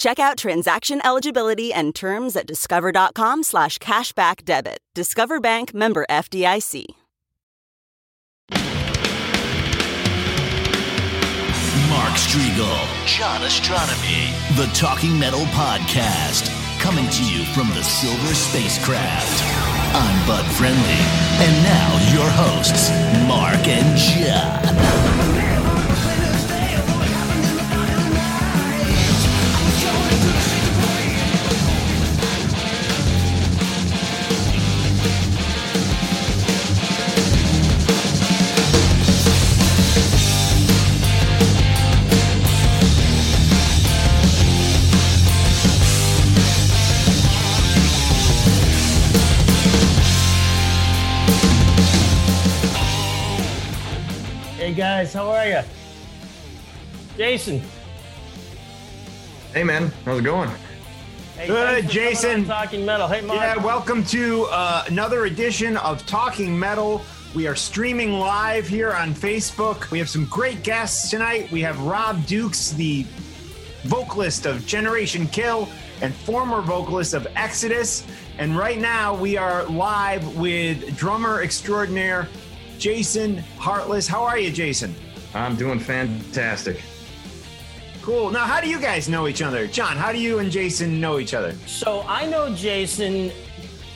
Check out transaction eligibility and terms at discover.com slash cashback debit. Discover Bank member FDIC. Mark Strigl, John Ostronomy, the Talking Metal Podcast, coming to you from the Silver Spacecraft. I'm Bud Friendly, and now your hosts, Mark and John. Guys, how are you? Jason. Hey man, how's it going? Hey, Good, thanks for coming Jason. Talking metal. Hey, Mark. Yeah, welcome to uh, another edition of Talking Metal. We are streaming live here on Facebook. We have some great guests tonight. We have Rob Dukes, the vocalist of Generation Kill and former vocalist of Exodus. And right now we are live with drummer extraordinaire Jason Hartless. How are you, Jason? I'm doing fantastic. Cool. Now, how do you guys know each other? John, how do you and Jason know each other? So I know Jason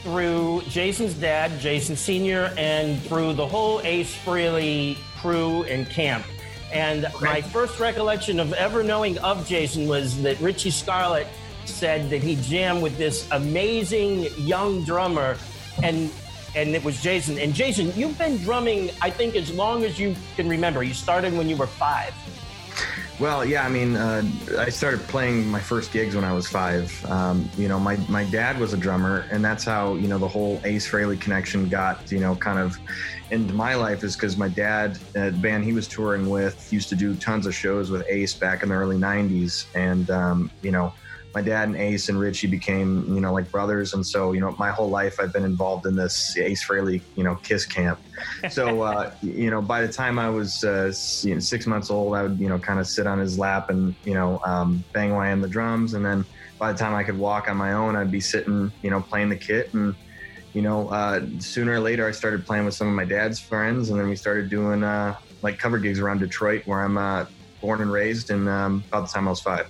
through Jason's dad, Jason Sr., and through the whole Ace Frehley crew and camp. And my first recollection of ever knowing of Jason was that Richie Scarlett said that he jammed with this amazing young drummer, and and it was Jason. And Jason, you've been drumming, I think, as long as you can remember. You started when you were five. Well, yeah, I mean, uh, I started playing my first gigs when I was five. Um, you know, my, my dad was a drummer, and that's how, you know, the whole Ace Frehley connection got, you know, kind of into my life is because my dad, uh, the band he was touring with, used to do tons of shows with Ace back in the early 90s. And, um, you know, my dad and Ace and Richie became, you know, like brothers. And so, you know, my whole life I've been involved in this Ace Frehley, you know, Kiss camp. So, uh, you know, by the time I was uh, you know, six months old, I would, you know, kind of sit on his lap and, you know, um, bang away on the drums. And then by the time I could walk on my own, I'd be sitting, you know, playing the kit. And, you know, uh, sooner or later, I started playing with some of my dad's friends. And then we started doing uh, like cover gigs around Detroit, where I'm uh, born and raised, and um, about the time I was five.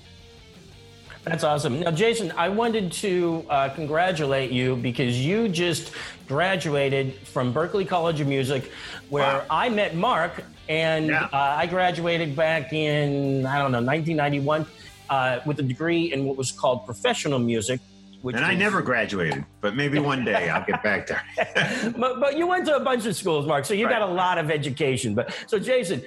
That's awesome. Now, Jason, I wanted to uh, congratulate you because you just graduated from Berklee College of Music, where Wow. I met Mark, and Yeah. uh, I graduated back in I don't know 1991 uh, with a degree in what was called professional music. Which And I never graduated, but maybe one day I'll get back there. but, but you went to a bunch of schools, Mark, so you got a lot of education. But so, Jason,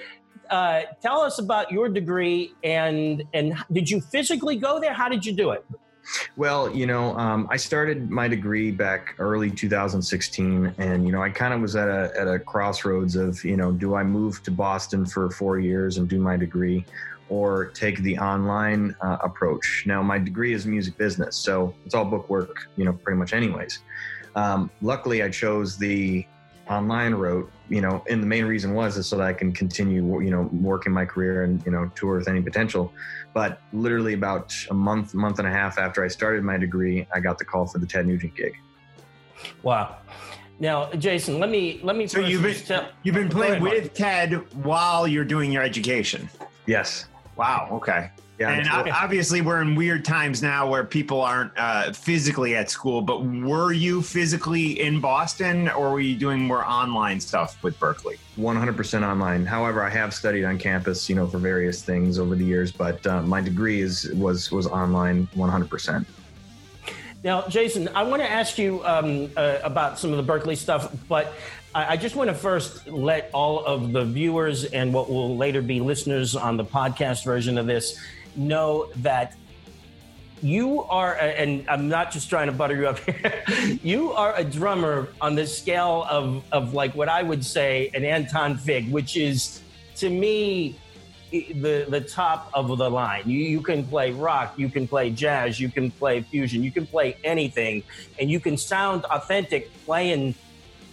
uh, tell us about your degree and and did you physically go there? How did you do it? Well, you know, um, I started my degree back early 2016, and you know, I kind of was at a at a crossroads of, you know, do I move to Boston for four years and do my degree, or take the online uh, approach? Now, my degree is music business, so it's all book work, you know, pretty much, anyways. Um, luckily, I chose the online route, you know, and the main reason was is so that I can continue, you know, working my career and you know tour with any potential. But literally about a month, month and a half after I started my degree, I got the call for the Ted Nugent gig. Wow. Now, Jason, let me let me. So you've been just tell- you've been playing with Ted while you're doing your education. Yes. Wow. Okay. Yeah, and obviously we're in weird times now where people aren't uh, physically at school. But were you physically in Boston, or were you doing more online stuff with Berklee? 100% online. However, I have studied on campus, you know, for various things over the years. But uh, my degree is was was online 100%. Now, Jason, I want to ask you um, uh, about some of the Berklee stuff, but I, I just want to first let all of the viewers and what will later be listeners on the podcast version of this know that you are, and I'm not just trying to butter you up here, you are a drummer on the scale of, of like what I would say an Anton Fig, which is to me the the top of the line. You you can play rock, you can play jazz, you can play fusion, you can play anything, and you can sound authentic playing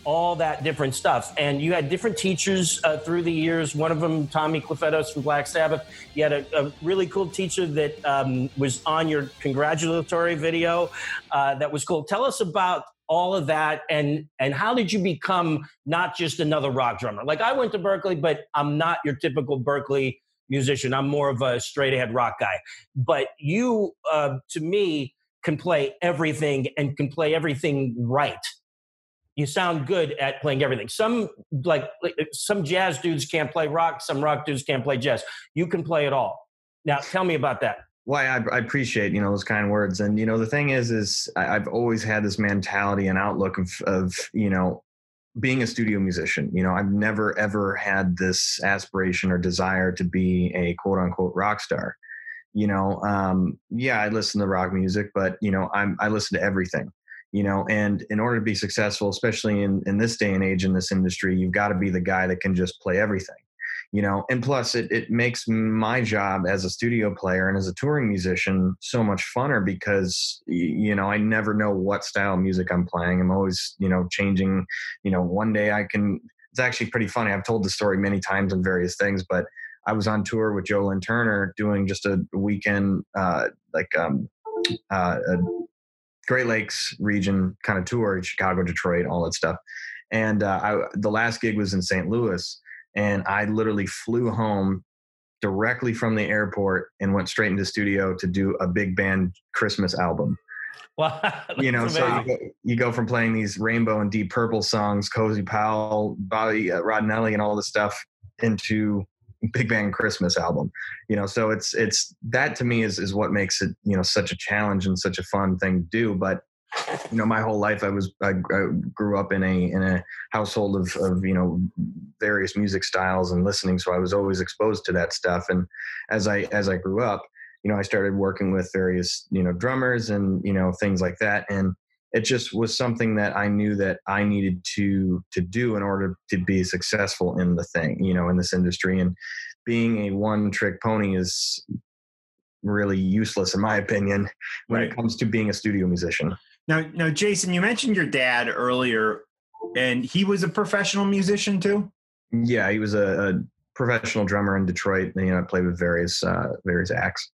all that different stuff. And you had different teachers uh, through the years. One of them, Tommy Clufetos from Black Sabbath. You had a, a really cool teacher that um, was on your congratulatory video. Uh, that was cool. Tell us about all of that and and how did you become not just another rock drummer like i went to Berklee, but i'm not your typical Berklee musician i'm more of a straight ahead rock guy but you uh, to me can play everything and can play everything right you sound good at playing everything. Some like some jazz dudes can't play rock, some rock dudes can't play jazz. You can play it all. Now, tell me about that. Well, I, I appreciate you know those kind words, and you know the thing is, is I've always had this mentality and outlook of, of you know being a studio musician. You know, I've never ever had this aspiration or desire to be a quote unquote rock star. You know, um, yeah, I listen to rock music, but you know, I'm I listen to everything you know and in order to be successful especially in in this day and age in this industry you've got to be the guy that can just play everything you know? And plus it, it makes my job as a studio player and as a touring musician so much funner because you know i never know what style of music i'm playing. I'm always you know changing you know one day i can it's actually pretty funny. I've told the story many times in various things but i was on tour with joe lynn turner doing just a weekend uh like um uh, a Great Lakes region kind of tour, Chicago, Detroit, all that stuff. And uh, I, the last gig was in St. Louis, and I literally flew home directly from the airport and went straight into studio to do a big band Christmas album. Wow, you know, so you go, you go, from playing these Rainbow and Deep Purple songs, Cozy Powell, Bobby uh, Rondinelli, and all this stuff into Big Band Christmas album. You know, so it's it's that to me is is what makes it you know such a challenge and such a fun thing to do. But you know, my whole life I was I, I grew up in a in a household of of you know various music styles and listening, so I was always exposed to that stuff. And as I as I grew up, you know, I started working with various you know drummers and you know things like that, and it just was something that I knew that I needed to to do in order to be successful in the thing, you know, in this industry. And being a one trick pony is really useless in my opinion when right. it comes to being a studio musician. Now, now, Jason, you mentioned your dad earlier, and he was a professional musician too. Yeah, he was a, a professional drummer in Detroit. And, you know, played with various uh, various acts.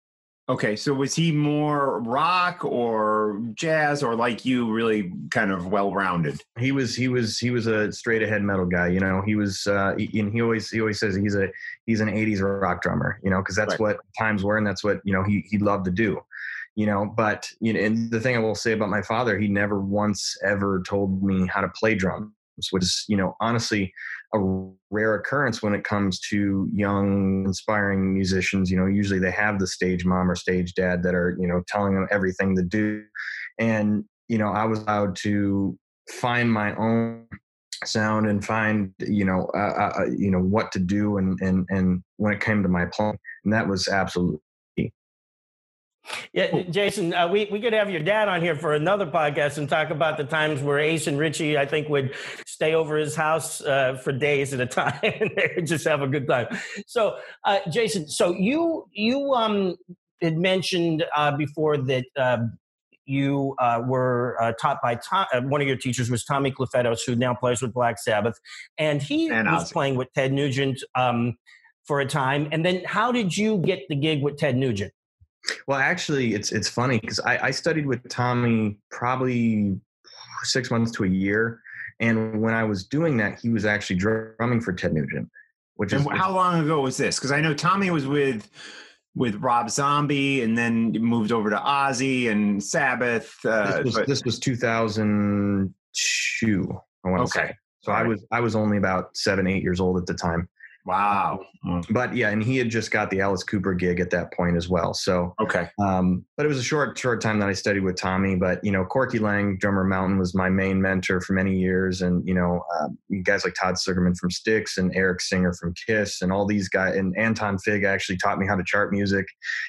Okay, so was he more rock or jazz or like you really kind of well-rounded? He was he was he was a straight ahead metal guy, you know. He was uh and he always he always says he's a he's an 80s rock drummer, you know, cuz that's right. what times were and that's what, you know, he he loved to do. You know, but you know, and the thing I will say about my father, he never once ever told me how to play drums, which is, you know, honestly a rare occurrence when it comes to young inspiring musicians you know usually they have the stage mom or stage dad that are you know telling them everything to do. And you know i was allowed to find my own sound and find you know uh, uh, you know what to do and and and when it came to my playing. And that was absolutely yeah, Jason, uh, we, we could have your dad on here for another podcast and talk about the times where Ace and Richie, I think, would stay over his house uh, for days at a time and just have a good time. So, uh, Jason, so you you um, had mentioned uh, before that um, you uh, were uh, taught by Tom, one of your teachers was Tommy Clufetos, who now plays with Black Sabbath, and he and was playing with Ted Nugent um, for a time. And then, how did you get the gig with Ted Nugent? Well, actually, it's it's funny because I, I studied with Tommy probably six months to a year, and when I was doing that, he was actually drumming for Ted Nugent. Which and is how long ago was this? Because I know Tommy was with with Rob Zombie, and then moved over to Ozzy and Sabbath. Uh, this, was, this was 2002. I want to okay. say. So I was I was only about seven eight years old at the time. Wow. Mm. But yeah, and he had just got the Alice Cooper gig at that point as well. So okay. Um, but it was a short, short time that I studied with Tommy. But you know, Corky Laing, drummer Mountain, was my main mentor for many years, and you know, uh, guys like Todd Sucherman from Styx and Eric Singer from Kiss, and all these guys, and Anton Fig actually taught me how to chart music.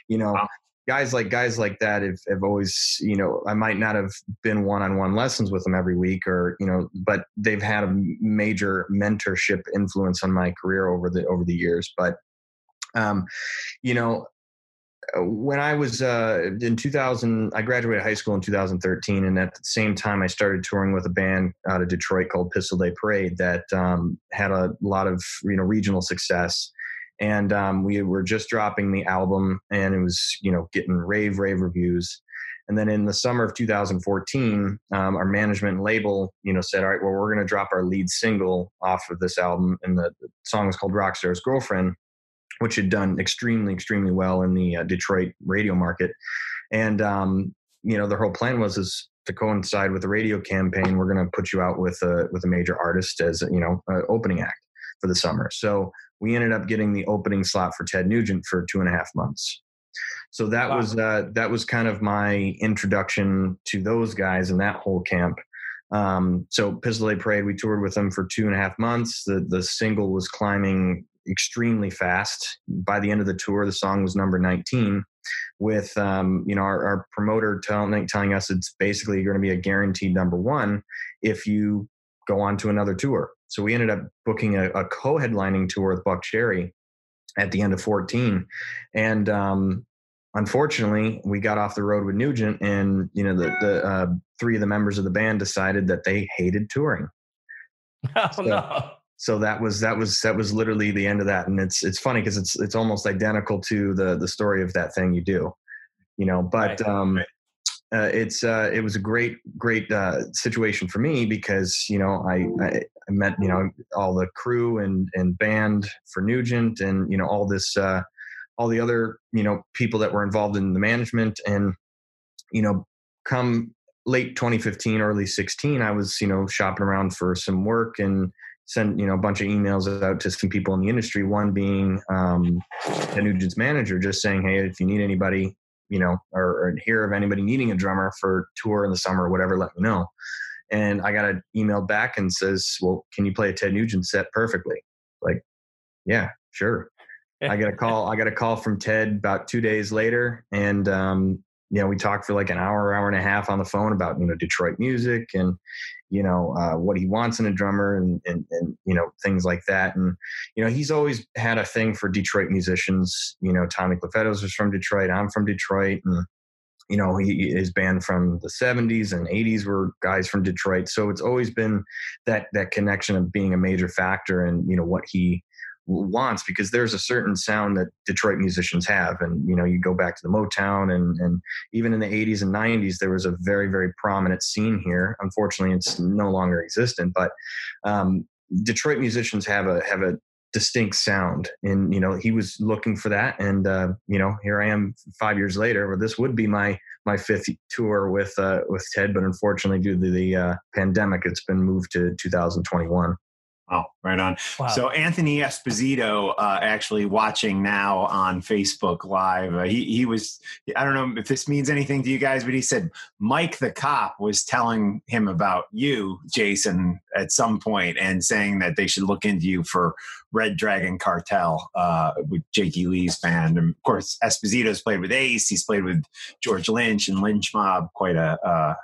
You know, wow guys like guys like that have, have always you know i might not have been one-on-one lessons with them every week or you know but they've had a major mentorship influence on my career over the over the years. But um you know when I was uh, in 2000, I graduated high school in 2013, and at the same time, I started touring with a band out of Detroit called Pistol Day Parade that um, had a lot of you know regional success and um, we were just dropping the album and it was you know getting rave rave reviews. And then in the summer of 2014 um, our management label you know said all right well we're going to drop our lead single off of this album and the, the, song was called rockstar's girlfriend which had done extremely extremely well in the uh, detroit radio market. And um, you know the whole plan was is to coincide with the radio campaign. We're going to put you out with a with a major artist as you know opening act for the summer. So we ended up getting the opening slot for Ted Nugent for two and a half months. So that wow. was uh, that was kind of my introduction to those guys and that whole camp. Um, so Pistol Day Parade, we toured with them for two and a half months. The the single was climbing extremely fast. By the end of the tour, the song was number 19. With um, you know our, our promoter telling telling us it's basically going to be a guaranteed number one if you go on to another tour. So we ended up booking a, a co-headlining tour with Buckcherry at the end of 14. And um, unfortunately, we got off the road with Nugent, and you know the the uh, three of the members of the band decided that they hated touring. Oh so, no! So that was that was that was literally the end of that, and it's it's funny because it's it's almost identical to the the story of that thing you do, you know. But right. um, right uh, it's uh, it was a great great uh, situation for me because you know I, I, I met you know all the crew and and band for Nugent and you know all this uh, all the other you know people that were involved in the management and you know come late 2015 early 16 I was you know shopping around for some work and sent you know a bunch of emails out to some people in the industry one being um, Nugent's manager just saying hey if you need anybody you know, or, or hear of anybody needing a drummer for tour in the summer or whatever, let me know. And I got an email back and says, well, can you play a Ted Nugent set perfectly? Like, yeah, sure. I got a call. I got a call from Ted about two days later, and um, you know, we talked for like an hour, hour and a half on the phone about you know Detroit music and you know uh, what he wants in a drummer and, and and you know things like that. And you know, he's always had a thing for Detroit musicians. You know, Tommy Clufetos is from Detroit. I'm from Detroit, and you know, he, his band from the 70s and 80s were guys from Detroit. So it's always been that that connection of being a major factor in you know what he wants because there's a certain sound that Detroit musicians have. And, you know, you go back to the Motown and, and even in the 80s and 90s, there was a very, very prominent scene here. Unfortunately, it's no longer existent, but um, Detroit musicians have a, have a distinct sound. And, you know, he was looking for that. And, uh, you know, here I am five years later, or this would be my, my fifth tour with, uh, with Ted, but unfortunately due to the uh, pandemic, it's been moved to 2021. Oh, right on. Wow. So Anthony Esposito, uh, actually watching now on Facebook Live. Uh, he he was. I don't know if this means anything to you guys, but he said Mike the cop was telling him about you, Jason, at some point, and saying that they should look into you for Red Dragon Cartel uh, with Jakey Lee's band. And of course, Esposito's played with Ace. He's played with George Lynch and Lynch Mob. Quite a. Uh,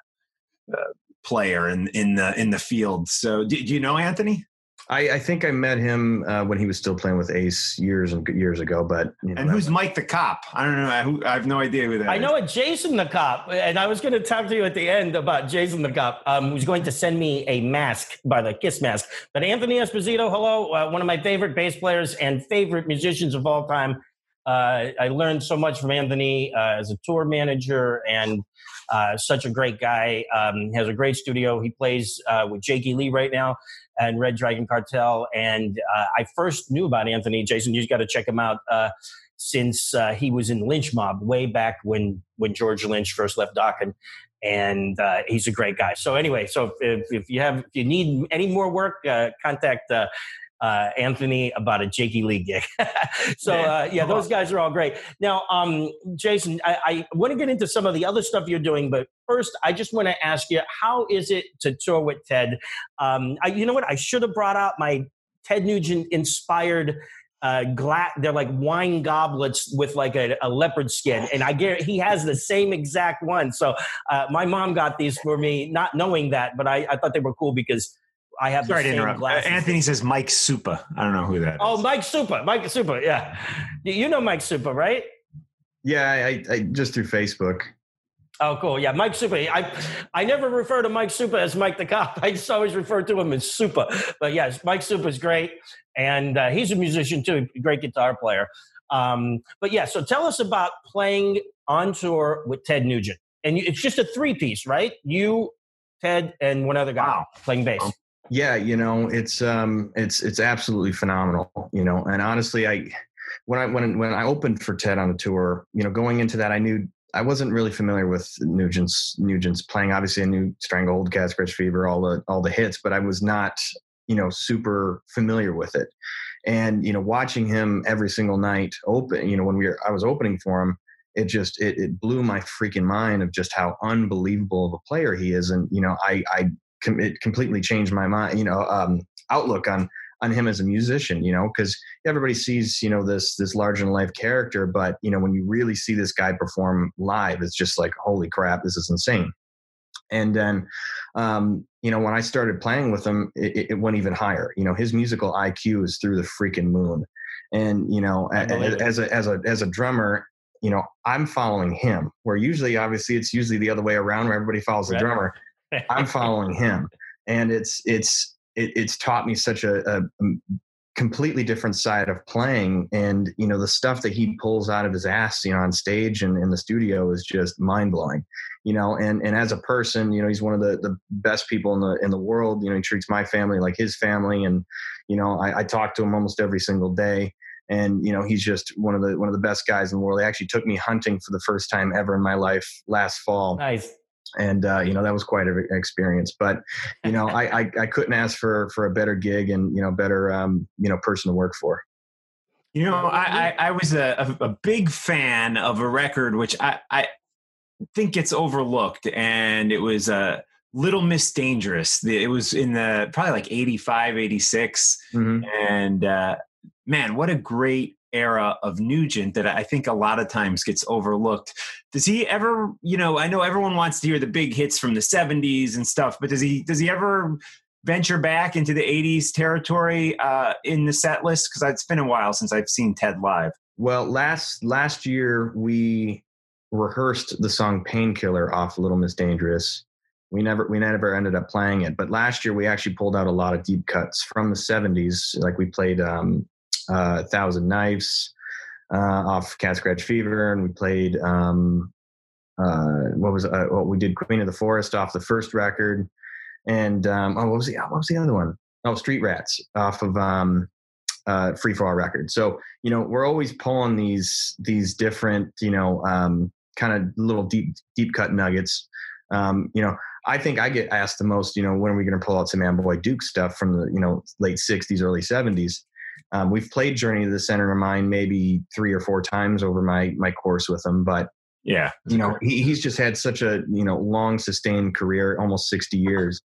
uh, player in in the in the field. So, do, do you know Anthony? I, I, think I met him uh, when he was still playing with Ace years and years ago. But you know, and who's Mike the cop? I don't know. Who, I have no idea who that. I is. know a Jason the cop, and I was going to talk to you at the end about Jason the cop, um, who's going to send me a mask by the Kiss mask. But Anthony Esposito, hello, uh, one of my favorite bass players and favorite musicians of all time. Uh, I learned so much from Anthony uh, as a tour manager and uh, such a great guy. Um, has a great studio. He plays uh, with Jakey Lee right now and Red Dragon Cartel. And uh, I first knew about Anthony Jason. You got to check him out. Uh, since uh, he was in Lynch Mob way back when when George Lynch first left Dokken, and uh, he's a great guy. So anyway, so if, if you have if you need any more work, uh, contact. Uh, uh, Anthony about a Jakey Lee gig. so uh, yeah, those guys are all great. Now, um, Jason, I, I want to get into some of the other stuff you're doing, but first, I just want to ask you, how is it to tour with Ted? Um, I, you know what? I should have brought out my Ted Nugent inspired uh, gla- they're like wine goblets with like a, a, leopard skin, and I get he has the same exact one. So uh, my mom got these for me, not knowing that, but I, I thought they were cool because I have Sorry the to interrupt. glasses. Anthony says Mike Supa. I don't know who that is. Oh, Mike Supa, Mike Supa, yeah. You know Mike Supa, right? Yeah, I, I just through Facebook. Oh, cool. Yeah, Mike Supa. I I never refer to Mike Supa as Mike the Cop. I just always refer to him as Supa. But yes, Mike Supa is great, and uh, he's a musician too, great guitar player. Um, but yeah, so tell us about playing on tour with Ted Nugent, and you, it's just a three piece, right? You, Ted, and one other guy Wow. playing bass. Yeah, you know, it's um it's it's absolutely phenomenal, you know. And honestly, I when I when when I opened for Ted on the tour, you know, going into that I knew I wasn't really familiar with Nugent's Nugent's playing. Obviously, I knew Stranglehold, Cat Scratch Fever, all the all the hits, but I was not, you know, super familiar with it. And you know, watching him every single night open, you know, when we were I was opening for him, it just it, it blew my freaking mind of just how unbelievable of a player he is. And you know, I I com- it completely changed my mind, you know, um, outlook on on him as a musician, you know, because everybody sees, you know, this this larger than life character, but you know, when you really see this guy perform live, it's just like, holy crap, this is insane. And then, um, you know, when I started playing with him, it, it went even higher. You know, his musical IQ is through the freaking moon. And you know, a- believe it. as a as a as a drummer, you know, I'm following him. Where usually, obviously, it's usually the other way around, where everybody follows the Right. drummer. I'm following him, and it's it's it, it's taught me such a, a um, completely different side of playing, and you know the stuff that he mm-hmm. pulls out of his ass, you know, on stage and in the studio is just mind blowing. You know, and and as a person, you know, he's one of the the best people in the in the world. You know, he treats my family like his family, and you know, I, I talk to him almost every single day and you know he's just one of the one of the best guys in the world. He actually took me hunting for the first time ever in my life last fall, Nice. And uh, you know that was quite an experience. But you know I, I I couldn't ask for for a better gig and you know better um, you know person to work for. You know, I, I, I was a, a, a big fan of a record which I, I think gets overlooked, and it was uh, Little Miss Dangerous. It was in the probably like 85, 86. Mhm. And uh, man, what a great era of Nugent that I think a lot of times gets overlooked. Does he ever, you know, I know everyone wants to hear the big hits from the 70s and stuff, but does he does he ever venture back into the 80s territory uh, in the set list? Because it's been a while since I've seen Ted live. Well, last last year we rehearsed the song "Painkiller" off "Little Miss Dangerous." We never we never ended up playing it, but last year we actually pulled out a lot of deep cuts from the '70s. Like we played um, uh, "Thousand Knives" uh, off "Cat Scratch Fever," and we played um, uh, what was uh, what we did "Queen of the Forest" off the first record, and um, oh, what was the what was the other one? Oh, "Street Rats" off of um, uh, Free for All record. So you know we're always pulling these these different you know um, kind of little deep deep cut nuggets. Um, you know, I think I get asked the most. You know, when are we going to pull out some Amboy Duke stuff from the you know late '60s, early '70s? Um, we've played Journey to the Center of Mind maybe three or four times over my my course with him, but Yeah. you know he, he's just had such a you know long sustained career almost 60 years.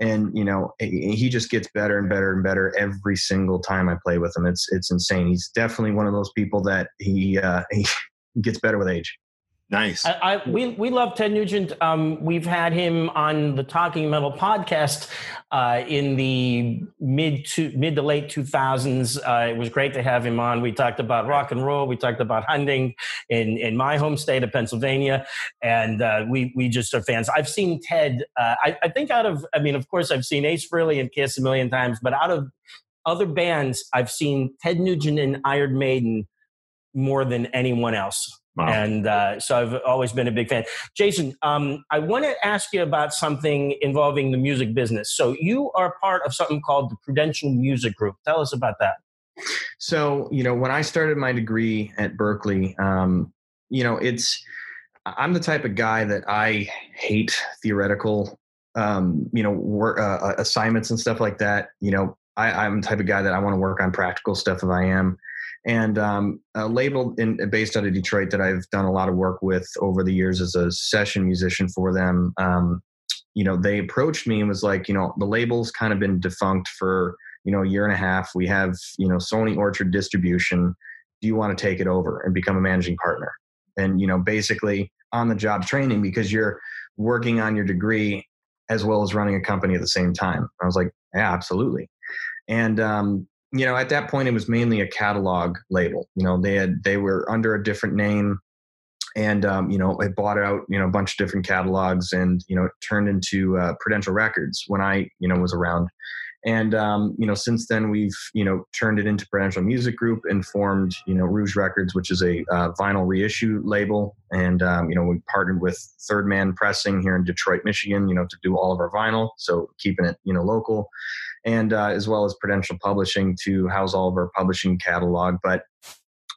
And you know he he just gets better and better and better every single time i play with him. It's it's insane. He's definitely one of those people that he uh he gets better with age Nice. I, I, we we love Ted Nugent. Um, we've had him on the Talking Metal podcast uh, in the mid to mid to late two thousands. Uh, it was great to have him on. We talked about rock and roll. We talked about hunting in in my home state of Pennsylvania, and uh, we we just are fans. I've seen Ted. Uh, I, I think out of I mean, of course, I've seen Ace Frehley and Kiss a million times, but out of other bands, I've seen Ted Nugent and Iron Maiden more than anyone else. Wow. And uh, so I've always been a big fan. Jason, um, I want to ask you about something involving the music business. So you are part of something called the Prudential Music Group. Tell us about that. So, you know, when I started my degree at Berklee, um, you know, it's, I'm the type of guy that I hate theoretical, um, you know, work, uh, uh assignments and stuff like that. You know, I, am the type of guy that I want to work on practical stuff if I am. And um, a label in, based out of Detroit that I've done a lot of work with over the years as a session musician for them. Um, you know, they approached me and was like, you know, the label's kind of been defunct for you know a year and a half. We have you know sony orchard distribution. Do you want to take it over and become a managing partner? And you know basically on the job training because you're working on your degree as well as running a company at the same time. I was like yeah absolutely. And um, you know at that point it was mainly a catalog label you know they had they were under a different name and um, you know I bought out you know a bunch of different catalogs and you know it turned into uh, prudential records when i you know was around and um, you know, since then we've you know turned it into Prudential Music Group and formed you know Rouge Records, which is a uh, vinyl reissue label. And um, you know, we partnered with Third Man Pressing here in Detroit, Michigan, you know, to do all of our vinyl, so keeping it you know local, and uh, as well as Prudential Publishing to house all of our publishing catalog. But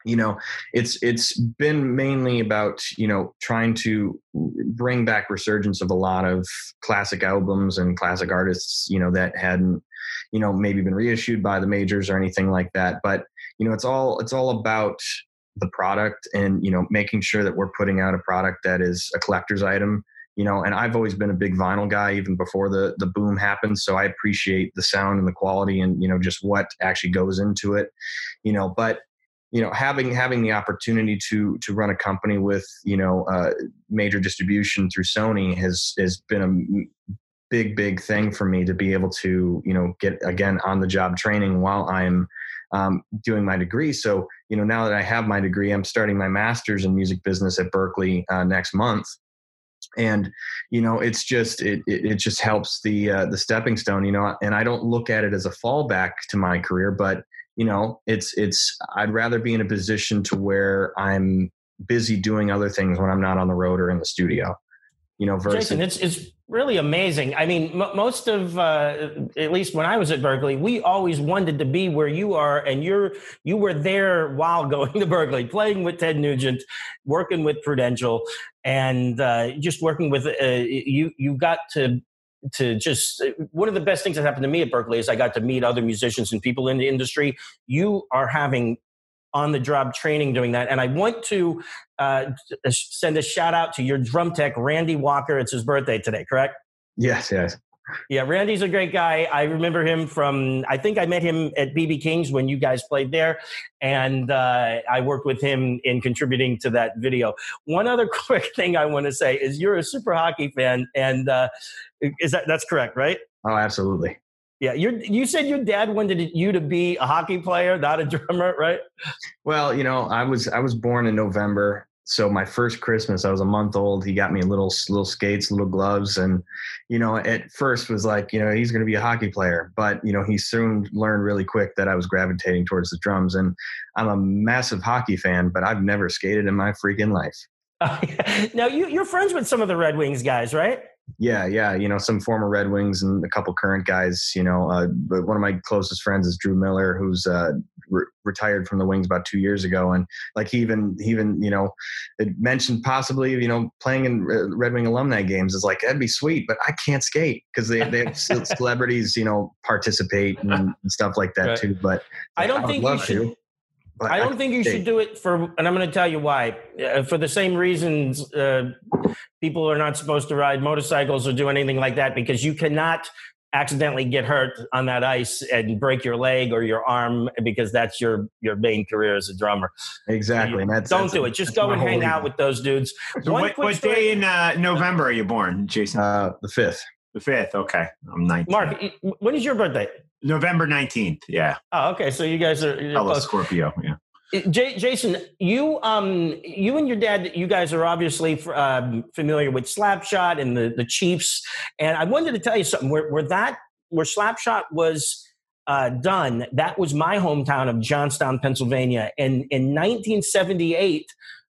you know it's it's been mainly about you know trying to bring back resurgence of a lot of classic albums and classic artists you know that hadn't you know maybe been reissued by the majors or anything like that but you know it's all it's all about the product and you know making sure that we're putting out a product that is a collector's item you know and i've always been a big vinyl guy even before the the boom happened. So i appreciate the sound and the quality and you know just what actually goes into it you know but you know having having the opportunity to to run a company with you know uh, major distribution through sony has has been a big big thing for me to be able to you know get again on the job training while i'm um, doing my degree. So you know now that i have my degree i'm starting my master's in music business at berklee uh, next month and you know it's just it, it, it just helps the uh, the stepping stone you know and i don't look at it as a fallback to my career but you know it's it's i'd rather be in a position to where i'm busy doing other things when i'm not on the road or in the studio you know versus Jason, it's it's really amazing. I mean, m- most of uh, at least when I was at Berklee, we always wanted to be where you are, and you're you were there while going to Berklee, playing with Ted Nugent, working with Prudential, and uh, just working with uh, you. You got to to just one of the best things that happened to me at Berklee is I got to meet other musicians and people in the industry. You are having on the job training doing that. And I want to uh, send a shout out to your drum tech, Randy Walker. It's his birthday today, correct? Yes, yes. Yeah, Randy's a great guy. I remember him from, I think I met him at BB King's when you guys played there. And uh, I worked with him in contributing to that video. One other quick thing I want to say is you're a super hockey fan. And uh, is that, that's correct, right? Oh, absolutely. Yeah, you you said your dad wanted you to be a hockey player, not a drummer, right? Well, you know, I was I was born in November, so my first Christmas, I was a month old. He got me little little skates, little gloves, and you know, at first was like, you know, he's going to be a hockey player, but you know, he soon learned really quick that I was gravitating towards the drums, and I'm a massive hockey fan, but I've never skated in my freaking life. now you you're friends with some of the Red Wings guys, right? Yeah, yeah. You know, some former Red Wings and a couple current guys. You know, uh, but one of my closest friends is Drew Miller, who's uh, re- retired from the Wings about two years ago, and like he even he even you know mentioned possibly you know playing in Red Wing alumni games is like that'd be sweet, but I can't skate because they they have celebrities you know participate and, stuff like that right. too. But I don't I think you should. To. But I don't I think you should do it for, and I'm going to tell you why. Uh, for the same reasons, uh, people are not supposed to ride motorcycles or do anything like that because you cannot accidentally get hurt on that ice and break your leg or your arm because that's your your main career as a drummer. Exactly. You, that's, don't that's do a, it. Just go and hang out with those dudes. So what, what day in uh, November are you born, Jason? Uh, the fifth. The fifth. Okay, I'm 19. Mark, when is your birthday? November 19th. Yeah. Oh, okay. So you guys are Hello, Scorpio. Yeah. J- Jason, you um, you and your dad, you guys are obviously um, familiar with Slapshot and the the Chiefs, and I wanted to tell you something. Where, where that where Slapshot was uh, done, that was my hometown of Johnstown, Pennsylvania, and in 1978,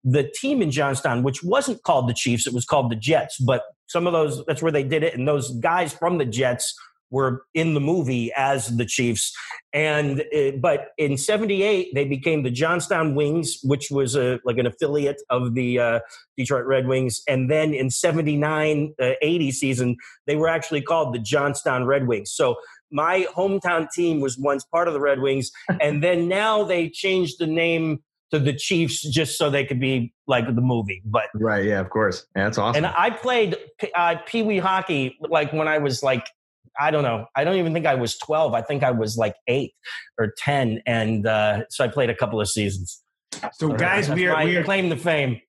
the team in Johnstown, which wasn't called the Chiefs, it was called the Jets, but some of those that's where they did it, and those guys from the Jets were in the movie as the Chiefs. And it, but in '78 they became the Johnstown Wings, which was a like an affiliate of the uh, Detroit Red Wings. And then in '79 uh, 80 season they were actually called the Johnstown Red Wings. So my hometown team was once part of the Red Wings, and then now they changed the name to the Chiefs just so they could be like the movie. But right, yeah, of course, yeah, that's awesome. And I played uh, pee wee hockey like when I was like I don't know. I don't even think I was 12. I think I was like eight or 10. And uh, so I played a couple of seasons. So, guys, we are, we are claim the fame.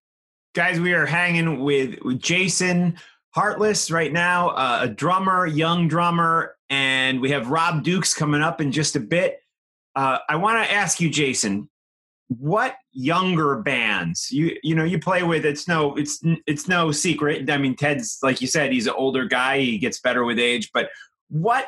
Guys, we are hanging with, with Jason Hartless right now, uh, a drummer, young drummer, and we have Rob Dukes coming up in just a bit. Uh, I want to ask you, Jason, what younger bands you you know you play with it's no it's it's no secret i mean ted's like you said he's an older guy he gets better with age but what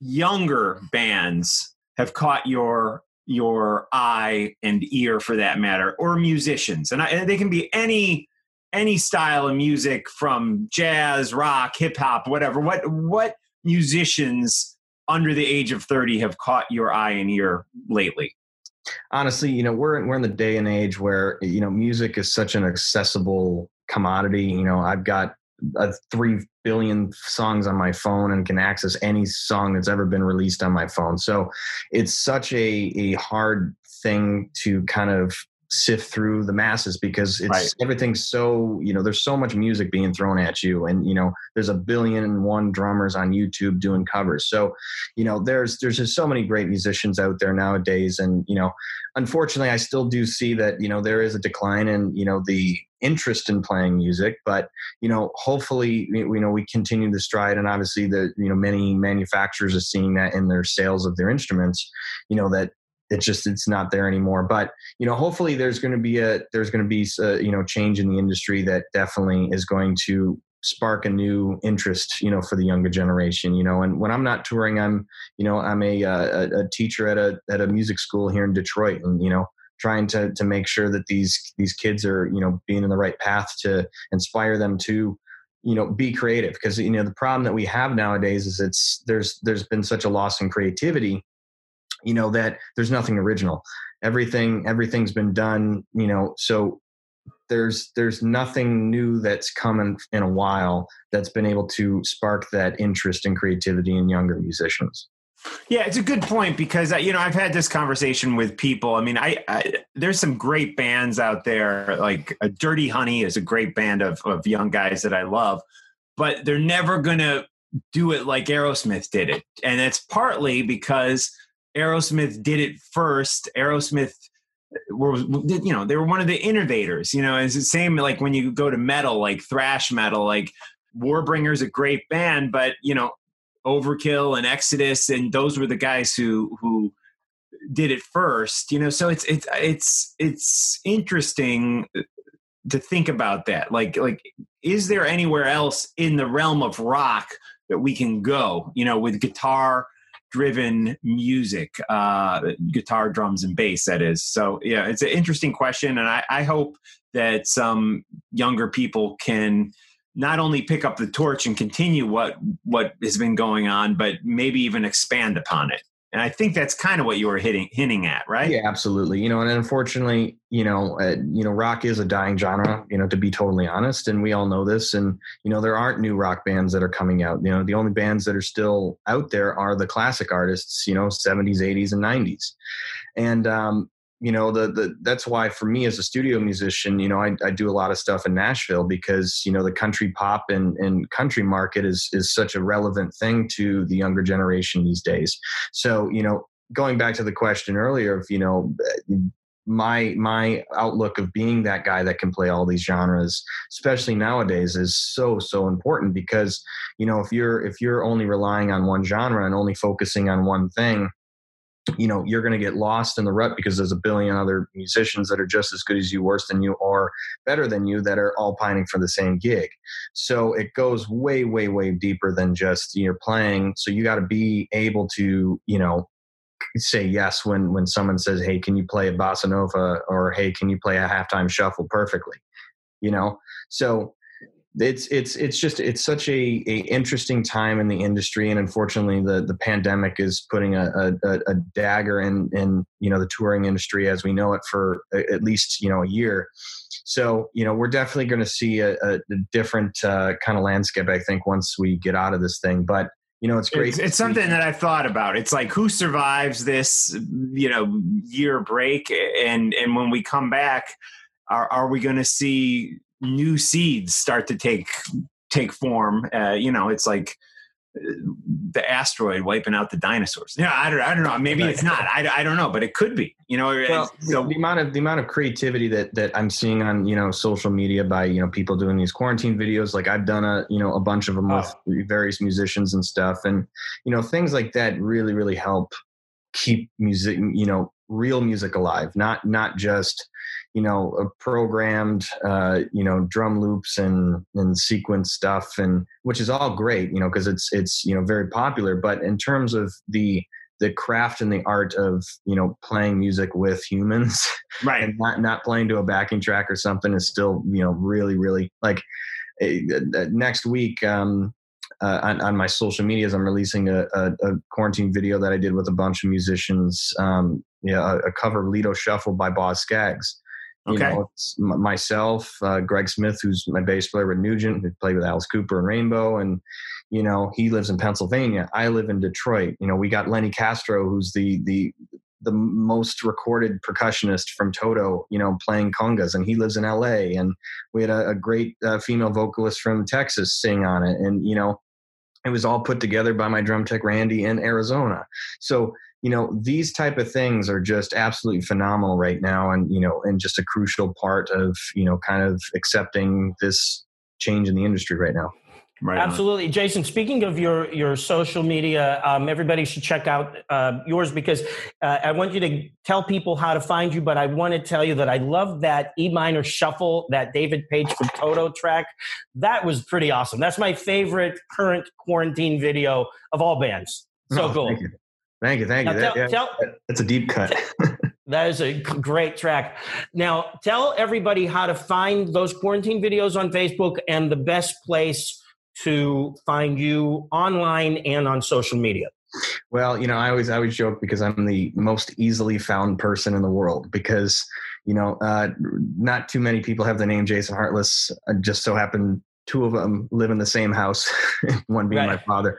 younger bands have caught your your eye and ear for that matter or musicians? And, I, and they can be any any style of music from jazz rock hip hop whatever. What what musicians under the age of 30 have caught your eye and ear lately? Honestly, you know, we're we're in the day and age where you know music is such an accessible commodity. You know, I've got uh, three billion songs on my phone and can access any song that's ever been released on my phone. So it's such a a hard thing to kind of sift through the masses because it's right. everything's so you know there's so much music being thrown at you and you know there's a billion and one drummers on youtube doing covers so you know there's there's just so many great musicians out there nowadays and you know unfortunately i still do see that you know there is a decline in you know the interest in playing music but you know hopefully you know we continue the stride and obviously the you know many manufacturers are seeing that in their sales of their instruments you know that it's just it's not there anymore. But you know hopefully there's going to be a there's going to be a, uh, you know change in the industry that definitely is going to spark a new interest you know for the younger generation you know. And when i'm not touring i'm you know i'm a, uh, a, a teacher at a at a music school here in detroit and you know trying to to make sure that these these kids are you know being in the right path to inspire them to you know be creative. Because you know the problem that we have nowadays is it's there's there's been such a loss in creativity you know that there's nothing original. Everything everything's been done you know so there's there's nothing new that's come in, in a while that's been able to spark that interest and creativity in younger musicians yeah, it's a good point because uh, you know I've had this conversation with people. I mean, I, I there's some great bands out there. Like uh, Dirty Honey is a great band of of young guys that I love, but they're never gonna do it like Aerosmith did it, and it's partly because Aerosmith did it first. Aerosmith were you know they were one of the innovators. You know, it's the same like when you go to metal, like thrash metal, like Warbringer's a great band, but you know Overkill and Exodus, and those were the guys who who did it first. You know, so it's it's it's it's interesting to think about that. Like like is there anywhere else in the realm of rock that we can go? You know, with guitar driven music, uh, guitar, drums, and bass, that is. So, yeah, it's an interesting question. And I, I hope that some younger people can not only pick up the torch and continue what what has been going on, but maybe even expand upon it. And I think that's kind of what you were hitting, hinting at, right? Yeah, absolutely. You know, and unfortunately, you know, uh, you know, rock is a dying genre. You know, to be totally honest, and we all know this. And you know, there aren't new rock bands that are coming out. You know, the only bands that are still out there are the classic artists. You know, seventies, eighties, and nineties. And um, you know the, the that's why for me as a studio musician you know I, I do a lot of stuff in nashville because you know the country pop and, and country market is is such a relevant thing to the younger generation these days. So you know going back to the question earlier of you know my my outlook of being that guy that can play all these genres especially nowadays is so so important because you know if you're if you're only relying on one genre and only focusing on one thing you know you're going to get lost in the rut because there's a billion other musicians that are just as good as you worse than you or better than you that are all pining for the same gig. So it goes way way way deeper than just you're playing. So you got to be able to you know say yes when when someone says hey can you play a bossa nova? or hey can you play a halftime shuffle perfectly? You know? So it's it's it's just it's such a, a interesting time in the industry and unfortunately the the pandemic is putting a, a, a dagger in in you know the touring industry as we know it for at least you know a year. So you know we're definitely going to see a, a different uh, kind of landscape i think once we get out of this thing. But you know it's great it's, it's something that. i've thought about. It's like who survives this you know year break? And and when we come back are, are we going to see new seeds start to take take form. Uh, you know, it's like uh, the asteroid wiping out the dinosaurs. Yeah, I don't, I don't know. Maybe it's not. I, I don't know, but it could be. You know, well, so the amount of the amount of creativity that that I'm seeing on you know social media by you know people doing these quarantine videos. Like I've done a you know a bunch of them oh. with various musicians and stuff, and you know things like that really really help keep music you know real music alive. Not not just you know programmed uh, you know drum loops and and sequence stuff and which is all great you know because it's it's you know very popular but in terms of the the craft and the art of you know playing music with humans right and not not playing to a backing track or something is still you know really really like uh, next week um uh, on, on, my social medias, I'm releasing a, a, a, quarantine video that I did with a bunch of musicians. Um, yeah, a, a, cover of Lido Shuffle by Boz Scaggs. You okay. know, myself, uh, Greg Smith, who's my bass player with Nugent, who played with Alice Cooper and Rainbow, and you know he lives in Pennsylvania. I live in Detroit. You know, we got Lenny Castro, who's the the the most recorded percussionist from Toto, you know, playing congas, and he lives in L.A. And we had a, a great uh, female vocalist from Texas sing on it, and you know, it was all put together by my drum tech Randy in Arizona. So you know these type of things are just absolutely phenomenal right now and you know and just a crucial part of you know kind of accepting this change in the industry right now Right Absolutely, on. Jason. Speaking of your your social media, um, everybody should check out uh, yours because uh, I want you to tell people how to find you. But I want to tell you that I love that E minor shuffle, that David Paich from Toto track. That was pretty awesome. That's my favorite current quarantine video of all bands. So oh, cool. Thank you, thank you. That, tell, yeah, tell, that's a deep cut. that is a great track. Now, tell everybody how to find those quarantine videos on Facebook and the best place to find you online and on social media. Well, you know, I always I always joke because I'm the most easily found person in the world because you know, uh, not too many people have the name Jason Hartless. I just so happen two of them live in the same house, one being right. my father.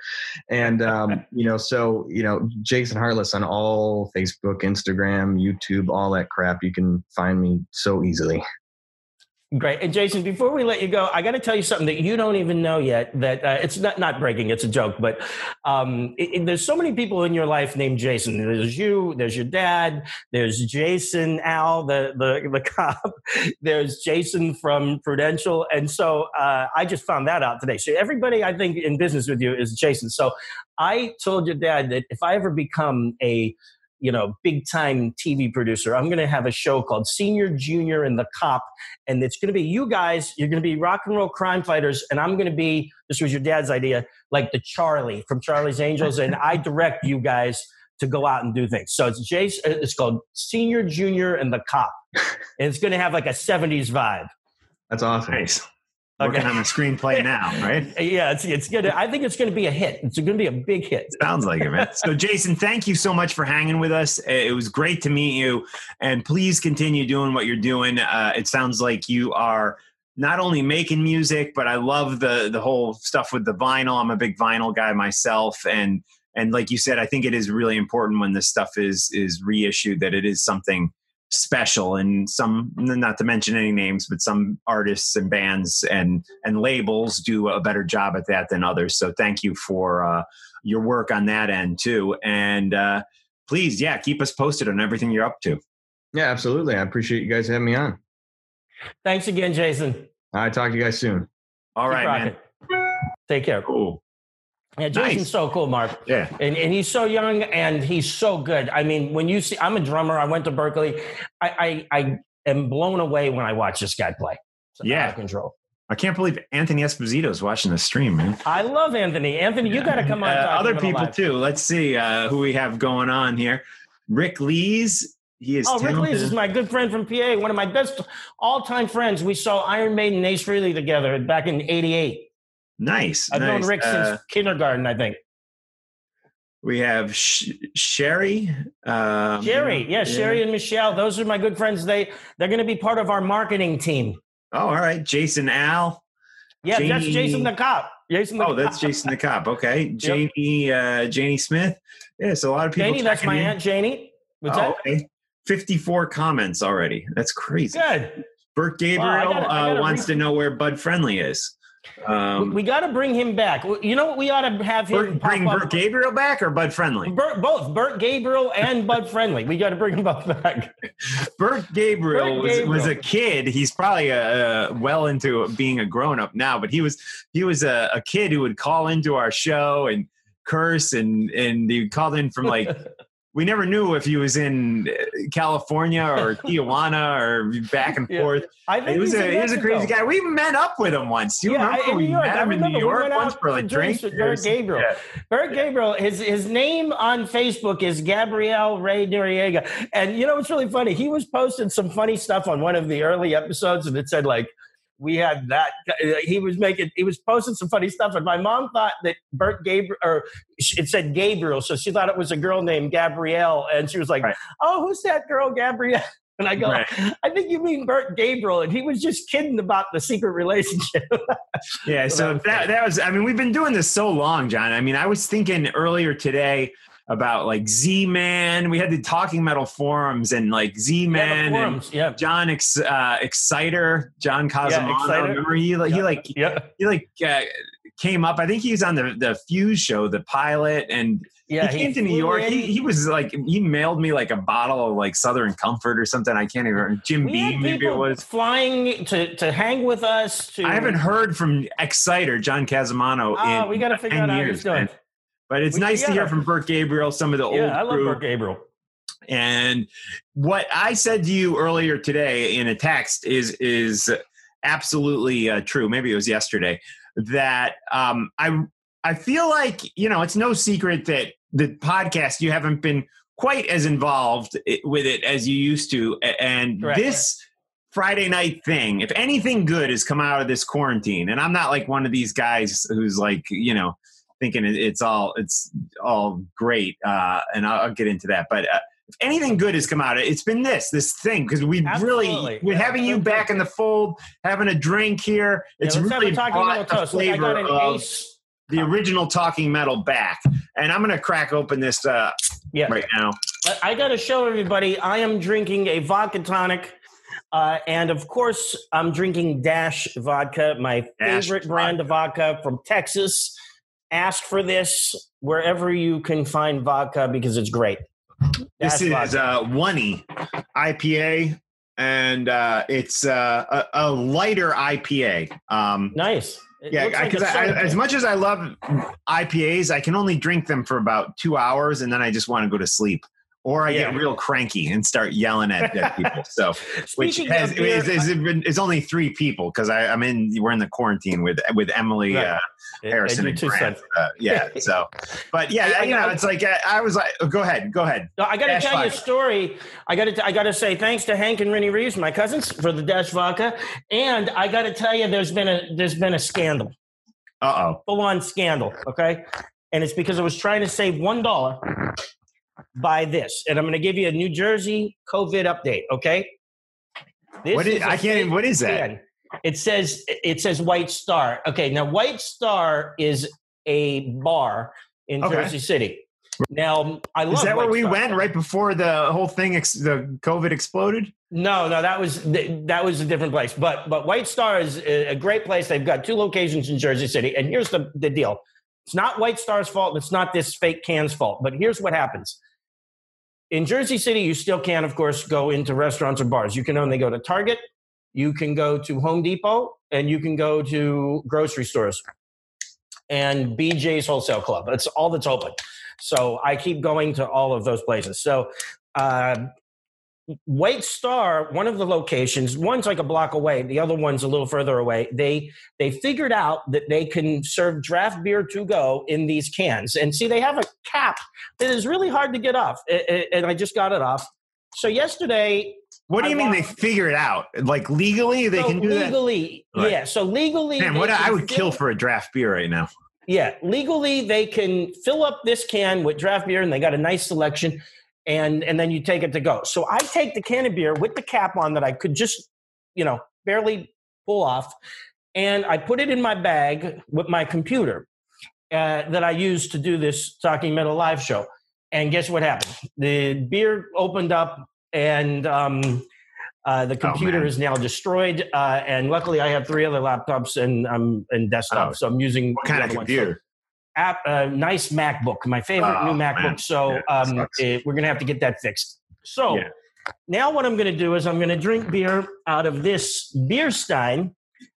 And, um, you know, so, you know, Jason Hartless on all Facebook, Instagram, YouTube, all that crap, you can find me so easily. Great. And Jason, before we let you go, I got to tell you something that you don't even know yet. That uh, it's not not breaking; it's a joke. But um, it, it, there's so many people in your life named Jason. There's you. There's your dad. There's Jason Al, the the, the cop. There's Jason from Prudential, and so uh, I just found that out today. So everybody, I think, in business with you is Jason. So I told your dad that if I ever become a you know, big time TV producer. I'm going to have a show called Senior, Junior, and the Cop. And it's going to be you guys, you're going to be rock and roll crime fighters. And I'm going to be, this was your dad's idea, like the Charlie from Charlie's Angels. and I direct you guys to go out and do things. So it's Jason, uh, it's called Senior, Junior, and the Cop. And it's going to have like a 70s vibe. That's awesome. Nice working on a screenplay now, right? Yeah, it's it's good. I think it's going to be a hit. It's going to be a big hit. Sounds like it, man. so, Jason, thank you so much for hanging with us. It was great to meet you, and please continue doing what you're doing. Uh, it sounds like you are not only making music, but I love the the whole stuff with the vinyl. I'm a big vinyl guy myself, and and like you said, I think it is really important when this stuff is is reissued that it is something special and some not to mention any names but some artists and bands and and labels do a better job at that than others. So thank you for uh, your work on that end too. And uh, please yeah keep us posted on everything you're up to. Yeah absolutely. I appreciate you guys having me on. Thanks again jason. I talk to you guys soon. All Keep right rocking. man take care. Cool yeah, Jason's nice. so cool, Mark. Yeah. And, and he's so young and he's so good. I mean, when you see, I'm a drummer, I went to Berklee. I, I, I am blown away when I watch this guy play. It's yeah. control. I can't believe Anthony Esposito is watching the stream, man. I love Anthony. Anthony, you got to come on. Uh, other people too. Let's see uh, who we have going on here. Rick Lees He is. Oh, Rick. Lees is my good friend from PA, one of my best all-time friends. We saw Iron Maiden and Ace Frehley together back in '88. Nice. I've known nice. Rick Uh, since kindergarten, I think. we have Sh- Sherry. Um, Sherry, yeah, Sherry and Michelle. Those are my good friends. They they're going to be part of our marketing team. Oh, all right. Jason Al. Yeah, that's Jason the cop. Jason the Oh, that's. Jason the cop. Okay, Janie. Uh, Janie Smith. Yeah, so a lot of people. Janie, that's my in. aunt Janie. What's Oh, that? okay. Fifty-four comments already. That's crazy. Good. Bert Gabriel Wow, gotta- uh, wants to know where Bud Friendly is. Um, we got to bring him back. You know what? We ought to have him Bert, bring Bert Gabriel back or Bud Friendly? Bert, both Bert Gabriel and Bud Friendly. We got to bring them both back. Bert Gabriel, Bert was, Gabriel. was a kid. He's probably uh, uh, well into being a grown up now, but he was he was a, a kid who would call into our show and curse and and he called in from like we never knew if he was in uh, California or Tijuana or back and Yeah. forth. I think He was a he was a crazy guy. We met up with him once. You Yeah, remember in we York. met I him in. New York went once for like drinks drinks? with Bert Gabriel. Yeah. Bert Gabriel, his his name on Facebook is Gabriel Ray Noriega, and you know what's really funny? He was posting some funny stuff on one of the early episodes, and it said like. We had that. Uh, he was making. He was posting some funny stuff, and my mom thought that Bert Gabriel, or it said Gabriel, so she thought it was a girl named Gabrielle, and she was like, Right. "Oh, who's that girl, Gabrielle?" And I go, Right. "I think you mean Bert Gabriel," and he was just kidding about the secret relationship. Yeah, So that was that funny. that was. I mean, we've been doing this so long, John. I mean, I was thinking earlier today about like Z Man. We had the Talking Metal forums and like Z Yeah, Man and yeah. John Ex, uh, Exciter, John Cosimo. Exciter. Remember he like he Yeah. like Yeah, he like uh, came up. I think he was on the the Fuse show, the pilot, and yeah. he came to New York. in. He, he was like he mailed me like a bottle of like Southern Comfort or something. I can't even remember. Jim we Beam, maybe it was. flying to, to hang with us. To I haven't heard from Exciter, John Casimano. Oh, in we got to figure out how years, he's doing. man. But it's We- nice to hear from Bert Gabriel, some of the old Yeah, I love crew. Bert Gabriel. And what I said to you earlier today in a text is is absolutely uh, true. Maybe it was yesterday that um, I I feel like you know it's no secret that the podcast you haven't been quite as involved with it as you used to, and Correct. this. Friday night thing. If anything good has come out of this quarantine, and I'm not like one of these guys who's like, you know, thinking it's all it's all great, uh, and I'll, I'll get into that. But uh, if anything good has come out of it, it's been this this thing because we really with Yeah. having you back in the fold, having a drink here, it's let's really brought the toast. Look, I flavor got an of ace. the original Talking Metal back. And I'm gonna crack open this uh, Yeah, right now. I- I got to show everybody. I am drinking a vodka tonic. Uh, and of course, I'm drinking Dash vodka, my Dash favorite brand of vodka from Texas. Ask for this wherever you can find vodka because it's great. This is vodka. uh, one E IPA, and uh, it's uh, a, a lighter IPA. Um, nice. It yeah, like because a I, soda as much as I love IPAs, I can only drink them for about two hours, and then I just want to go to sleep. Or I get real cranky and start yelling at, at people. So, which has, beer, is, is, is only three people because I'm in. We're in the quarantine with with Emily Right. uh, Harrison you and two Grant. Uh, yeah. So, but yeah, I- I- you know, I- it's like uh, I was like, oh, go ahead, go ahead. No, I got to tell you a story. I got to I got to say thanks to Hank and Rennie Reeves, my cousins, for the Dash vodka. And I got to tell you, there's been a there's been a scandal, Uh oh. full on scandal. Okay, and it's because I was trying to save one dollar by this, and I'm going to give you a New Jersey COVID update. Okay, this What is? I can't. even- What is that? It says it says White Star. Okay, now White Star is a bar in Okay. Jersey City. Now I love. Is that where we Star. went right before the whole thing, ex- the COVID exploded? No, no, that was that was a different place. But but White Star is a a great place. They've got two locations in Jersey City, and here's the the deal: it's not White Star's fault. It's not this fake can's fault. But here's what happens: in Jersey City, you still can, of course, go into restaurants or bars. You can only go to Target, you can go to Home Depot, and you can go to grocery stores and BJ's Wholesale Club. That's all that's open. So I keep going to all of those places. So. Uh, White Star, one of the locations, one's like a block away, the other one's a little further away. They they figured out that they can serve draft beer to go in these cans. And see, they have a cap that is really hard to get off. And I just got it off. So yesterday, what do you I mean they figure it out? Like legally, they so can do legally, Right. yeah. So legally, that. Man, what I would kill for a draft beer right now. Yeah, legally they can fill up this can with draft beer, and they got a nice selection, and and then you take it to go. So I take the can of beer with the cap on that I could just, you know, barely pull off, and I put it in my bag with my computer uh, that I use to do this Talking Metal live show. And guess what happened? The beer opened up, and um, uh, the computer man. is now destroyed. Uh, and luckily, I have three other laptops and um, and desktop, Oh. so I'm using What kind of. Computer? App, uh, nice MacBook, my favorite Oh, new MacBook. man. So Yeah, um, it- we're gonna have to get that fixed. So Yeah. now what I'm gonna do is I'm gonna drink beer out of this beer stein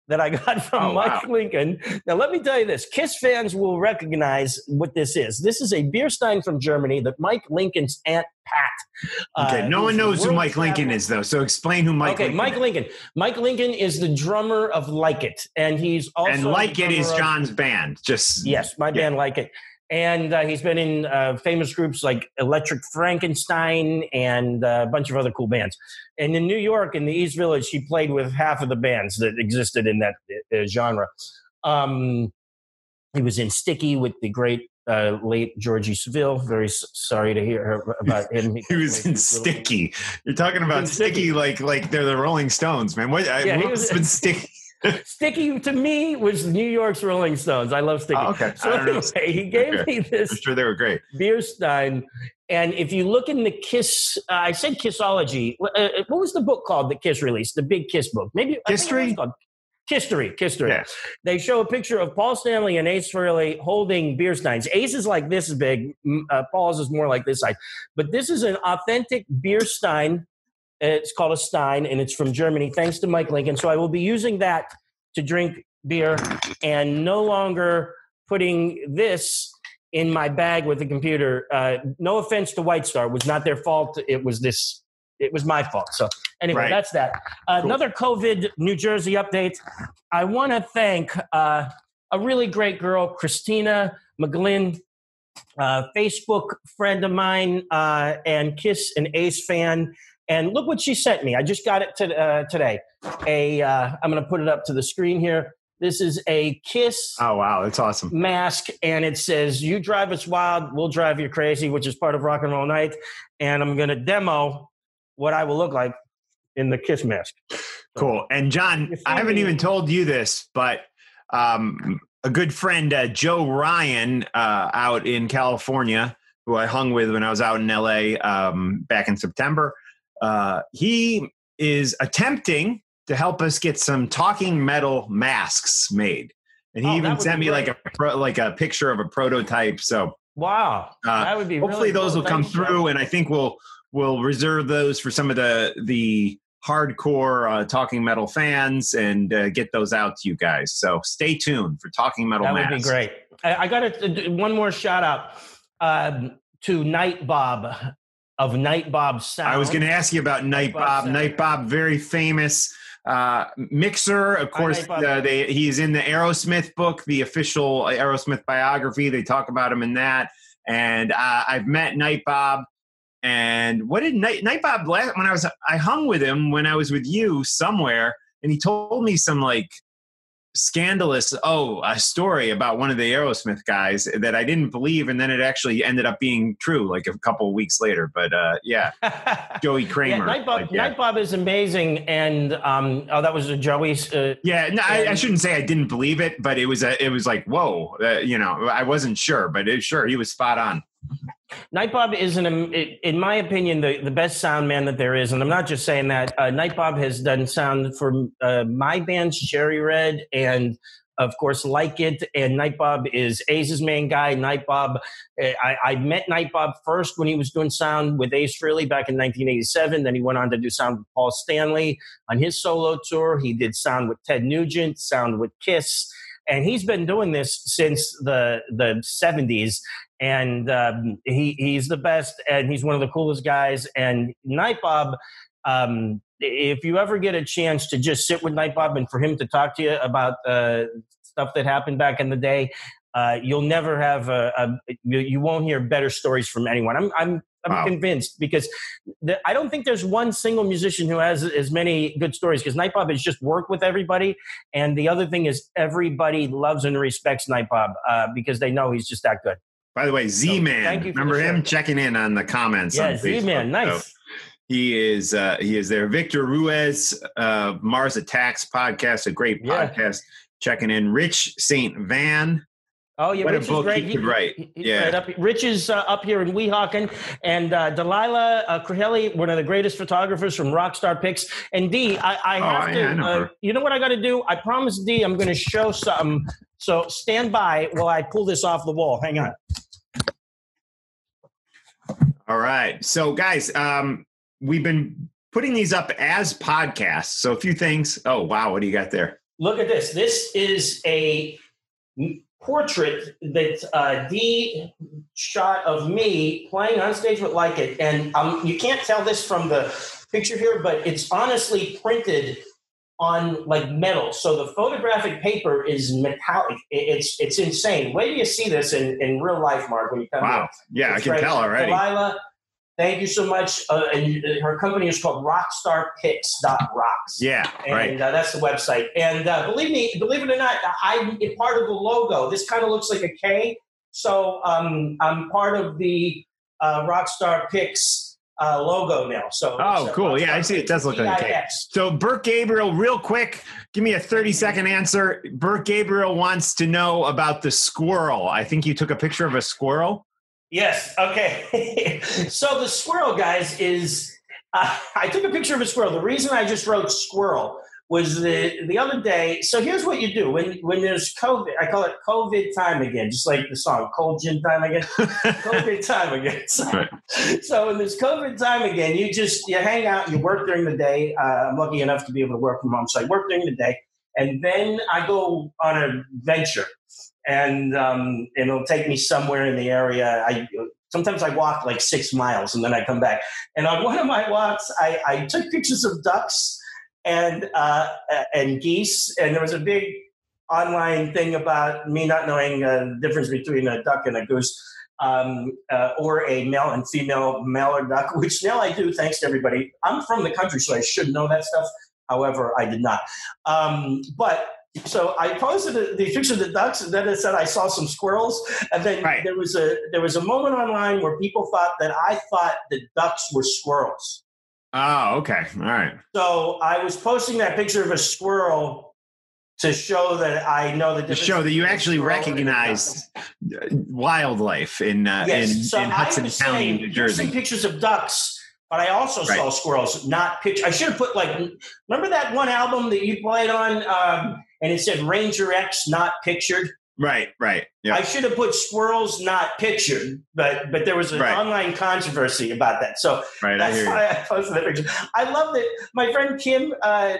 that I got from Oh, wow. Mike Lincoln. Now let me tell you this: Kiss fans will recognize what this is. This is a beer stein from Germany that Mike Lincoln's aunt Pat. Okay, uh, no one knows who Mike Lincoln is, though. So explain who Mike okay, Lincoln Mike is. Lincoln. Mike Lincoln is the drummer of Like It, and he's also and Like It is drummer of- John's band. Just Yes, my Yeah. band like it. And uh, he's been in uh, famous groups like Electric Frankenstein and uh, a bunch of other cool bands. And in New York, in the East Village, he played with half of the bands that existed in that uh, genre. Um, he was in Sticky with the great uh, late Georgie Seville. Very s- sorry to hear about him. He was in Sticky. You're talking about Sticky. Sticky. like like they're the Rolling Stones, man. What? I Yeah, he what's was- been Sticky? Sticky to me was New York's Rolling Stones. I love Sticky. Oh, okay. So I don't know. anyway, he gave Okay. me this I'm sure they were great. beer stein. And if you look in the Kiss, uh, I said Kissology. What, uh, what was the book called that Kiss released? The big Kiss book. Maybe History? called History. History. Yeah. They show a picture of Paul Stanley and Ace Frehley holding beer steins. Ace is like this big. Uh, Paul's is more like this size. But this is an authentic beer stein. It's called a stein, and it's from Germany. Thanks to Mike Lincoln. So I will be using that to drink beer, and no longer putting this in my bag with the computer. Uh, no offense to White Star, it was not their fault. It was this. It was my fault. So anyway, Right. that's that. Uh, Cool. Another COVID New Jersey update. I want to thank uh, a really great girl, Christina McGlynn, uh, Facebook friend of mine, uh, and Kiss and Ace fan. And look what she sent me. I just got it to, uh, today. A, uh, I'm going to put it up to the screen here. This is a Kiss Oh wow, that's awesome. mask, and it says, "You drive us wild, we'll drive you crazy," which is part of Rock and Roll Night. And I'm going to demo what I will look like in the Kiss mask. Cool. And John, I haven't me- even told you this, but um, a good friend, uh, Joe Ryan, uh, out in California, who I hung with when I was out in LA um, back in September, uh, he is attempting to help us get some talking metal masks made. And he Oh, even sent me like a pro, like a picture of a prototype. So Wow, Uh, that would be hopefully really those cool. will come Thanks, through and i think we'll we'll reserve those for some of the the hardcore uh, talking metal fans and uh, get those out to you guys so stay tuned for talking metal masks. That would Mass. be great. I, I got to one more shout out um, to Night Bob of Night Bob Sound. i was going to ask you about night Bob bob. Night bob very famous uh, mixer. Of course Night uh, they, he's in the aerosmith book the official aerosmith biography. They talk about him in that. And uh, i've met night bob. And what did Night, Night Bob last when I was I hung with him when I was with you somewhere, and he told me some like scandalous oh a story about one of the Aerosmith guys that I didn't believe, and then it actually ended up being true like a couple of weeks later. But uh, yeah, Joey Kramer. Yeah, Night Bob, like, yeah. Is amazing, and um, oh, that was a Joey's. Uh, Yeah, no, I, I shouldn't say I didn't believe it, but it was a, it was like whoa, uh, you know, I wasn't sure, but it, sure he was spot on. Night Bob is, an, in my opinion, the, the best sound man that there is. And I'm not just saying that. Uh, Night Bob has done sound for uh, my bands, Cherry Red, and of course, Like It. And Night Bob is Ace's main guy. Night Bob, uh, I, I met Night Bob first when he was doing sound with Ace Frehley back in 1987. Then he went on to do sound with Paul Stanley on his solo tour. He did sound with Ted Nugent, sound with Kiss. And he's been doing this since the the 70s and um, he he's the best, and he's one of the coolest guys. And Night Bob, um, if you ever get a chance to just sit with Night Bob and for him to talk to you about uh, stuff that happened back in the day, uh, you'll never have a, a you, you won't hear better stories from anyone. I'm I'm I'm Wow. convinced because the, I don't think there's one single musician who has as many good stories because Night Bob has just worked with everybody. And the other thing is everybody loves and respects Night Bob uh, because they know he's just that good. By the way, Z Man, you remember him show. checking in on the comments. Yeah, Z Man, nice. So he is uh, he is there. Victor Ruiz, uh, Mars Attacks podcast, a great Yeah. podcast. Checking in. Rich Saint Van. Oh yeah, What Rich is great. he write. he's Yeah. up, Rich is uh, up here in Weehawken, and uh, Delilah uh, one of the greatest photographers from Rockstar Pics. And D, I, I Oh, have to. yeah, know uh, you know what I got to do? I promise D, I'm going to show something. So stand by while I pull this off the wall. Hang on. All right. So, guys, um, we've been putting these up as podcasts. So, a few things. Oh, wow. What do you got there? Look at this. This is a portrait that uh, D shot of me playing on stage with Like It. And um, you can't tell this from the picture here, but it's honestly printed on like metal. So the photographic paper is metallic. It's it's insane. Wait do you see this in, in real life, Mark, when you come Wow. here. Yeah, I can right. tell already. Delilah, thank you so much. Uh, and her company is called rockstarpics.rocks Yeah, and right. uh, that's the website. And uh, believe me, believe it or not, I'm part of the logo. This kind of looks like a K, so um, I'm part of the uh, Rockstar Pics uh, logo now. So Oh, uh, cool. Yeah, I see it does look like a K. So, Bert Gabriel, real quick, give me a 30 second answer. Bert Gabriel wants to know about the squirrel. I think you took a picture of a squirrel. Yes. Okay. so the squirrel, guys, is uh, I took a picture of a squirrel. The reason I just wrote squirrel was the the other day. So here's what you do when when there's COVID. I call it COVID time again, just like the song "Cold Gin Time Again." COVID time again. So, Right. so when there's COVID time again, you just you hang out, you work during the day. Uh, I'm lucky enough to be able to work from home, so I work during the day, and then I go on a venture, and um, it'll take me somewhere in the area. I sometimes I walk like six miles, and then I come back. And on one of my walks, I, I took pictures of ducks and uh, and geese, and there was a big online thing about me not knowing uh, the difference between a duck and a goose um, uh, or a male and female mallard duck, which now I do, thanks to everybody. I'm from the country, so I should know that stuff. However, I did not. Um, but so I posted the, the picture of the ducks, and then it said I saw some squirrels, and then Right. there was a there was a moment online where people thought that I thought the ducks were squirrels. Oh, okay. All right. So I was posting that picture of a squirrel to show that I know the To show that you actually squirrel and a duck. recognize uh, wildlife in uh, Yes. in, so in Hudson I was County, saying, New Jersey. pictures of ducks, but I also Right. saw squirrels, not pictures. I should have put like, remember that one album that you played on, um, and it said Ranger X, not pictured. Right, right. Yeah. I should have put squirrels, not pictured, but but there was an Right. online controversy about that. So right, I that's you. why I posted that picture. I love that my friend Kim uh,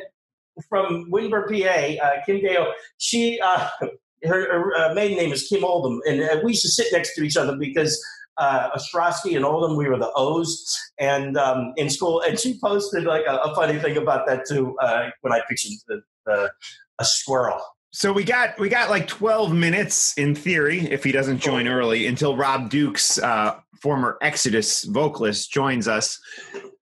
from Windber, PA, uh, Kim Dale, she uh, her, her uh, maiden name is Kim Oldham, and uh, we used to sit next to each other because uh, Ostrowski and Oldham, we were the O's, and um, in school. And she posted like a, a funny thing about that too uh, when I pictured the, the, a squirrel. So we got we got like 12 minutes in theory if he doesn't join early until Rob Dukes, uh, former Exodus vocalist, joins us.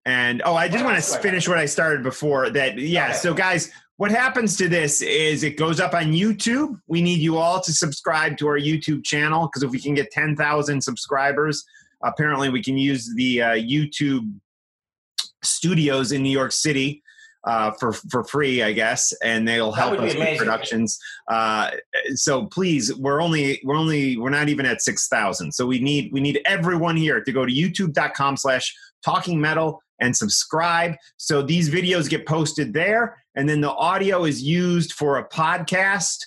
And oh, I just want to finish what I started before. That yeah. So guys, what happens to this is it goes up on YouTube. We need you all to subscribe to our YouTube channel because if we can get 10,000 subscribers, apparently we can use the uh, YouTube studios in New York City uh, for for free, I guess, and they'll help us with productions. Uh, so please, we're only we're only we're not even at six thousand. So we need we need everyone here to go to YouTube.com/slash Talking Metal and subscribe. So these videos get posted there, and then the audio is used for a podcast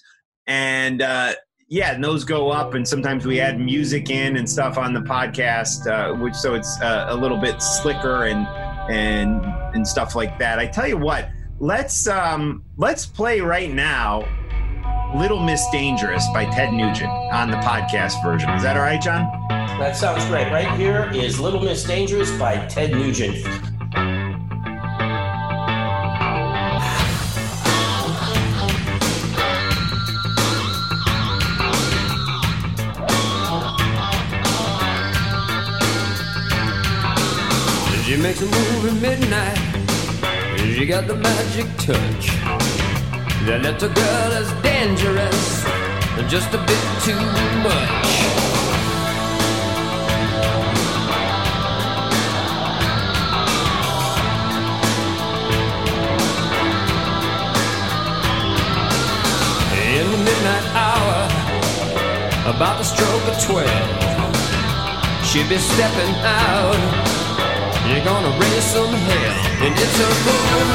and. Uh, yeah, and those go up, and sometimes we add music in and stuff on the podcast, uh, which so it's uh, a little bit slicker and and and stuff like that. I tell you what, let's um, let's play right now. Little Miss Dangerous by Ted Nugent on the podcast version. Is that all right, John? That sounds great. Right here is Little Miss Dangerous by Ted Nugent. She makes a move at midnight. She got the magic touch. That little girl is dangerous, just a bit too much. In the midnight hour, about the stroke of twelve, she'd be stepping out. You're gonna raise some hell, and it's a moon.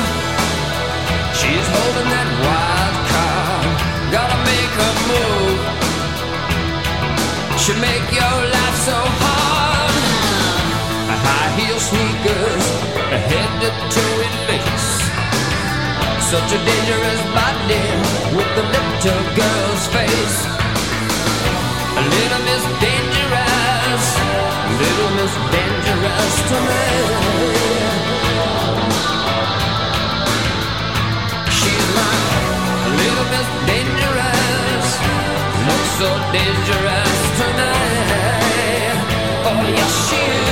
She's holding that wild card. Gotta make a move. She make your life so hard. High heel sneakers, a head to toe in lace. Such a dangerous body with the little girl's face. A little Miss Dangerous, little Miss Dangerous to me. She's my little Miss Dangerous, looks so dangerous tonight. Oh yes, she is.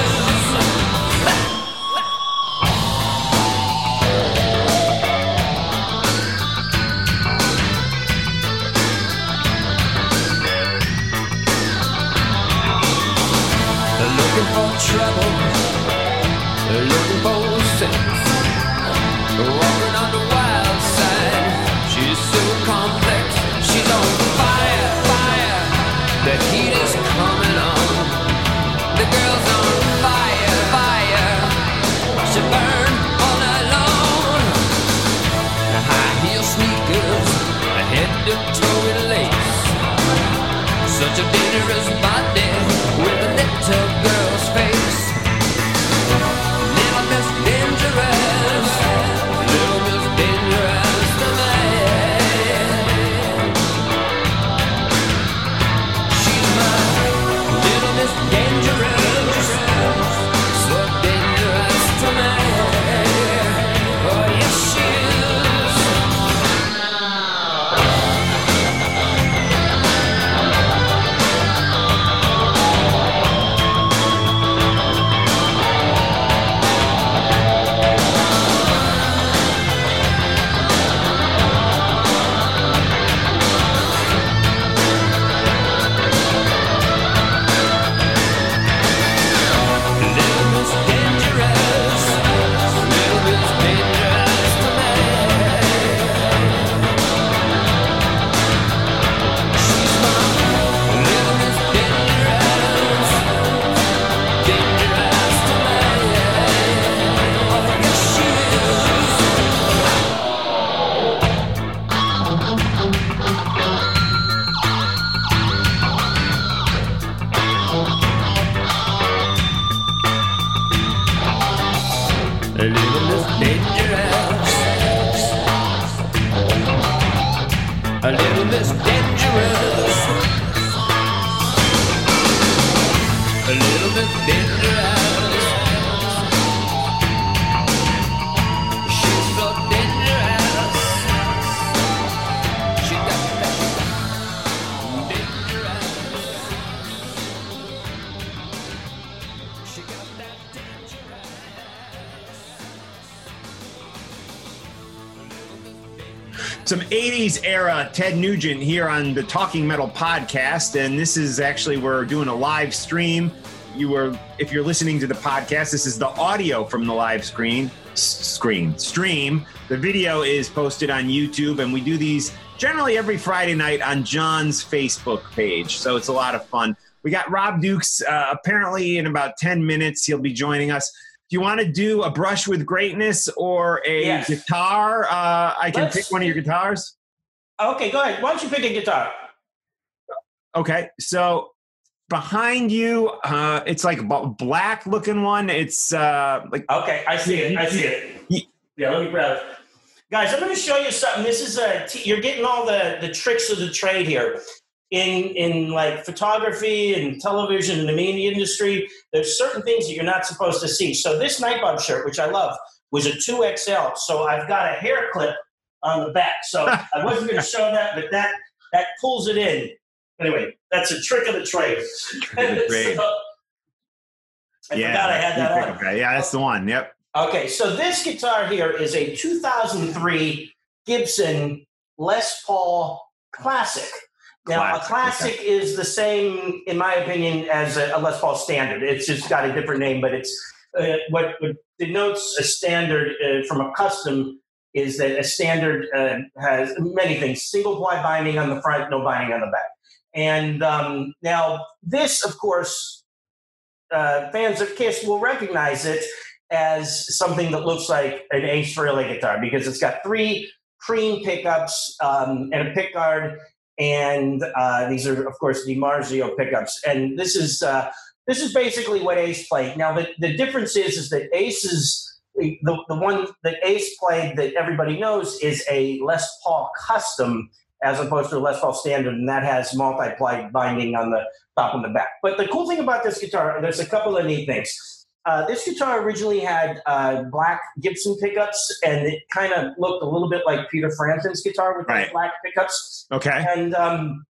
Ted Nugent here on the Talking Metal podcast. And this is actually, we're doing a live stream. You were, if you're listening to the podcast, this is the audio from the live screen, screen, stream. The video is posted on YouTube, and we do these generally every Friday night on John's Facebook page. So it's a lot of fun. We got Rob Dukes uh, apparently in about 10 minutes. He'll be joining us. Do you want to do a brush with greatness or a Yes. guitar? Uh, I can Let's- pick one of your guitars. Okay, go ahead. Why don't you pick a guitar? Okay, so behind you, uh, it's like a black looking one. It's uh, like Okay, I see it. I see it. Yeah, let me grab it. Guys, I'm going to show you something. This is a t- you're getting all the the tricks of the trade here. In in like photography and television and the media industry, there's certain things that you're not supposed to see. So this Night Bob shirt, which I love, was a 2XL. So I've got a hair clip on the back. So I wasn't going to show that, but that that pulls it in. Anyway, that's a trick of the trade. of the trade. So- I yeah, forgot I had that on. Okay, yeah, that's the one. Yep. Okay, so this guitar here is a 2003 Gibson Les Paul Classic. Now, a Classic, classic is the same, in my opinion, as a, a Les Paul standard. It's just got a different name, but it's uh, what, what denotes a standard uh, from a custom is that a standard uh, has many things single ply binding on the front, no binding on the back. And um, now, this, of course, uh, fans of Kiss will recognize it as something that looks like an Ace Frehley guitar because it's got three cream pickups um, and a pickguard, and uh, these are, of course, DiMarzio pickups. And this is uh, this is basically what Ace played. Now, the, the difference is is that Ace's the, the one that Ace played that everybody knows is a Les Paul custom as opposed to a Les Paul standard, and that has multi-ply binding on the top and the back. But the cool thing about this guitar, there's a couple of neat things. Uh, this guitar originally had uh, black Gibson pickups, and it kind of looked a little bit like Peter Frampton's guitar with Right. black pickups. Okay. And um,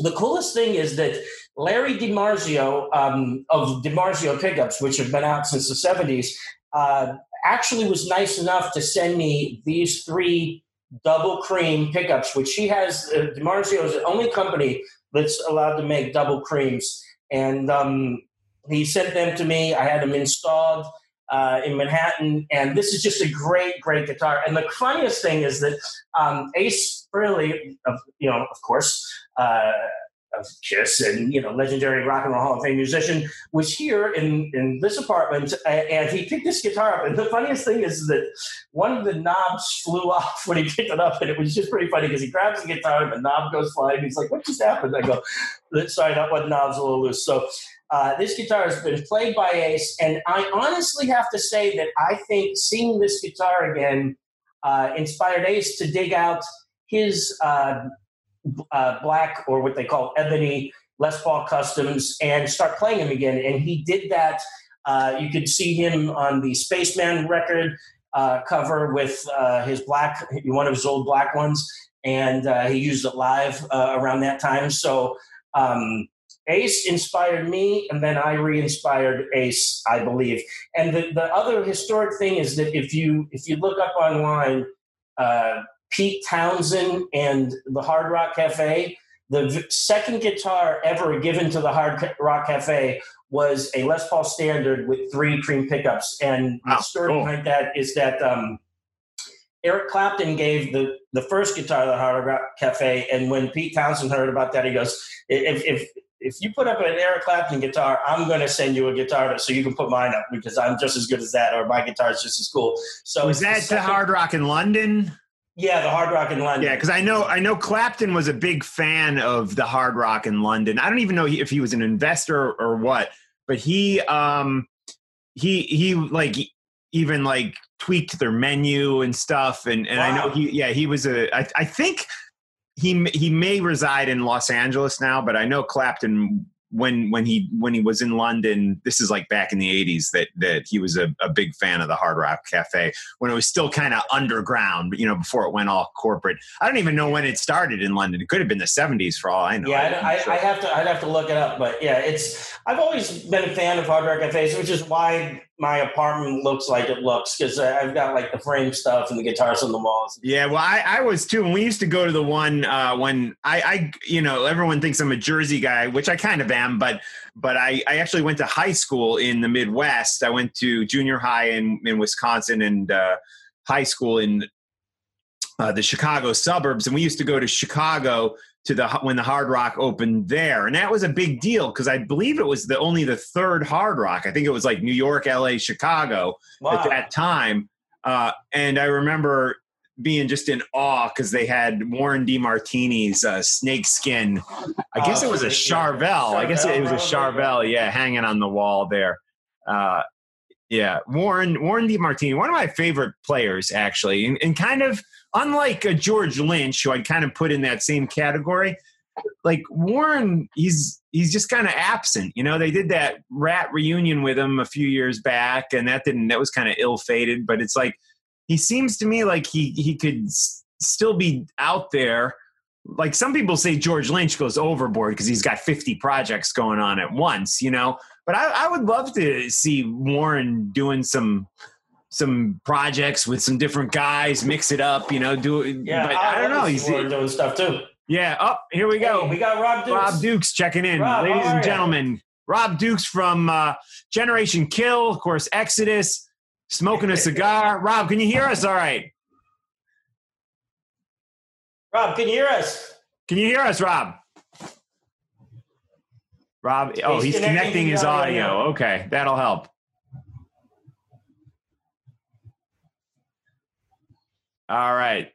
the coolest thing is that Larry DiMarzio um, of DiMarzio Pickups, which have been out since the 70s, uh, actually was nice enough to send me these three double cream pickups, which he has. Uh, DiMarzio is the only company that's allowed to make double creams. And um, he sent them to me. I had them installed uh, in Manhattan, and this is just a great, great guitar. And the funniest thing is that um, Ace Frehley, of you know, of course, uh, of Kiss, and you know, legendary rock and roll Hall of Fame musician, was here in in this apartment, and he picked this guitar up. And the funniest thing is that one of the knobs flew off when he picked it up, and it was just pretty funny because he grabs the guitar, and the knob goes flying. He's like, "What just happened?" I go, "Sorry, that one knob's a little loose." So. Uh, this guitar has been played by Ace, and I honestly have to say that I think seeing this guitar again uh, inspired Ace to dig out his uh, uh, black or what they call ebony Les Paul customs and start playing them again. And he did that. Uh, you could see him on the Spaceman record uh, cover with uh, his black, one of his old black ones, and uh, he used it live uh, around that time. So. Um, Ace inspired me, and then I re-inspired Ace, I believe. And the, the other historic thing is that if you if you look up online, uh, Pete Townshend and the Hard Rock Cafe, the v- second guitar ever given to the Hard Rock Cafe was a Les Paul Standard with three cream pickups. And Wow, the story cool. behind that is that um, Eric Clapton gave the the first guitar to the Hard Rock Cafe, and when Pete Townshend heard about that, he goes, "If if if you put up an Eric Clapton guitar, I'm going to send you a guitar so you can put mine up because I'm just as good as that, or my guitar is just as cool." So Was that the second- Hard Rock in London? Yeah, the Hard Rock in London. Yeah, because I know I know Clapton was a big fan of the Hard Rock in London. I don't even know if he was an investor or what, but he um he he like even like tweaked their menu and stuff. And and I know he yeah he was a I, I think he he may reside in Los Angeles now, but I know Clapton when when he when he was in London, this is like back in the '80s that that he was a, a big fan of the Hard Rock Cafe when it was still kind of underground, you know, before it went all corporate. I don't even know when it started in London. It could have been the '70s for all I know. Yeah, I, sure. I, I have to. I'd have to look it up, but yeah, it's. I've always been a fan of Hard Rock Cafes, which is why my apartment looks like it looks because I've got like the frame stuff and the guitars on the walls. Yeah, well, I, I was too. And we used to go to the one uh, when I, I, you know, everyone thinks I'm a Jersey guy, which I kind of am, but but I, I actually went to high school in the Midwest. I went to junior high in, in Wisconsin and uh, high school in uh, the Chicago suburbs, and we used to go to Chicago to the when the Hard Rock opened there, and that was a big deal because I believe it was the only the third Hard Rock. I think it was like New York, L.A., Chicago Wow. at that time. Uh, and I remember being just in awe because they had Warren DeMartini's uh, snake skin. I guess Oh, it was a. Charvel. I guess it was a Charvel, Charvel, yeah, hanging on the wall there. Uh, yeah, Warren Warren DeMartini, one of my favorite players actually, and, and kind of unlike a George Lynch, who I'd kind of put in that same category. Like Warren, he's he's just kind of absent. You know, they did that Ratt reunion with him a few years back, and that didn't that was kind of ill fated. But it's like he seems to me like he he could s- still be out there. Like some people say, George Lynch goes overboard because he's got fifty projects going on at once. You know, But I, I would love to see Warren doing some some projects with some different guys, mix it up, you know, do it. Yeah, but I don't know. He's doing stuff too. yeah. Up oh, here we go. Hey, we got Rob Dukes. Rob Dukes checking in, Rob, ladies and gentlemen. Rob Dukes from uh, Generation Kill, of course, Exodus, smoking a cigar. Rob, can you hear us? All right. Rob, can you hear us? Can you hear us, Rob? Rob, oh, He's he's connecting connecting his his audio audio. Okay, that'll help. All right.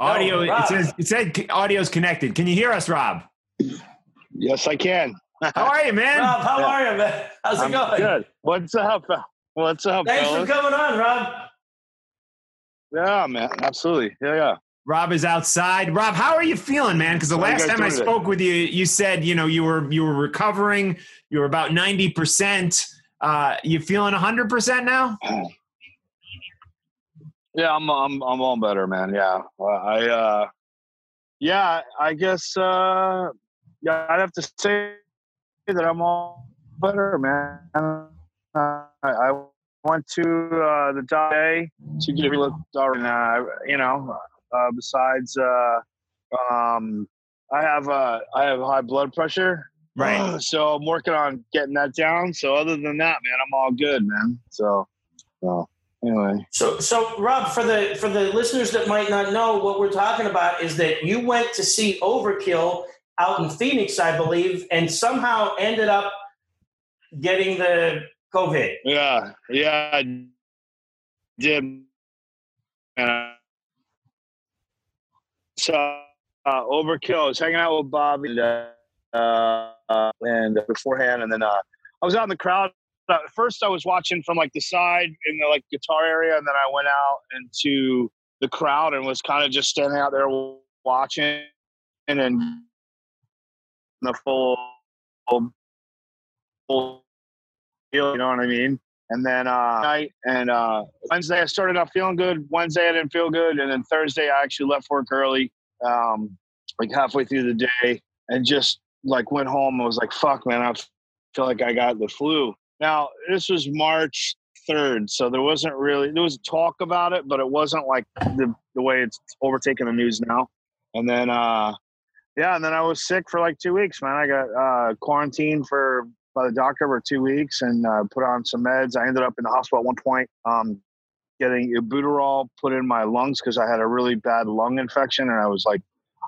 Audio. Rob. it says it said audio's connected. Can you hear us, Rob? Yes, I can. How are you, man? Rob, how Yeah. are you, man? How's it I'm going? good. What's up? What's up, Thanks fellas? for coming on, Rob. Yeah, man. Absolutely. Yeah, yeah. Rob is outside. Rob, how are you feeling, man? Because the How last time I doing today? spoke with you, you said you know you were you were recovering. You were about ninety percent. Uh, you feeling hundred percent now? Yeah, I'm I'm I'm all better, man. Yeah. I uh yeah, I guess uh yeah, I'd have to say that I'm all better, man. Uh, I, I went to uh the day to get looked and uh you know, uh besides uh um I have uh I have high blood pressure. Right. So I'm working on getting that down. So other than that, man, I'm all good, man. So so anyway. So, so Rob, for the for the listeners that might not know, what we're talking about is that you went to see Overkill out in Phoenix, I believe, and somehow ended up getting the COVID. Yeah, yeah, I did. And so uh, overkill. I was hanging out with Bobby and, uh, uh, and beforehand, and then uh, I was out in the crowd. First, I was watching from like the side in the like guitar area, and then I went out into the crowd and was kind of just standing out there watching, and then the full full deal. You know what I mean? And then uh, night and uh, Wednesday, I started out feeling good. Wednesday, I didn't feel good, and then Thursday, I actually left work early, um, like halfway through the day, and just like went home. and was like, "Fuck, man, I feel like I got the flu." Now this was March third, so there wasn't really there was talk about it, but it wasn't like the the way it's overtaking the news now. And then, uh, yeah, and then I was sick for like two weeks, man. I got uh, quarantined for by the doctor for two weeks and uh, put on some meds. I ended up in the hospital at one point, um, getting albuterol put in my lungs because I had a really bad lung infection, and I was like,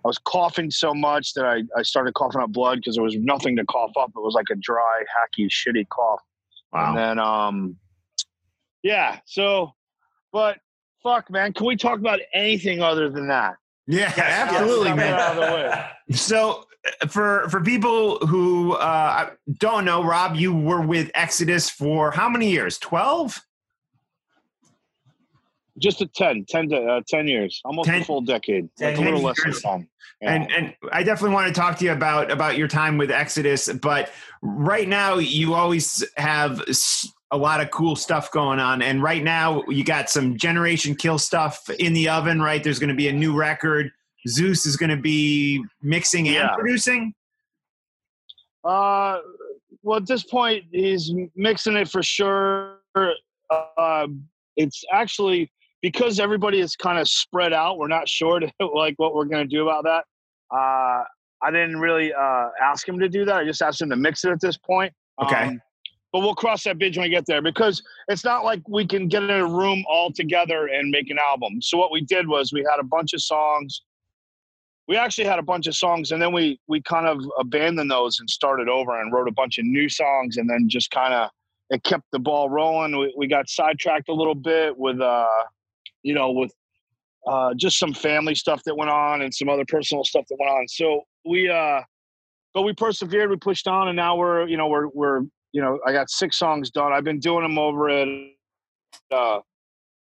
I was coughing so much that I, I started coughing up blood because there was nothing to cough up. It was like a dry, hacky, shitty cough. Wow. And then, um, yeah. So, but fuck, man, can we talk about anything other than that? Yeah, absolutely, man. Out of the way. So uh, for for people who uh, don't know, Rob, you were with Exodus for how many years? Twelve. Just a 10, 10, to, uh, 10 years, almost 10 a full decade, Ten like a little less years. than Yeah. And and I definitely want to talk to you about about your time with Exodus. But right now, you always have a lot of cool stuff going on. And right now, you got some Generation Kill stuff in the oven. Right, there's going to be a new record. Zeuss is going to be mixing and producing. Uh, well, at this point, he's mixing it for sure. Uh, it's actually because everybody is kind of spread out. We're not sure to, like what we're going to do about that. Uh, I didn't really uh, ask him to do that. I just asked him to mix it at this point. Okay. Um, but we'll cross that bridge when we get there because it's not like we can get in a room all together and make an album. So what we did was we had a bunch of songs. We actually had a bunch of songs, and then we we kind of abandoned those and started over and wrote a bunch of new songs, and then just kind of it kept the ball rolling. We, we got sidetracked a little bit with uh, you know, with uh, just some family stuff that went on and some other personal stuff that went on. So we uh, but we persevered, we pushed on, and now we're you know we're we're you know I got six songs done. I've been doing them over at uh,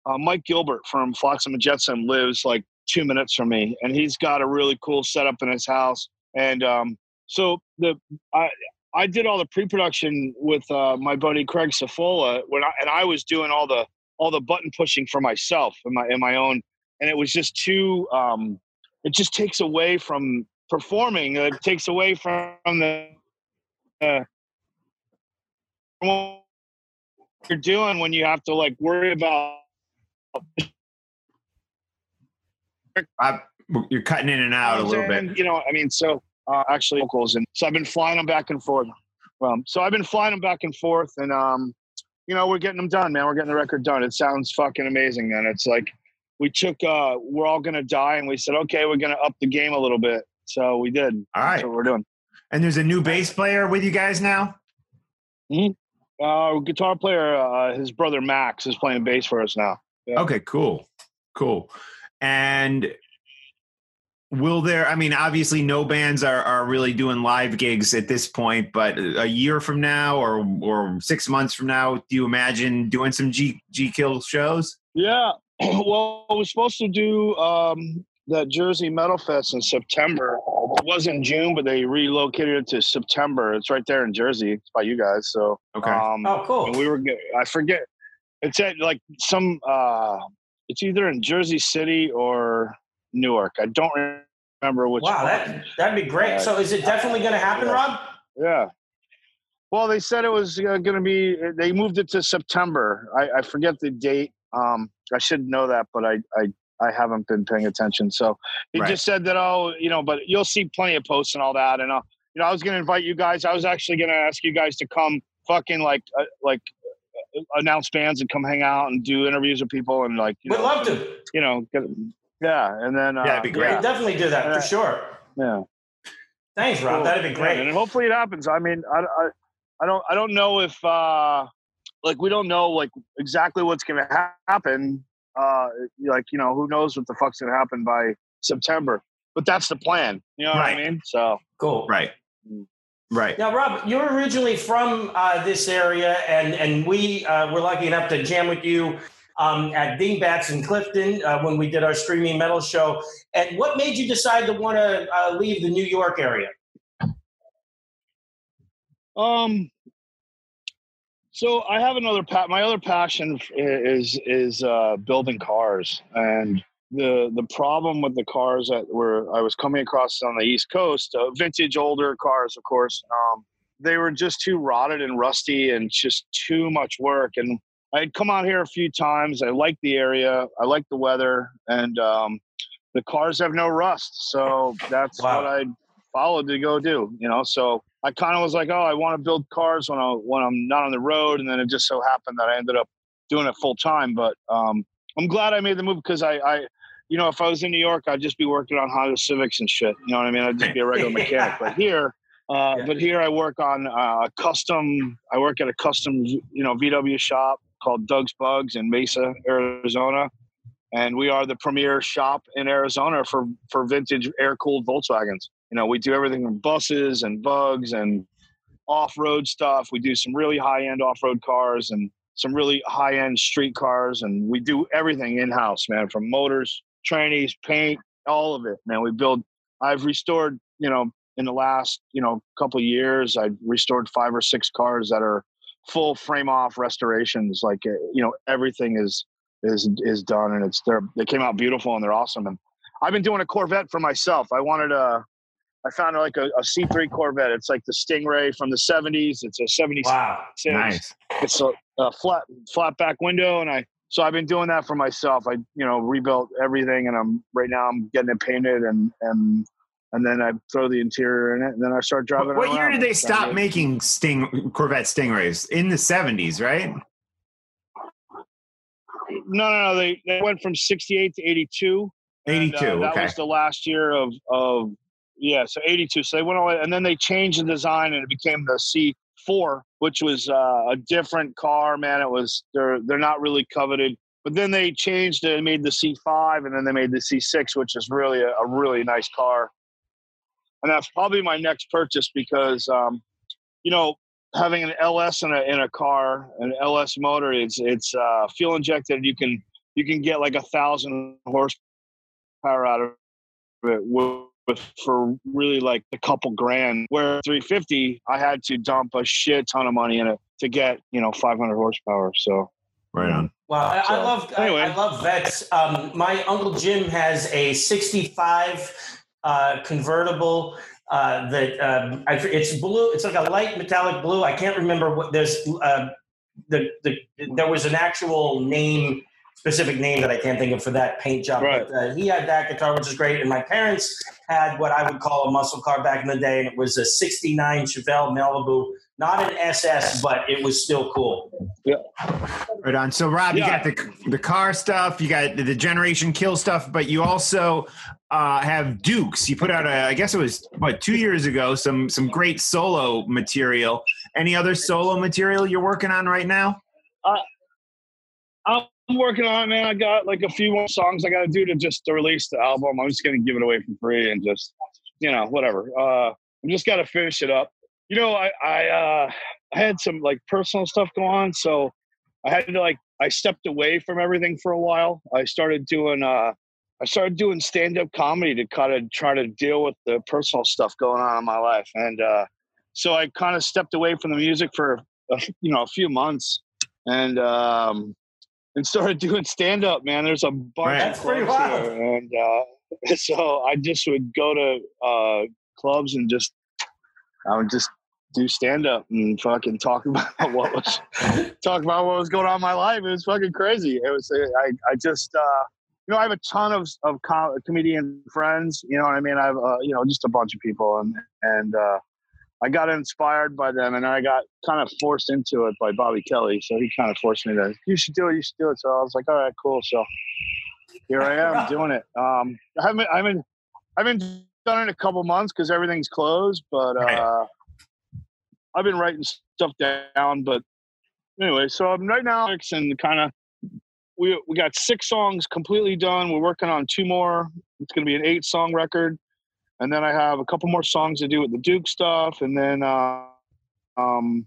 uh, Mike Gilbert from Flotsam and Jetsam lives like two minutes from me, and he's got a really cool setup in his house. And um, so the I I did all the pre-production with uh, my buddy Craig Safola when I, and I was doing all the all the button pushing for myself in my in my own, and it was just too. Um, it just takes away from performing. It takes away from the. Uh, what you're doing when you have to like worry about I, you're cutting in and out a little bit. You know, I mean, so uh, actually vocals, and so I've been flying them back and forth. Well, so I've been flying them back and forth, and um, you know, we're getting them done, man. We're getting the record done. It sounds fucking amazing, man. It's like we took, uh, we're all gonna die, and we said, okay, we're gonna up the game a little bit. So we did. All That's right. what we're doing. And there's a new bass player with you guys now. Uh, guitar player, uh, his brother Max is playing bass for us now. Yeah. Okay, cool, cool. And will there? I mean, obviously, no bands are are really doing live gigs at this point. But a year from now, or or six months from now, do you imagine doing some G G Kill shows? Yeah. well, we're supposed to do um, that Jersey Metal Fest in September. It was in June, but they relocated it to September. It's right there in Jersey. It's by you guys. So, Okay. um, Oh, cool. and we were, I forget, it's at like some, uh, it's either in Jersey City or Newark. I don't remember which Wow, one. that that'd be great. So, is it definitely going to happen, Rob? Yeah. Well, they said it was uh, going to be. They moved it to September. I, I forget the date. Um, I should know that, but I, I I haven't been paying attention. So he Right. just said that. Oh, you know, but you'll see plenty of posts and all that. And uh, you know, I was going to invite you guys. I was actually going to ask you guys to come, fucking like uh, like uh, announce bands and come hang out and do interviews with people and like you We'd know, love to. you know, get, yeah. And then uh, Yeah, it'd be great. We'd definitely do that Yeah. for sure. Yeah. Thanks, Rob. Cool. That'd be Yeah, great. and hopefully it happens. I mean, I, I, I don't, I don't know if, uh, like, we don't know like exactly what's going to ha- happen. Uh, like, you know, who knows what the fuck's going to happen by September? But that's the plan. You know Right. what I mean? So Cool. Right. Right. Now, Rob, you're originally from uh, this area, and and we uh, were lucky enough to jam with you um, at Dingbatz in Clifton uh, when we did our streaming metal show. And what made you decide to want to uh, leave the New York area? Um. So I have another pa- my other passion is is uh, building cars, and the the problem with the cars that were I was coming across on the East Coast, uh, vintage older cars, of course, um, they were just too rotted and rusty, and just too much work. And I had come out here a few times. I like the area, I like the weather, and um, the cars have no rust, so that's Wow. what I followed to go do. You know, so I kind of was like, oh, I want to build cars when I when I'm not on the road, and then it just so happened that I ended up doing it full time. But um, I'm glad I made the move because I, I, you know, if I was in New York, I'd just be working on Honda Civics and shit. You know what I mean? I'd just be a regular mechanic. But here, uh, Yeah. but here I work on uh, custom. I work at a custom, you know, VW shop called Doug's Bugs in Mesa, Arizona. And we are the premier shop in Arizona for for vintage air cooled Volkswagens you know, we do everything from buses and bugs and off-road stuff. We do some really high-end off-road cars and some really high-end street cars, and we do everything in-house, man. From motors, trannies, paint, all of it, man. We build. I've restored, you know, in the last, you know, couple years, I've restored five or six cars that are full frame-off restorations. Like, uh, you know, everything is is is done, and it's they're they came out beautiful and they're awesome. And I've been doing a Corvette for myself. I wanted a I found like a a C3 Corvette. It's like the Stingray from the 70s. It's a 76. Wow. Nice. It's a, a flat flat back window, and I so I've been doing that for myself. I you know rebuilt everything, and I'm right now I'm getting it painted, and and and then I throw the interior in it, and then I start driving. What, what it year did they So, stop making Sting Corvette Stingrays? In the 70s, right? No, no, no. They they went from 68 to eighty two. Eighty two. uh, that okay. was the last year of of yeah, so 82. So they went away, and then they changed the design, and it became the C4, which was uh, a different car. Man, it was they're they're not really coveted. But then they changed it, and made the C5, and then they made the C6, which is really a, a really nice car. And that's probably my next purchase because, um, you know, having an LS in a in a car, an LS motor, it's it's uh, fuel injected. You can you can get like a thousand horsepower out of it with, with for really like a couple grand. Where 350, I had to dump a shit ton of money in it to get you know 500 horsepower. So right on. Well, I, I love anyway. I, I love vets. Um, my uncle Jim has a '65 uh, convertible uh, that um, I, it's blue. It's like a light metallic blue. I can't remember what there's. Uh, the, the there was an actual name, specific name that I can't think of for that paint job. Right. But uh, he had that guitar, which is great. And my parents had what I would call a muscle car back in the day, and it was a '69 Chevelle Malibu, not an SS, but it was still cool. Right on. So, Rob, you got the the car stuff, you got the, the Generation Kill stuff, but you also uh, have Dukes. You put out a, I guess it was what two years ago, some some great solo material. Any other solo material you're working on right now? I'm working on it, man. I got like a few more songs I got to do to just to release the album. I'm just gonna give it away for free and just, you know, whatever. Uh, I'm just got to finish it up. You know, I I uh, I had some like personal stuff go on, so I had to like I stepped away from everything for a while. I started doing uh, I started doing stand up comedy to kind of try to deal with the personal stuff going on in my life, and uh, so I kind of stepped away from the music for a, you know a few months, and um, and started doing stand up. Man, there's a bunch Right. of That's pretty clubs wild. here, and uh, so I just would go to uh, clubs and just I would just do stand up and fucking talk about what was talk about what was going on in my life. It was fucking crazy. It was I I just uh, you know I have a ton of of com- comedian friends. You know what I mean? I have uh, you know just a bunch of people and and uh, I got inspired by them and I got kind of forced into it by Bobby Kelly. So he kind of forced me to you should do it. You should do it. So I was like, all right, cool. So here I am doing it. Um, I haven't I haven't I haven't done it in a couple months because everything's closed, but Right. I've been writing stuff down. But anyway, so I'm right now and kind of we we got six songs completely done. We're working on two more. It's going to be an eight song record, and then I have a couple more songs to do with the Duke stuff, and then uh, um,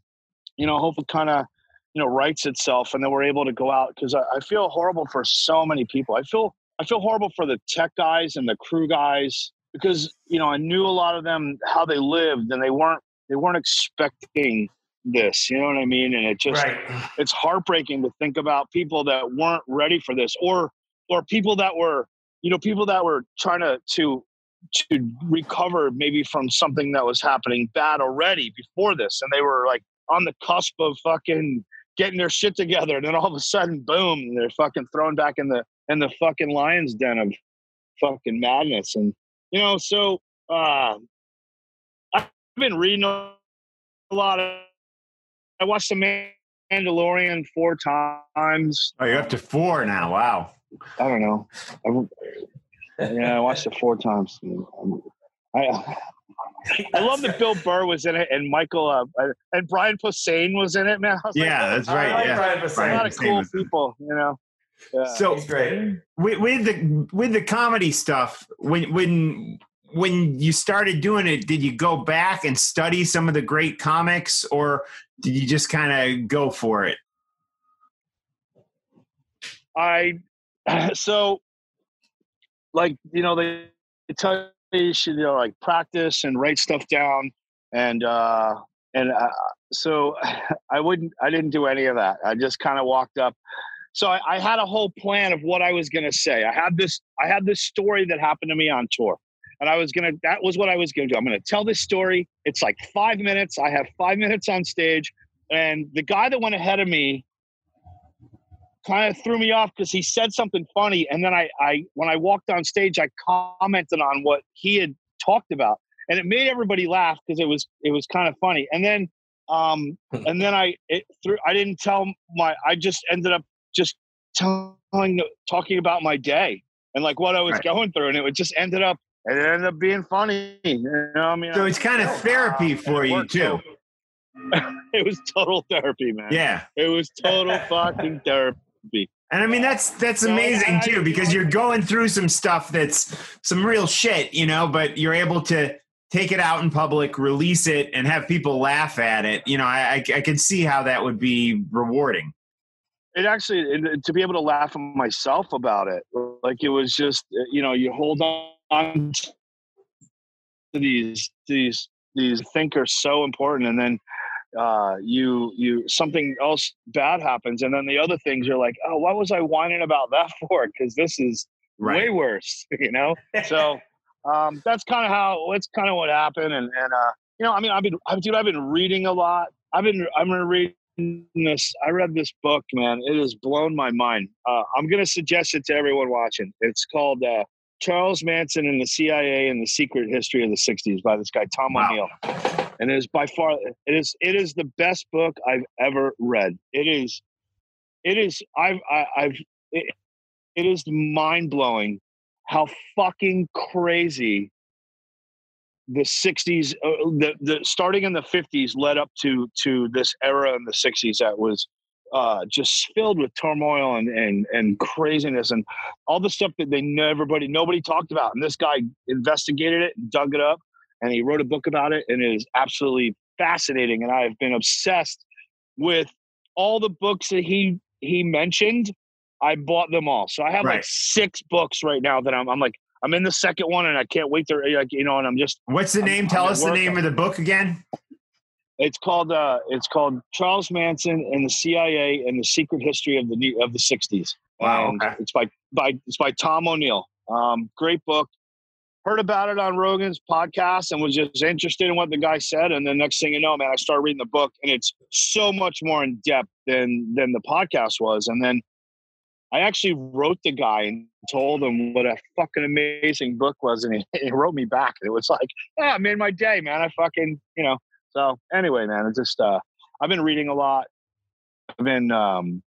you know, hopefully, kind of you know writes itself, and then we're able to go out because I, I feel horrible for so many people. I feel I feel horrible for the tech guys and the crew guys because you know I knew a lot of them how they lived, and they weren't they weren't expecting this. You know what I mean? And it just Right. it's heartbreaking to think about people that weren't ready for this or or people that were you know people that were trying to to to recover maybe from something that was happening bad already before this and they were like on the cusp of fucking getting their shit together and then all of a sudden boom they're fucking thrown back in the in the fucking lion's den of fucking madness and you know so uh been reading a lot of I watched The Mandalorian four times. Oh, you're up to four now. Wow. I don't know. I, yeah, I watched it four times. I I love that Bill Burr was in it and Michael uh, and Brian Posehn was in it. Man, I was like, Yeah, that's I right. like yeah. Brian Posehn. a lot of cool was in it. people, you know. Yeah. So He's great. with, with the with the comedy stuff, when when when you started doing it, did you go back and study some of the great comics, or did you just kind of go for it? I so like you know they tell you should you know like practice and write stuff down and uh and uh, so I wouldn't I didn't do any of that. I just kind of walked up. So I, I had a whole plan of what I was gonna say. I had this I had this story that happened to me on tour. And I was gonna that was what I was gonna do. I'm gonna tell this story. It's like five minutes. I have five minutes on stage. And the guy that went ahead of me kind of threw me off because he said something funny and then I, I when i walked on stage i commented on what he had talked about and it made everybody laugh because it was it was kind of funny and then um and then i it through i didn't tell my i just ended up just telling talking about my day and like what i was Right. going through and it just ended up and it ended up being funny you know i mean So it's kind of therapy for you too. it was total therapy man Yeah. it was total fucking therapy And I mean that's that's amazing too because you're going through some stuff that's some real shit, you know, but you're able to take it out in public, release it, and have people laugh at it. You know, I I, I can see how that would be rewarding. it actually uh, to be able to laugh at myself about it like it was just uh, you know you hold on to these these these think are so important and then uh you you something else bad happens and then the other things you're like oh what was i whining about that for because this is way worse you know so um, that's kind of how that's kind of what happened. And and uh, you know, I mean, I've been, I've, dude, I've been reading a lot. I've been, I'm gonna read this. I read this book, man. It has blown my mind. Uh, I'm gonna suggest it to everyone watching. It's called uh, Charles Manson and the CIA and the Secret History of the '60s by this guy Tom Wow. O'Neill, and it is by far it is it is the best book I've ever read. It is, it is I've I, I've it, it is mind blowing how fucking crazy the 60s uh, the, the starting in the 50s led up to to this era in the 60s that was uh, just filled with turmoil and, and and craziness and all the stuff that they know everybody nobody talked about and this guy investigated it and dug it up and he wrote a book about it and it is absolutely fascinating and i have been obsessed with all the books that he he mentioned i bought them all so i have like six books right now that i'm, I'm like i'm in the second one and i can't wait to like you know and i'm just What's the I'm- name? I'm Tell us the name of the book again. It's called uh it's called charles manson and the cia and the secret history of the New- of the 60s Wow, And okay. it's by by it's by tom o'neill um great book heard about it on rogan's podcast and was just interested in what the guy said and then next thing you know man i started reading the book and it's so much more in depth than than the podcast was and then I actually wrote the guy and told him what a fucking amazing book was, and he, he wrote me back. It was like, yeah, I made my day, man. I fucking, you know. So anyway, man, it's just uh, I've been reading a lot. I've been um,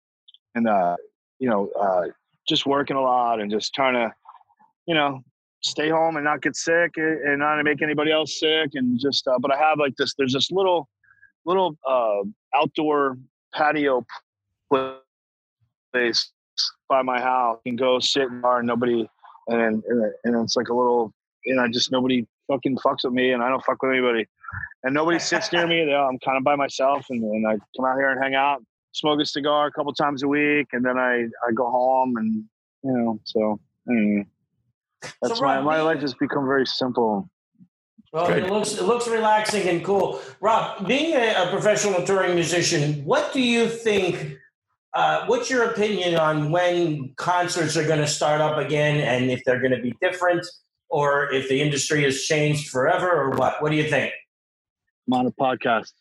and uh, you know, uh, just working a lot and just trying to, you know, stay home and not get sick and and not make anybody else sick and just. Uh, but I have like this. There's this little, little uh, outdoor patio place by my house and go sit in the bar and nobody and and, and it's like a little you know just nobody fucking fucks with me and I don't fuck with anybody and nobody sits near me. They- I'm kind of by myself and, and I come out here and hang out, smoke a cigar a couple times a week, and then I I go home and you know so. anyway. That's my, Rob, my being- life has become very simple. Well, it looks it looks relaxing and cool. Rob, being a, a professional touring musician, what do you think? Uh, what's your opinion on when concerts are going to start up again, and if they're going to be different, or if the industry has changed forever, or what? What do you think? I'm on a podcast.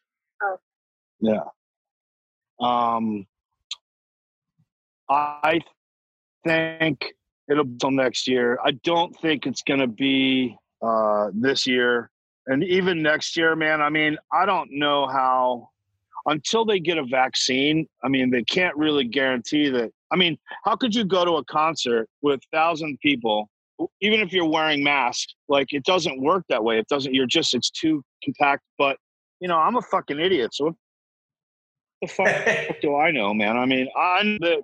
Oh. Yeah. Um, I think it'll be till next year. I don't think it's going to be uh, this year, and even next year, man. I mean, I don't know how until they get a vaccine. I mean, they can't really guarantee that. I mean, how could you go to a concert with thousand people? Even if you're wearing masks, like it doesn't work that way. It doesn't. You're just. It's too compact. But you know, I'm a fucking idiot. So what the fuck do I know, man? I mean, I'm the.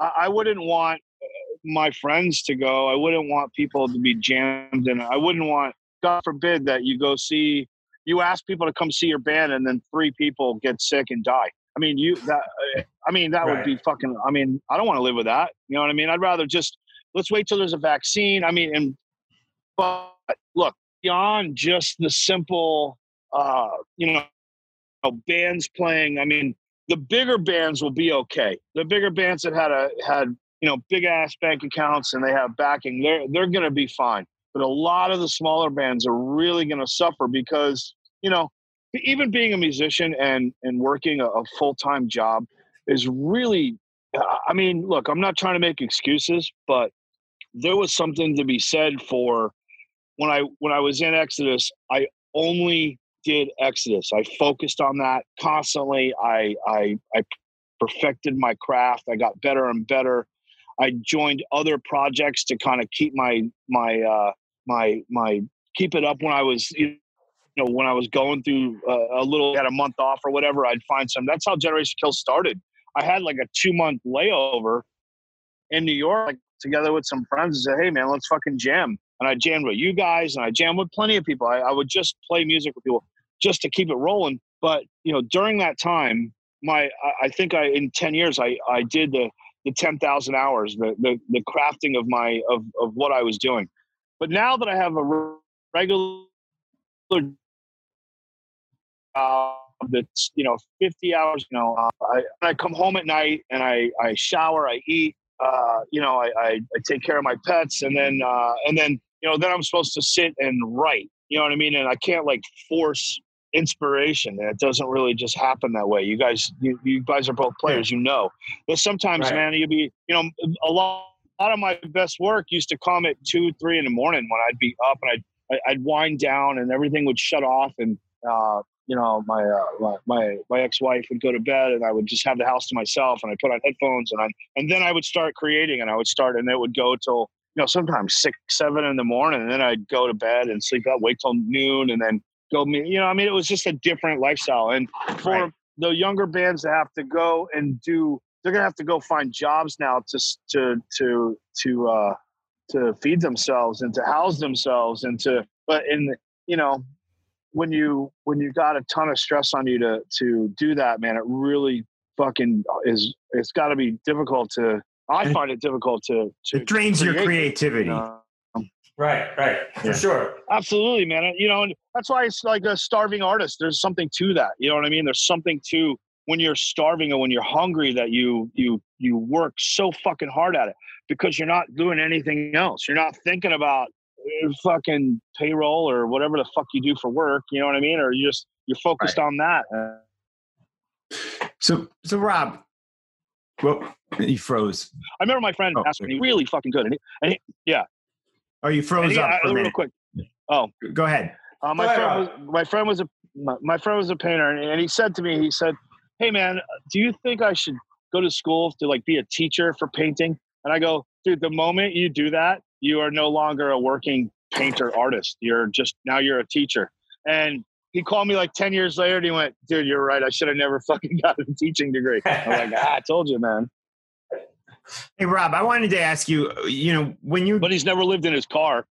I, I wouldn't want uh, my friends to go. I wouldn't want people to be jammed, and I wouldn't want, God forbid, that you go see. You ask people to come see your band, and then three people get sick and die. I mean, you that. uh, I mean, that would be fucking. I mean, I don't want to live with that. You know what I mean? I'd rather just let's wait till there's a vaccine. I mean, and but look beyond just the simple, uh, you know, bands playing. I mean, the bigger bands will be okay. The bigger bands that had a had you know big ass bank accounts and they have backing, they're they're going to be fine. But a lot of the smaller bands are really going to suffer because you know even being a musician and and working a, a full time job is really. I mean, look, I'm not trying to make excuses, but there was something to be said for when I when I was in Exodus. I only did Exodus. I focused on that constantly. I I I perfected my craft. I got better and better. I joined other projects to kind of keep my my uh, my my keep it up when I was you know when I was going through uh, a little had a month off or whatever. I'd find some. That's how Generation Kill started. I had like a two month layover in New York, like, together with some friends, and said, "Hey man, let's fucking jam." And I jammed with you guys, and I jammed with plenty of people. I, I would just play music with people just to keep it rolling. But you know, during that time, my I, I think I in ten years I I did the the ten thousand hours, the, the the crafting of my of of what I was doing. But now that I have a regular job that's you know fifty hours, you know, uh, I I come home at night and I I shower, I eat, uh, you know, I, I I take care of my pets, and then uh, and then you know, then I'm supposed to sit and write. You know what I mean? And I can't like force inspiration. And it doesn't really just happen that way. You guys, you, you guys are both players. You know, but sometimes, Right. man, you'd be, you know, a lot. A lot of my best work used to come at two, three in the morning when I'd be up and I'd I'd wind down and everything would shut off and uh, you know my, uh, my my ex-wife would go to bed and I would just have the house to myself and I put on headphones and I and then I would start creating and I would start and it would go till you know sometimes six seven in the morning and then I'd go to bed and sleep out wait till noon and then go me you know I mean it was just a different lifestyle and for Right. the younger bands that have to go and do they're gonna have to go find jobs now to to to to uh to feed themselves and to house themselves and to but in you know when you when you got a ton of stress on you to to do that man it really fucking is it's got to be difficult to i find it difficult to, to It drains your creativity. you know? Right, right, Yeah. for sure. absolutely man you know and that's why it's like a starving artist there's something to that you know what i mean there's something to when you're starving or when you're hungry that you you you work so fucking hard at it because you're not doing anything else you're not thinking about uh, fucking payroll or whatever the fuck you do for work you know what i mean or you just you're focused on that Uh, So, so Rob, well, he froze. i remember my friend Oh, asked me really fucking good and he, and he, Oh, you froze he up uh, for real minute. quick Go ahead. Uh, my Go ahead, friend was my friend was a my, my friend was a painter, and, and he said to me, he said, "Hey man, do you think I should go to school to like be a teacher for painting?" And I go, "Dude, the moment you do that, you are no longer a working painter artist. You're just now you're a teacher." And he called me like ten years later, and he went, "Dude, you're right. I should have never fucking got a teaching degree." I'm like, "Ah, I told you, man." Hey, Rob, I wanted to ask you. You know, when you But he's never lived in his car.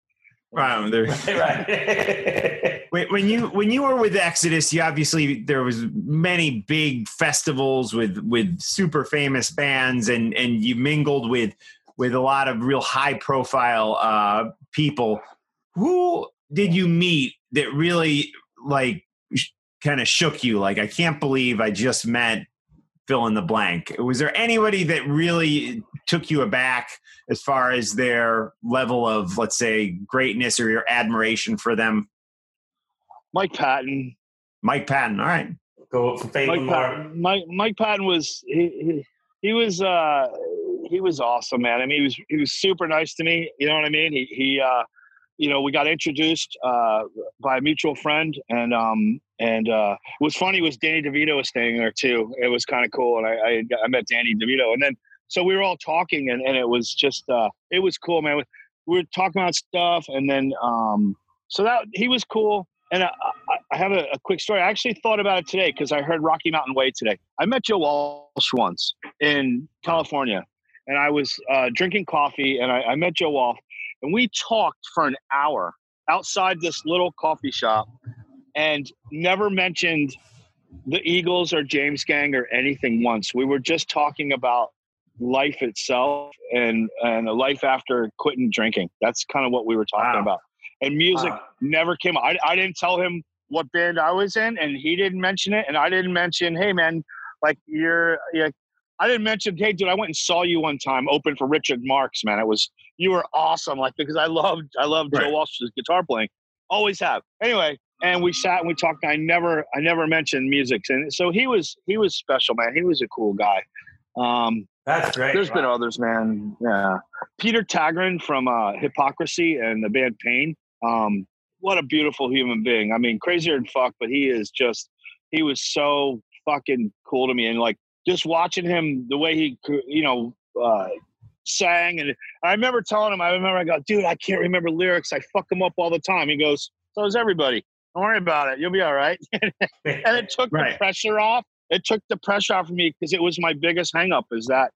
wow, there, right. when when you when you were with Exodus, you obviously there was many big festivals with with super famous bands, and and you mingled with with a lot of real high profile uh, people. Who did you meet that really like kind of shook you? Like, I can't believe I just met fill in the blank. Was there anybody that really took you aback as far as their level of, let's say, greatness or your admiration for them? Mike Patton, Mike Patton. All right. Go for faith Mike and more. Patton, Mike, Mike Patton was he, he was uh he was awesome, man. I mean, he was he was super nice to me. You know what I mean? He he uh you know we got introduced uh by a mutual friend, and um and uh was funny was Danny DeVito was staying there too. It was kind of cool, and I, I I met Danny DeVito, and then so we were all talking, and and it was just uh it was cool, man. We were talking about stuff, and then um so that he was cool. And I, I- have a, a quick story. I actually thought about it today because I heard Rocky Mountain Way today. I met Joe Walsh once in California, and I was uh, drinking coffee, and I, I met Joe Walsh, and we talked for an hour outside this little coffee shop, and never mentioned the Eagles or James Gang or anything once. We were just talking about life itself and and a life after quitting drinking. That's kind of what we were talking Wow. about. And music Wow. never came. I I didn't tell him what band I was in, and he didn't mention it, and I didn't mention, hey man, like you're, yeah. I didn't mention, hey dude, I went and saw you one time, open for Richard Marx, man. It was you were awesome, like because I loved I loved Joe Walsh's guitar playing, always have. Anyway, and we sat and we talked. And I never I never mentioned music, and so he was he was special, man. He was a cool guy. Um, That's great. there's been others, man. Yeah, Peter Tägtgren from uh, Hypocrisy and the band Pain. Um, what a beautiful human being. I mean, crazier than fuck, but he is just. He was so fucking cool to me, and like just watching him, the way he, you know, uh, sang, and I remember telling him, I remember I go, dude, I can't remember lyrics. I fuck them up all the time. He goes, so does everybody. Don't worry about it. You'll be all right. and it took Right. the pressure off. It took the pressure off of me because it was my biggest hangup is that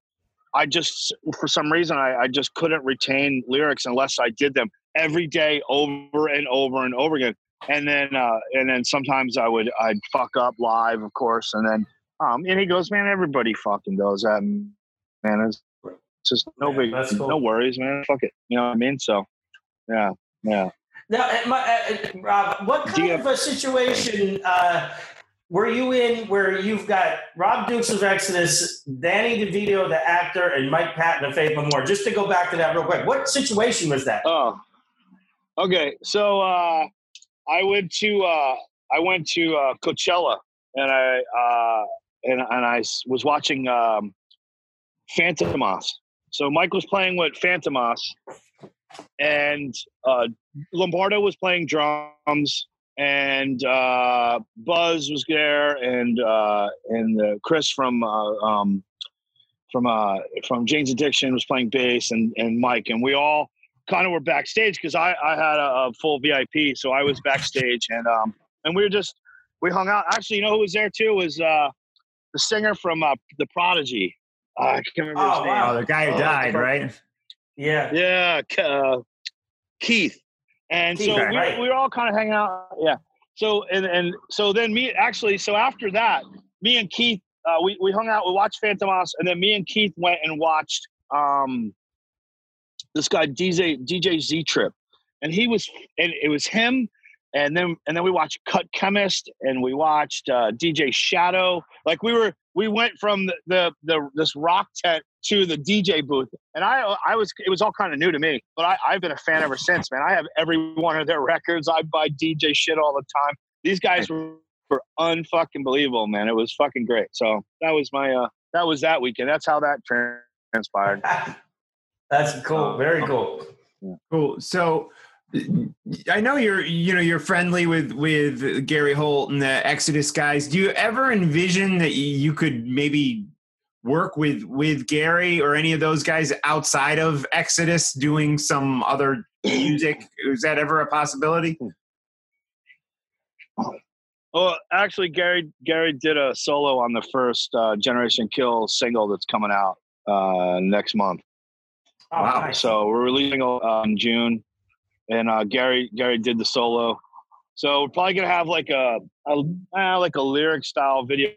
I just, for some reason, I, I just couldn't retain lyrics unless I did them every day over and over and over again. And then, uh, and then sometimes I would, I'd fuck up live, of course. And then, um, and he goes, man, everybody fucking does that. Man, it's just no Yeah, big, cool. no worries, man. Fuck it. You know what I mean? So, yeah, yeah. Now, uh, my, uh, Rob, what kind you of a situation uh, were you in where you've got Rob Dukes of Exodus, Danny DeVito, the actor, and Mike Patton of Faith No More? Just to go back to that real quick, what situation was that? Oh, Okay, so uh, I went to uh, I went to uh, Coachella and I uh, and and I was watching um, Fantômas. So Mike was playing with Fantômas, and uh, Lombardo was playing drums, and uh, Buzz was there, and uh, and uh, Chris from uh, um, from uh, from Jane's Addiction was playing bass, and and Mike, and we all kind of were backstage because I, I had a, a full VIP, so I was backstage, and um and we were just we hung out. Actually, you know who was there too was uh the singer from uh, the Prodigy. Uh, I can't remember his Oh, name. wow. Oh, the guy who Oh, died, right? Yeah. Yeah, uh, Keith. And so Keith, we, right. we were all kind of hanging out. Yeah. So and and so then me actually so after that, me and Keith uh, we we hung out. We watched Fantômas, and then me and Keith went and watched um this guy DJ DJ Z Trip, and he was and it was him. And then and then we watched Cut Chemist, and we watched uh, DJ Shadow. Like we were we went from the, the the this rock tent to the DJ booth, and I I was it was all kind of new to me, but I, I've been a fan ever since, man. I have every one of their records. I buy DJ shit all the time. These guys were, were unfucking believable, man. It was fucking great. So that was my uh that was that weekend. That's how that transpired. That's cool. Very cool. Cool. So I know you're you know you're friendly with with Gary Holt and the Exodus guys. Do you ever envision that you could maybe work with with Gary or any of those guys outside of Exodus doing some other music? Is that ever a possibility? Well, actually, Gary Gary did a solo on the first uh, Generation Kill single that's coming out uh, next month. Oh, Wow. nice. So we're releasing uh, in June, and uh, Gary Gary did the solo. So we're probably gonna have like a, a uh, like a lyric style video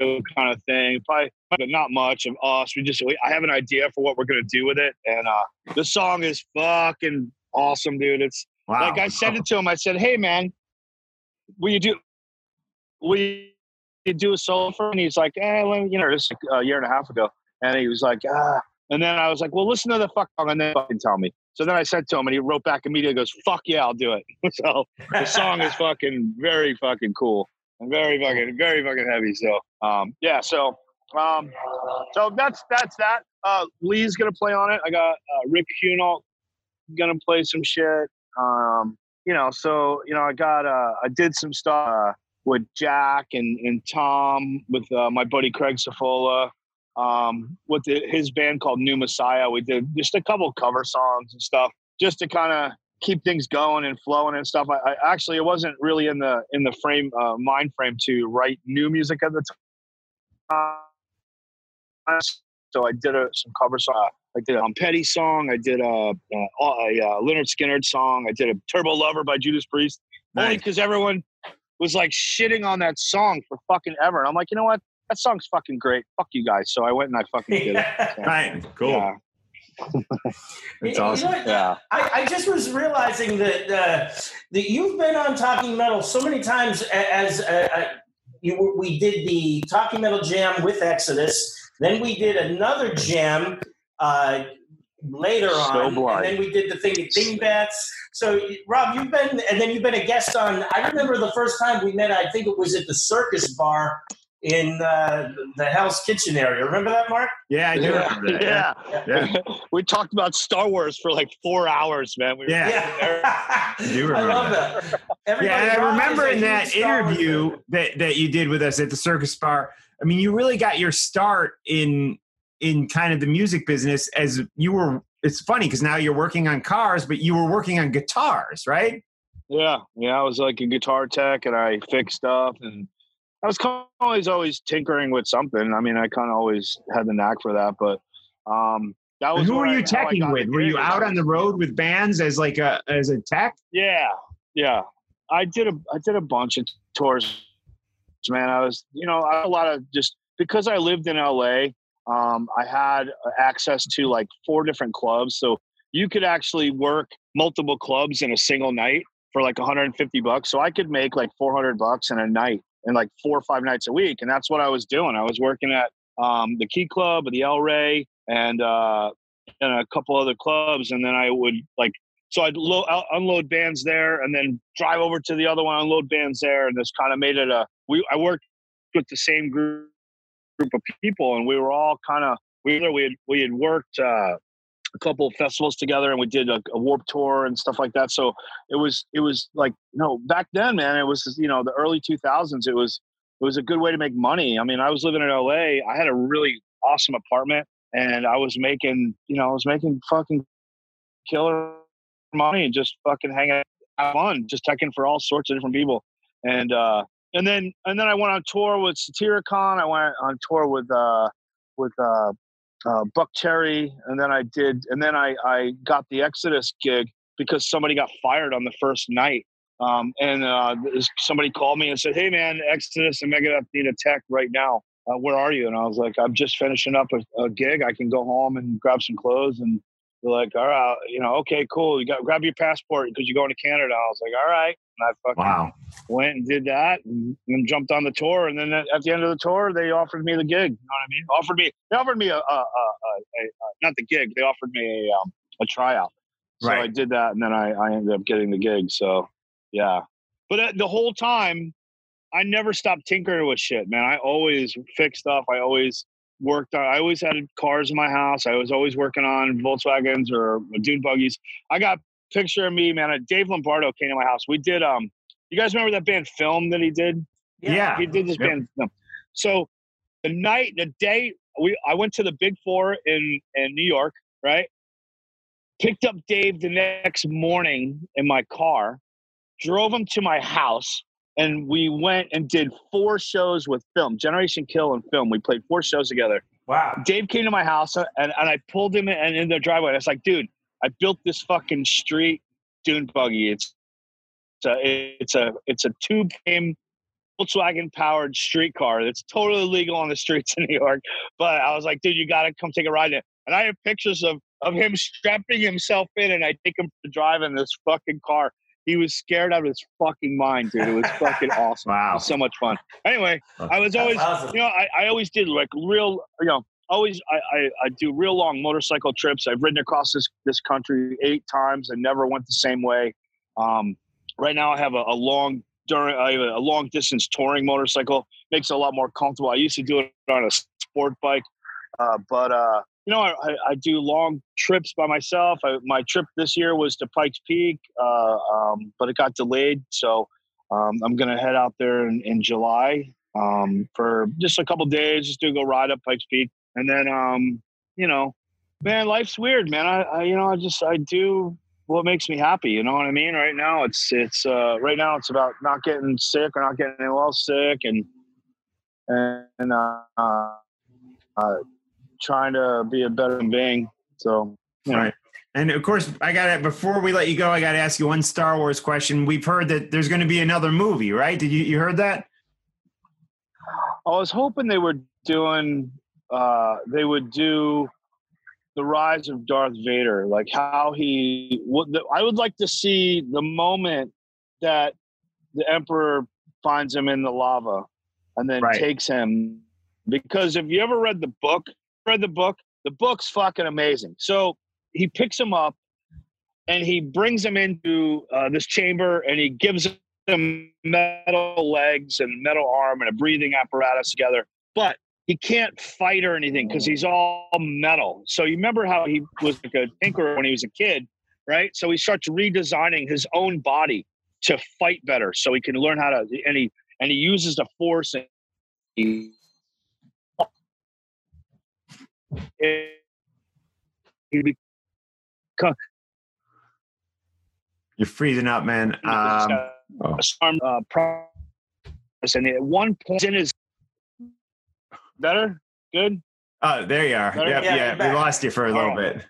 kind of thing. Probably but not much of us. We just we, I have an idea for what we're gonna do with it, and uh, the song is fucking awesome, dude. It's Wow. like I said it to him. I said, "Hey, man, will you do will you do a solo for?" me?" And he's like, "Eh, let me, you know, this is a year and a half ago." And he was like, "Ah." And then I was like, "Well, listen to the fuck song and then fucking tell me." So then I said to him, and he wrote back immediately, goes, "Fuck yeah, I'll do it." so the song is fucking very fucking cool and very fucking very fucking heavy. So um, yeah, so um, so that's that's that. Uh, Lee's gonna play on it. I got uh, Rick Hunolt gonna play some shit. Um, you know, so you know, I got uh, I did some stuff uh, with Jack and and Tom with uh, my buddy Craig Safola. Um, with the, his band called New Messiah, we did just a couple cover songs and stuff, just to kind of keep things going and flowing and stuff. I, I actually it wasn't really in the in the frame uh, mind frame to write new music at the time. So I did a, some cover song. I did a Petty song. I did a, a, a, uh Lynyrd Skynyrd song. I did a Turbo Lover by Judas Priest. Only because everyone was like shitting on that song for fucking ever. And I'm like, you know what? That song's fucking great. Fuck you guys. So I went and I fucking did it. So, Right. Cool. yeah. That's You- awesome. You know? Yeah. I, I just was realizing that uh, that you've been on Talking Metal so many times a- as uh, uh, you, we did the Talking Metal Jam with Exodus. Then we did another jam uh, later So on, blind. and then we did the thing at Dingbatz. So, Rob, you've been, and then you've been a guest on. I remember the first time we met. I think it was at the Circus Bar in uh, the Hell's Kitchen area. Remember that, Mark? Yeah, I do remember that. yeah. Yeah. we talked about Star Wars for like four hours, man. We were Yeah. Yeah, do I remember love that. Everybody- Yeah, and I remember in that huge Wars interview that, that you did with us at the Circus Bar. I mean, you really got your start in in kind of the music business as you were. It's funny because now you're working on cars, but you were working on guitars, right? Yeah, yeah. I was like a guitar tech, and I fixed stuff, and I was kind of always always tinkering with something. I mean, I kind of always had the knack for that, but um, that was Who were you I- teching with? Were you out on the road with bands as like a as a tech? Yeah, yeah. I did a I did a bunch of tours, man. I was, you know, a lot of just because I lived in LA. Um, I had access to like four different clubs, so you could actually work multiple clubs in a single night for like 150 bucks. So I could make like 400 bucks in a night and like four or five nights a week, and that's what I was doing. I was working at um, the Key Club, the El Rey, and uh, and a couple other clubs, and then I would like so I'd lo- unload bands there, and then drive over to the other one, unload bands there, and this kind of made it a. We I worked with the same group group of people, and we were all kind of we we had we had worked. Uh, a couple of festivals together and we did a, a warp tour and stuff like that so it was it was like you know back then man it was you know the early 2000s it was it was a good way to make money i mean i was living in la i had a really awesome apartment and i was making you know i was making fucking killer money and just fucking hanging out fun just checking for all sorts of different people and uh and then and then i went on tour with Satyricon. i went on tour with uh with uh uh, Terry, and then I did, and then I, I got the Exodus gig because somebody got fired on the first night. Um, and uh, somebody called me and said, "Hey, man, Exodus and Megadeth need a tech right now. Uh, where are you?" And I was like, "I'm just finishing up a, a gig. I can go home and grab some clothes." And they're like, "All right, you know, okay, cool. You got grab your passport because you're going to Canada." I was like, "All right." And I fucking Wow. went and did that and, and jumped on the tour. And then at, at the end of the tour, they offered me the gig. You know what I mean? Offered me, they offered me a, a, a, a, not the gig. They offered me a, um, a tryout. So I did that, and then I, I ended up getting the gig. So, yeah. But uh, the whole time, I never stopped tinkering with shit, man. I always fixed stuff. I always worked on. I always had cars in my house. I was always working on Volkswagens or dune buggies. I got picture of me, man. uh, Dave Lombardo came to my house. We did. Um, you guys remember that band Philm that he did? Yeah. he did this Yep. band. Philm. So the night, the day we, I went to the Big Four in in New York, right? Picked up Dave the next morning in my car, drove him to my house, and we went and did four shows with Philm, Generation Kill and Philm. We played four shows together. Wow. Dave came to my house uh, and, and I pulled him in, in the driveway. I was like, dude, I built this fucking street dune buggy. It's it's a it's a it's a tube frame Volkswagen powered street car that's totally legal on the streets in New York. But I was like, dude, you gotta come take a ride in it. And I have pictures of of him strapping himself in and I take him to drive in this fucking car. He was scared out of his fucking mind, dude. It was fucking awesome. Wow. was so much fun. Anyway, I was always you know, I, I always did like real, you know, always I, I, I do real long motorcycle trips. I've ridden across this this country eight times and never went the same way. Um, right now, I have a, a long during a long distance touring motorcycle. Makes it a lot more comfortable. I used to do it on a sport bike, uh, but uh, you know, I, I, I do long trips by myself. I, my trip this year was to Pikes Peak, uh, um, but it got delayed, so um, I'm gonna head out there in, in July um, for just a couple days, just to go ride up Pikes Peak, and then um, you know, man, life's weird, man. I, I you know, I just I do what makes me happy. You know what I mean? Right now, it's it's uh, right now it's about not getting sick or not getting well sick, and and uh, uh, uh, trying to be a better being. So you know, Right. And of course, I got to before we let you go, I got to ask you one Star Wars question. We've heard that there's going to be another movie, right? Did you you heard that? I was hoping they were doing uh they would do the rise of Darth Vader, like how he would I would like to see the moment that the Emperor finds him in the lava and then Right. takes him because if you ever read the book, read the book, the book's fucking amazing. So he picks him up and he brings him into uh, this chamber and he gives him metal legs and metal arm and a breathing apparatus together. But he can't fight or anything because he's all metal. So you remember how he was like a tinkerer when he was a kid, right? So he starts redesigning his own body to fight better, so he can learn how to. And he and he uses the force and he. He becomes You're freezing up, man. Um, oh. uh, process, and at one point in his better, good. oh, there you are. Better? Yep, Yeah, yeah, we lost you for a little Oh. bit.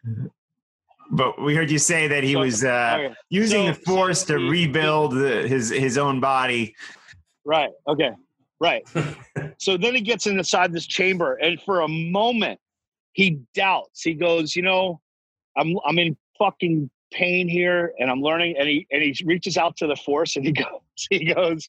But we heard you say that he So- was uh, okay. using So- the force so to he- rebuild the, his his own body. Right. Okay. Right. so then he gets inside this chamber, and for a moment, he doubts. He goes, "You know, I'm I'm in fucking pain here, and I'm learning." And he and he reaches out to the force, and he goes, he goes,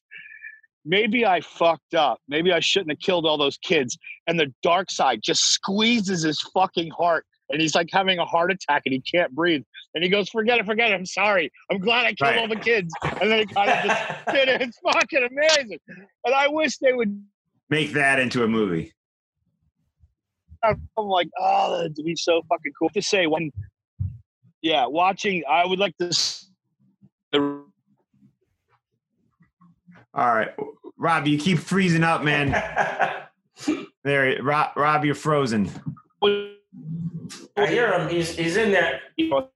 "Maybe I fucked up. Maybe I shouldn't have killed all those kids." And the dark side just squeezes his fucking heart, and he's like having a heart attack and he can't breathe. And he goes, "Forget it, forget it. I'm sorry. I'm glad I killed Right. all the kids." And then he kind of just did it. It's fucking amazing. And I wish they would. Make that into a movie. I'm like, oh, that'd be so fucking cool to say. One, yeah, watching. I would like to. The All right, Rob, you keep freezing up, man. There, Rob, Rob, you're frozen. I hear him. He's he's in there. It was,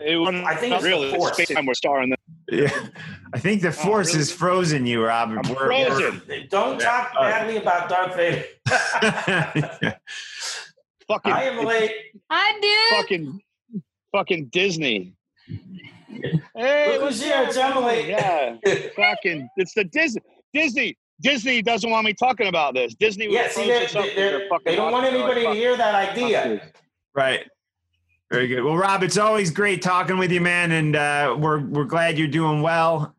I think it's the force. space time we're starring. Yeah, I think the force Oh, really? is frozen you, Rob. I'm We're- we're- Don't talk uh, badly about Darth Vader. Fucking, I am late. Hi, dude. fucking, fucking Disney. Hey, Look what's who's here, it's Emily. Yeah, fucking, it's the Disney. Disney. Disney doesn't want me talking about this. Disney. Yeah, was see, they, us up they, with their they're- they don't want Oscar. anybody to hear that idea. right. Very good. Well, Rob, it's always great talking with you, man, and uh, we're we're glad you're doing well.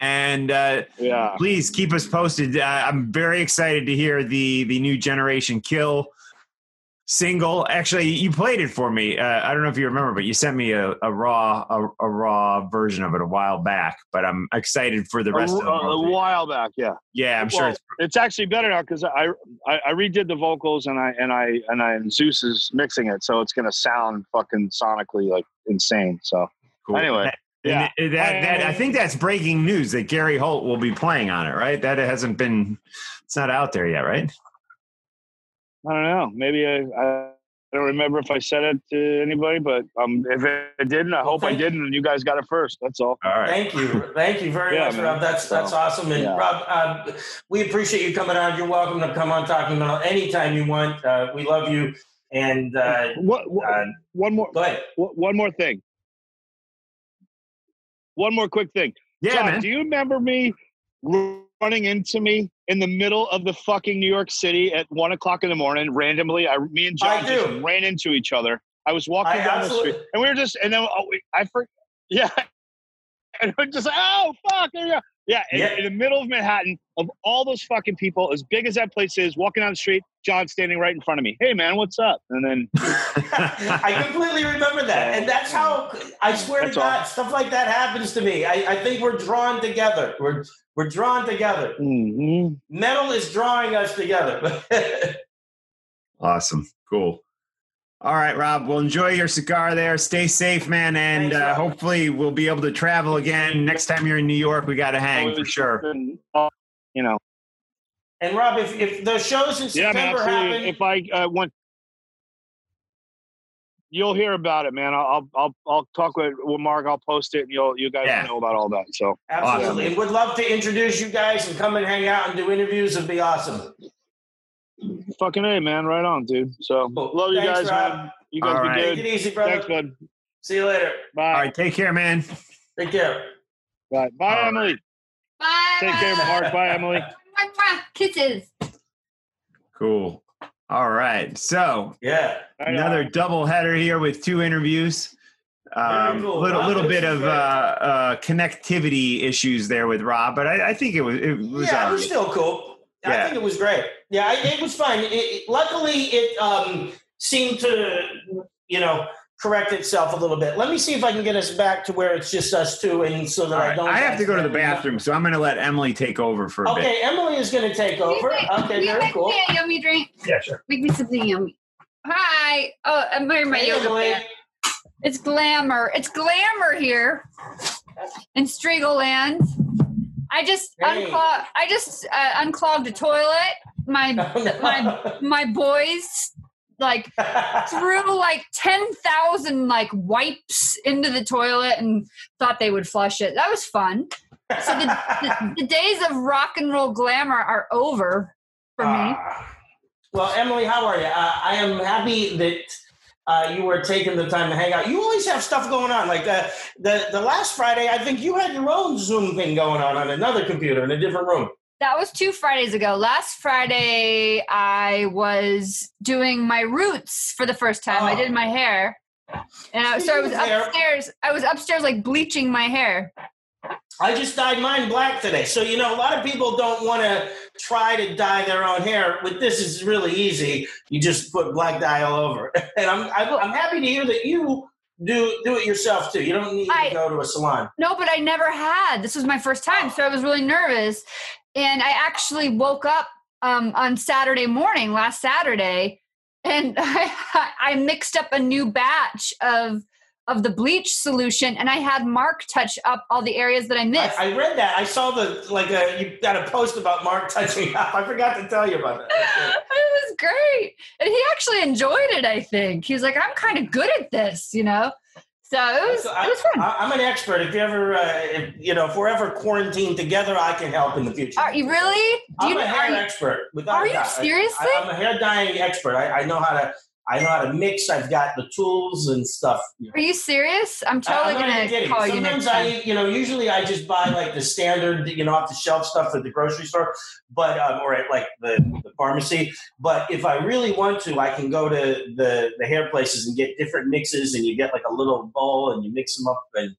And uh, Yeah. please keep us posted. Uh, I'm very excited to hear the the new Generation Kill single. Actually, you played it for me. Uh, I don't know if you remember, but you sent me a, a raw a, a raw version of it a while back. But I'm excited for the A, rest of a, them. a while back, yeah. Yeah, I'm sure. It's, it's actually better now because I, I I redid the vocals and I and I and I and Zeuss is mixing it, so it's gonna sound fucking sonically like insane. So cool. anyway, And yeah. that, that- I think that's breaking news that Gary Holt will be playing on it, right? That hasn't been. It's not out there yet, right? I don't know. Maybe I, I don't remember if I said it to anybody, but um, if it didn't, I hope I didn't, and you guys got it first. That's all. All right. Thank you, thank you very Yeah, much, man. Rob. That's that's So, awesome. And yeah. Rob, uh, we appreciate you coming on. You're welcome to come on talking about anytime you want. Uh, we love you. And uh, What, what, uh, one more, go ahead. one more thing. One more quick thing. Yeah, John, man. do you remember me running into me in the middle of the fucking New York City at one o'clock in the morning randomly? I, me and John just ran into each other. I was walking I down the street, and we were just, and then oh, I for, yeah, and we're just like, oh fuck, there you go. Yeah, in, Yeah. in the middle of Manhattan, of all those fucking people, as big as that place is, walking down the street, John standing right in front of me. Hey man, what's up? And then I completely remember that, and that's how I swear That's to all. God, stuff like that happens to me. I, I think we're drawn together. We're we're drawn together. Mhm. Metal is drawing us together. Awesome. Cool. All right, Rob. Well, enjoy your cigar there. Stay safe, man, and uh, hopefully we'll be able to travel again next time you're in New York. We got to hang for sure. you know, and Rob, if, if the shows in yeah, September absolutely. happen, If I uh, want, you'll hear about it, man. I'll I'll I'll talk with, with Mark. I'll post it, and you'll you guys Yeah. know about all that. So absolutely, and would love to introduce you guys and come and hang out and do interviews. It'd be awesome. Fucking a, man, right on, dude. So Cool. love you Thanks, guys, Rob. man. You guys All be right. Take it easy, brother. Thanks, bud. See you later. Bye. All right, take care, man. Take care. Bye. Bye, All right. Emily. Bye. Take care, Mark. Bye, Emily. Mwah, mwah. Kisses. Cool. All right. So Yeah. Right another on. double header here with two interviews. Um, cool. little Rob, little bit of uh, uh, connectivity issues there with Rob, but I, I think it was it was yeah, all it was still cool. I think it was great. Yeah, I, it was fine. It, it, luckily, it um, seemed to, you know, correct itself a little bit. Let me see if I can get us back to where it's just us two, and so that All I don't. I have to go to the accidentally- bathroom, so I'm going to let Emily take over for a bit. Okay, Emily is going to take over. Will Okay, you very make cool. me a yummy drink? Yeah, sure. Make me something yummy. Hi. Oh, I'm wearing my Hey, yoga Emily. pants. It's glamour. It's glamour here in Strigl land. I just Hey. unclog. I just uh, unclogged a toilet. My my my boys like threw like 10,000 like wipes into the toilet and thought they would flush it. That was fun. So the, the, the days of rock and roll glamour are over for me. Ah. well, Emily, how are you? Uh, I am happy that uh, you were taking the time to hang out. You always have stuff going on. Like uh, the the last Friday, I think you had your own Zoom thing going on on another computer in a different room. That was two Fridays ago. Last Friday, I was doing my roots for the first time. I Oh. did my hair. And I, so I was Speaking of hair- upstairs. I was upstairs, like bleaching my hair. I just dyed mine black today. So, you know, a lot of people don't want to try to dye their own hair. With this, it's really easy. You just put black dye all over. And I'm, I'm, I'm happy to hear that you do do it yourself too. You don't need I- to go to a salon. No, but I never had. This was my first time, so I was really nervous. And I actually woke up um, on Saturday morning, last Saturday, and I, I mixed up a new batch of of the bleach solution, and I had Mark touch up all the areas that I missed. I, I read that. I saw the like uh, you got a post about Mark touching up. I forgot to tell you about that. it was great, and he actually enjoyed it. I think he was like, "I'm kind of good at this," you know. So it was So it was fun. I, am an expert. If you ever, uh, if, you know, if we're ever quarantined together, I can help in the future. Are you really? Do I'm you a hair you, expert. Without are a you. I- seriously? I, am a hair dyeing expert. I, I know how to. I know how to mix. I've got the tools and stuff. are you serious? I'm totally I'm not even gonna call you Sometimes next time. I, you know, usually I just buy like the standard, you know, off the shelf stuff at the grocery store, but um, or at like the, the pharmacy. But if I really want to, I can go to the the hair places and get different mixes, and you get like a little bowl and you mix them up. And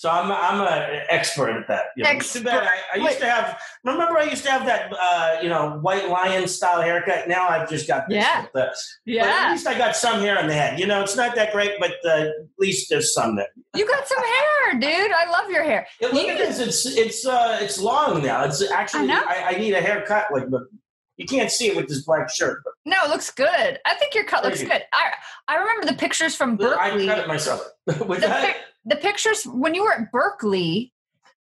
so I'm I'm an expert at that. You know, it's too bad. I, I used to have. Remember, I used to have that, uh, you know, white lion style haircut. Now I've just got this. Yeah. with the- But at least I got some hair on the head. You know, it's not that great, but uh, at least there's some there. you got some hair, dude. I love your hair. Yeah, look You at this. It's it's uh it's long now. It's actually I know. I, I need a haircut like but you can't see it with this black shirt. But No, it looks good. I think your cut looks good. I I remember the pictures from Berklee. I cut it myself. The, that, the pictures when you were at Berklee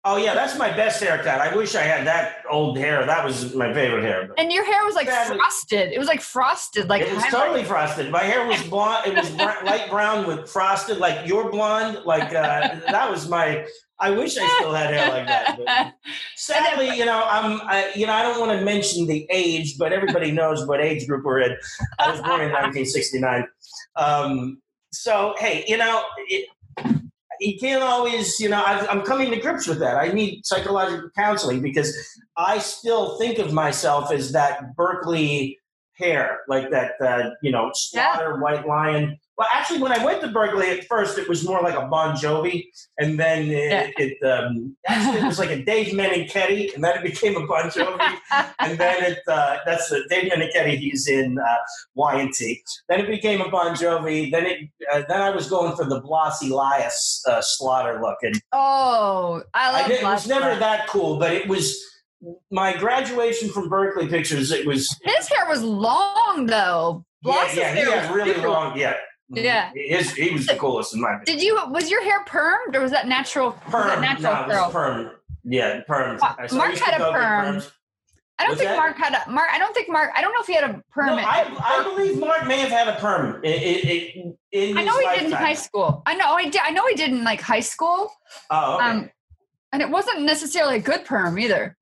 oh yeah, that's my best haircut. I wish I had that old hair. That was my favorite hair. And your hair was like Sadly- frosted. It was like frosted, like it was highlight- totally frosted. My hair was blonde. It was light brown with frosted, like your blonde. Like uh, that was my. I wish I still had hair like that. But sadly, you know, I'm. I, you know, I don't want to mention the age, but everybody knows what age group we're in. I was born in 1969. Um, so hey, you know, it, you can't always. You know, I've, I'm coming to grips with that. I need psychological counseling because I still think of myself as that Berklee hair, like that. Uh, you know, slaughter white lion. Well, actually, when I went to Berklee at first, it was more like a Bon Jovi, and then it, it um, actually it was like a Dave Meniketti, and then it became a Bon Jovi, and then it uh, that's the Dave Meniketti. He's in uh, Y&T. Then it became a Bon Jovi. Then it uh, then I was going for the Blas Elias uh, slaughter look, and Oh, I I love did, it was never that cool, but it was my graduation from Berklee pictures. It was His hair was long though. yeah, yeah, he hair had was really long. Yeah, Yeah. His, he was the coolest in my opinion. Did you was your hair permed or was that natural? was that Perm, natural it was curl? perm. Yeah, perm. Mark I used to had a perm. I don't What's think that? Mark had a Mark. I don't think Mark. I don't know if he had a perm. No, I, I believe Mark may have had a perm in, in, in I know he did in high school. I know I did. I know he did in like high school. Oh, okay. Um, and it wasn't necessarily a good perm either.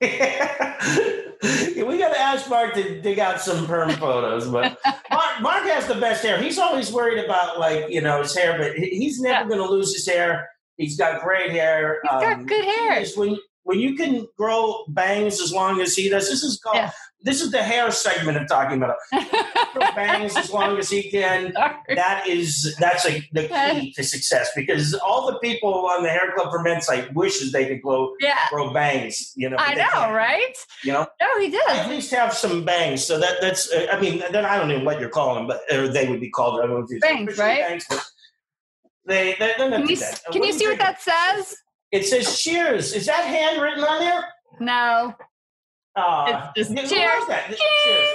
we got to ask Mark to dig out some perm photos. But Mark, Mark has the best hair. He's always worried about like you know his hair, but he's never Yeah. going to lose his hair. He's got great hair. He's got um, good hair. When when you can grow bangs as long as he does, this is called. Yeah. This is the hair segment of talking about. Bangs as long as he can. That is that's a, the key to success because all the people on the hair club for men site wishes they could grow yeah, grow bangs. You know, I know, can't. right? You know, No, he I at least have some bangs. So that that's. Uh, I mean, then I don't know what you're calling them, but or they would be called. I don't know if Bangs, right? Bangs, they they're, they're not Can you, can What you see what that says? It says cheers. Is that handwritten on there? No. Uh, It's just who cheers. wrote that? Cheers.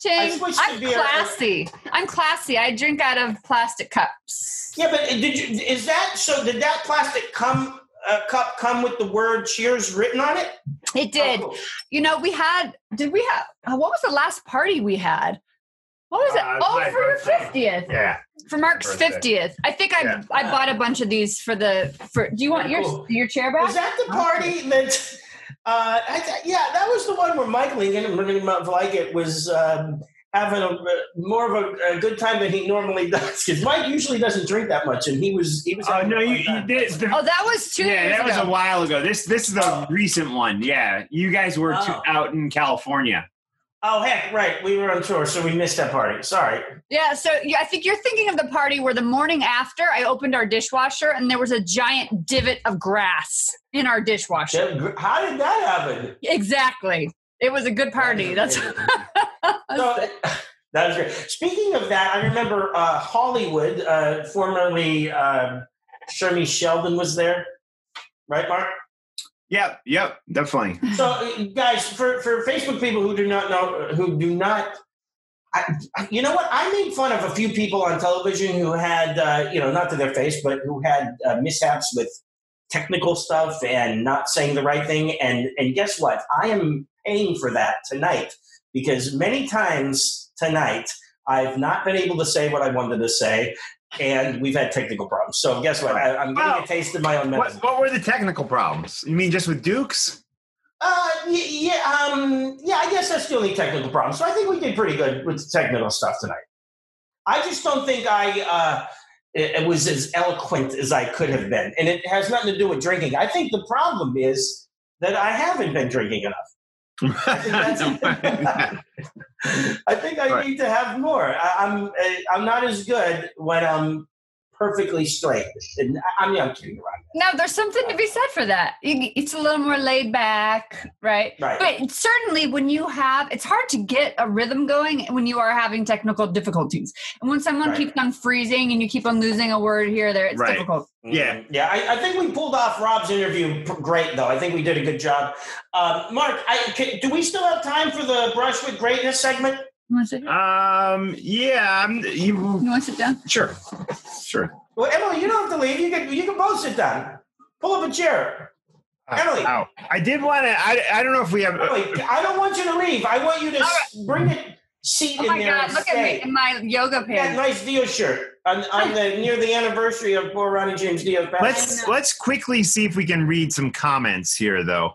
Ching. I'm beer. classy. I'm classy. I drink out of plastic cups. Yeah, but did you? Is that so? Did that plastic come uh, cup come with the word cheers written on it? It did. Oh, cool. You know, we had. Did we have? uh, What was the last party we had? What was it? Uh, oh, for your fiftieth. Yeah. For Mark's fiftieth. I think I Yeah. I bought a bunch of these for the for. Do you want Very your cool. your chair back? Was that the party that? Uh, I, th- yeah, that was the one where Mike Lincoln, really much like it, was um, having a, more of a, a good time than he normally does. Because Mike usually doesn't drink that much, and he was he was. Oh having no, you, you time. did. The, Oh, that was two yeah, years that was a while ago. This this is the Oh. recent one. Yeah, you guys were Oh. to, out in California. Oh heck, right. We were on tour, so we missed that party. Sorry. Yeah, so yeah, I think you're thinking of the party where the morning after I opened our dishwasher and there was a giant divot of grass in our dishwasher. How did that happen? Exactly. It was a good party. That's So, that was great. Speaking of that, I remember uh, Hollywood, uh, formerly uh, Shermy Sheldon, was there. Right, Mark? Yep, yep, definitely. So, guys, for, for Facebook people who do not know, who do not, I- you know what? I made fun of a few people on television who had, uh, you know, not to their face, but who had uh, mishaps with technical stuff and not saying the right thing. And and guess what? I am paying for that tonight because many times tonight I've not been able to say what I wanted to say. And we've had technical problems. So guess what? I, I'm getting Well, a taste of my own medicine. What, what were the technical problems? You mean just with Dukes? Uh, yeah, um, yeah. I guess that's the only technical problem. So I think we did pretty good with the technical stuff tonight. I just don't think I uh, it, it was as eloquent as I could have been, and it has nothing to do with drinking. I think the problem is that I haven't been drinking enough. I think I Right. need to have more. I, I'm uh, I'm not as good when I'm perfectly straight. And I, I mean, I'm kidding around. no, there's something to be said for that. It's a little more laid back, right? Right. But certainly when you have, it's hard to get a rhythm going when you are having technical difficulties. And when someone Right. keeps on freezing and you keep on losing a word here, or there, it's Right. difficult. Yeah. yeah. I, I think we pulled off Rob's interview great, though. I think we did a good job. Um, Mark, I, can, do we still have time for the brush with greatness segment? You want to sit, Um, yeah, I'm, you, you want to sit down? sure, sure. Well, Emily, you don't have to leave. You can you can both sit down. Pull up a chair. Emily, Ow. I did want to. I, I don't know if we have. Emily, I don't want you to leave. I want you to s- bring it seat Oh in my there God, look stay. at me in my yoga That pants. nice Dio shirt on, on the near the anniversary of poor Ronnie James Dio's passing. Let's let's quickly see if we can read some comments here, though.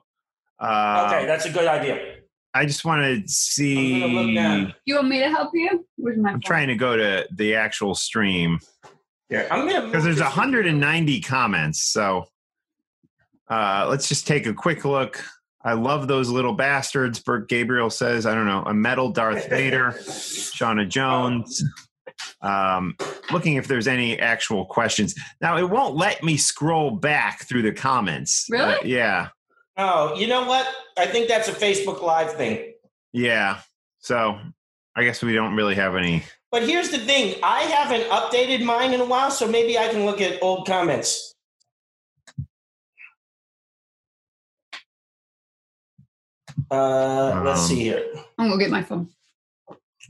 Uh, okay, that's a good idea. I just want to I'm look see. down. You want me to help you? Where's my I'm phone? trying to go to the actual stream Here, I'm gonna because there's 190 comments. So uh, let's just take a quick look. I love those little bastards. Bert Gabriel says, I don't know, a metal Darth Vader, Shauna Jones. Um, looking if there's any actual questions. Now, it won't let me scroll back through the comments. Really? Uh, yeah. Oh, you know what? I think that's a Facebook Live thing. Yeah. So I guess we don't really have any. But here's the thing: I haven't updated mine in a while, so maybe I can look at old comments. Uh, let's Um, see here. I'm gonna get my phone.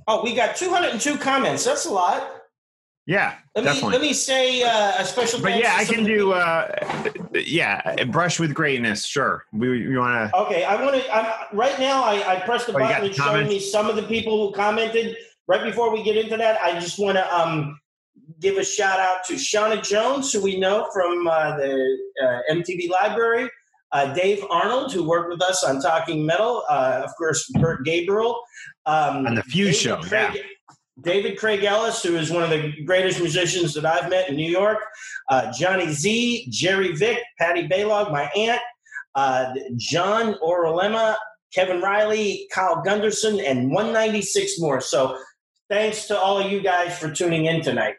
Oh, we got 202 comments. That's a lot. Yeah, Let me definitely. let me say uh, a special. but thanks yeah, to I can do. Uh, yeah, brush with greatness. Sure. We you want to? Okay, I want to. Right now, I, I pressed the Oh, button. the It's showing me some of the people who commented. Right before we get into that, I just want to um, give a shout out to Shauna Jones, who we know from uh, the uh, MTV Library. Uh, Dave Arnold, who worked with us on Talking Metal. Uh, of course, Bert Gabriel. Um, On the Fuse David show, Craig, David Craig Ellis, who is one of the greatest musicians that I've met in New York. Uh, Johnny Z, Jerry Vick, Patty Baylog, my aunt, uh, John Oralema, Kevin Riley, Kyle Gunderson, and 196 more. So thanks to all of you guys for tuning in tonight.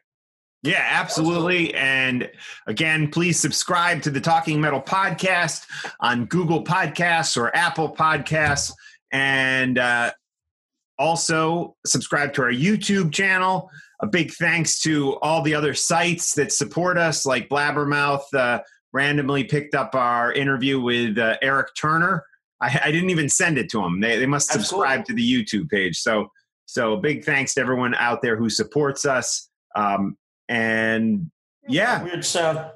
Yeah, absolutely. And again, please subscribe to the Talking Metal podcast on Google Podcasts or Apple Podcasts. And uh, also subscribe to our YouTube channel. A big thanks to all the other sites that support us, like Blabbermouth uh, randomly picked up our interview with uh, Erik Turner. I, I didn't even send it to them. They, they must subscribe to the YouTube page. So, so big thanks to everyone out there who supports us. Um, and yeah, Weird sound.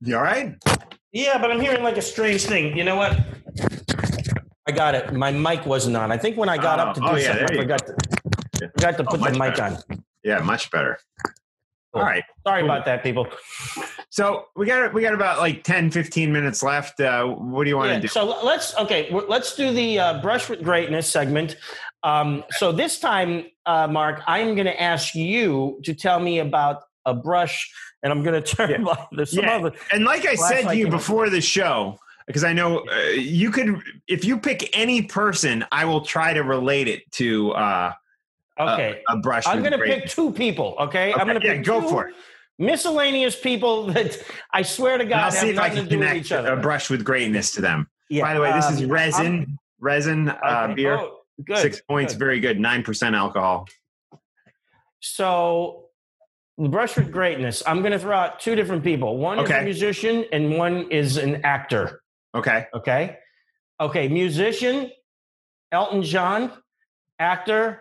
you all right? Yeah, but I'm hearing like a strange thing. You know what? I got it. My mic wasn't on. I think when I got up to do Oh, oh, yeah, something, I forgot to, forgot to Oh, put the mic better. on. Yeah, much better. All right. Sorry about that, people. So we got we got about like 10, 15 minutes left. Uh, what do you want to do? So let's okay. Let's do the uh, brush with greatness segment. Um, so this time, uh, Mark, I'm going to ask you to tell me about a brush, and I'm going to turn. There's some Yeah. other. and like I said to you before the show, because I know uh, you could if you pick any person, I will try to relate it to uh, Okay. a, a brush. I'm going to pick two people. Okay. I'm going to yeah, pick go two for it. miscellaneous people that I swear to And God I'll have see if I nothing can to do with connect each other. a brush with greatness to them. Yeah, By the way, this is um, resin. I'm- resin uh, okay. beer. Oh, good. Six points, good. very good. Nine percent alcohol. So, the brush with greatness. I'm going to throw out two different people. One is a musician, and one is an actor. Okay. Okay. Okay. Musician, Elton John. Actor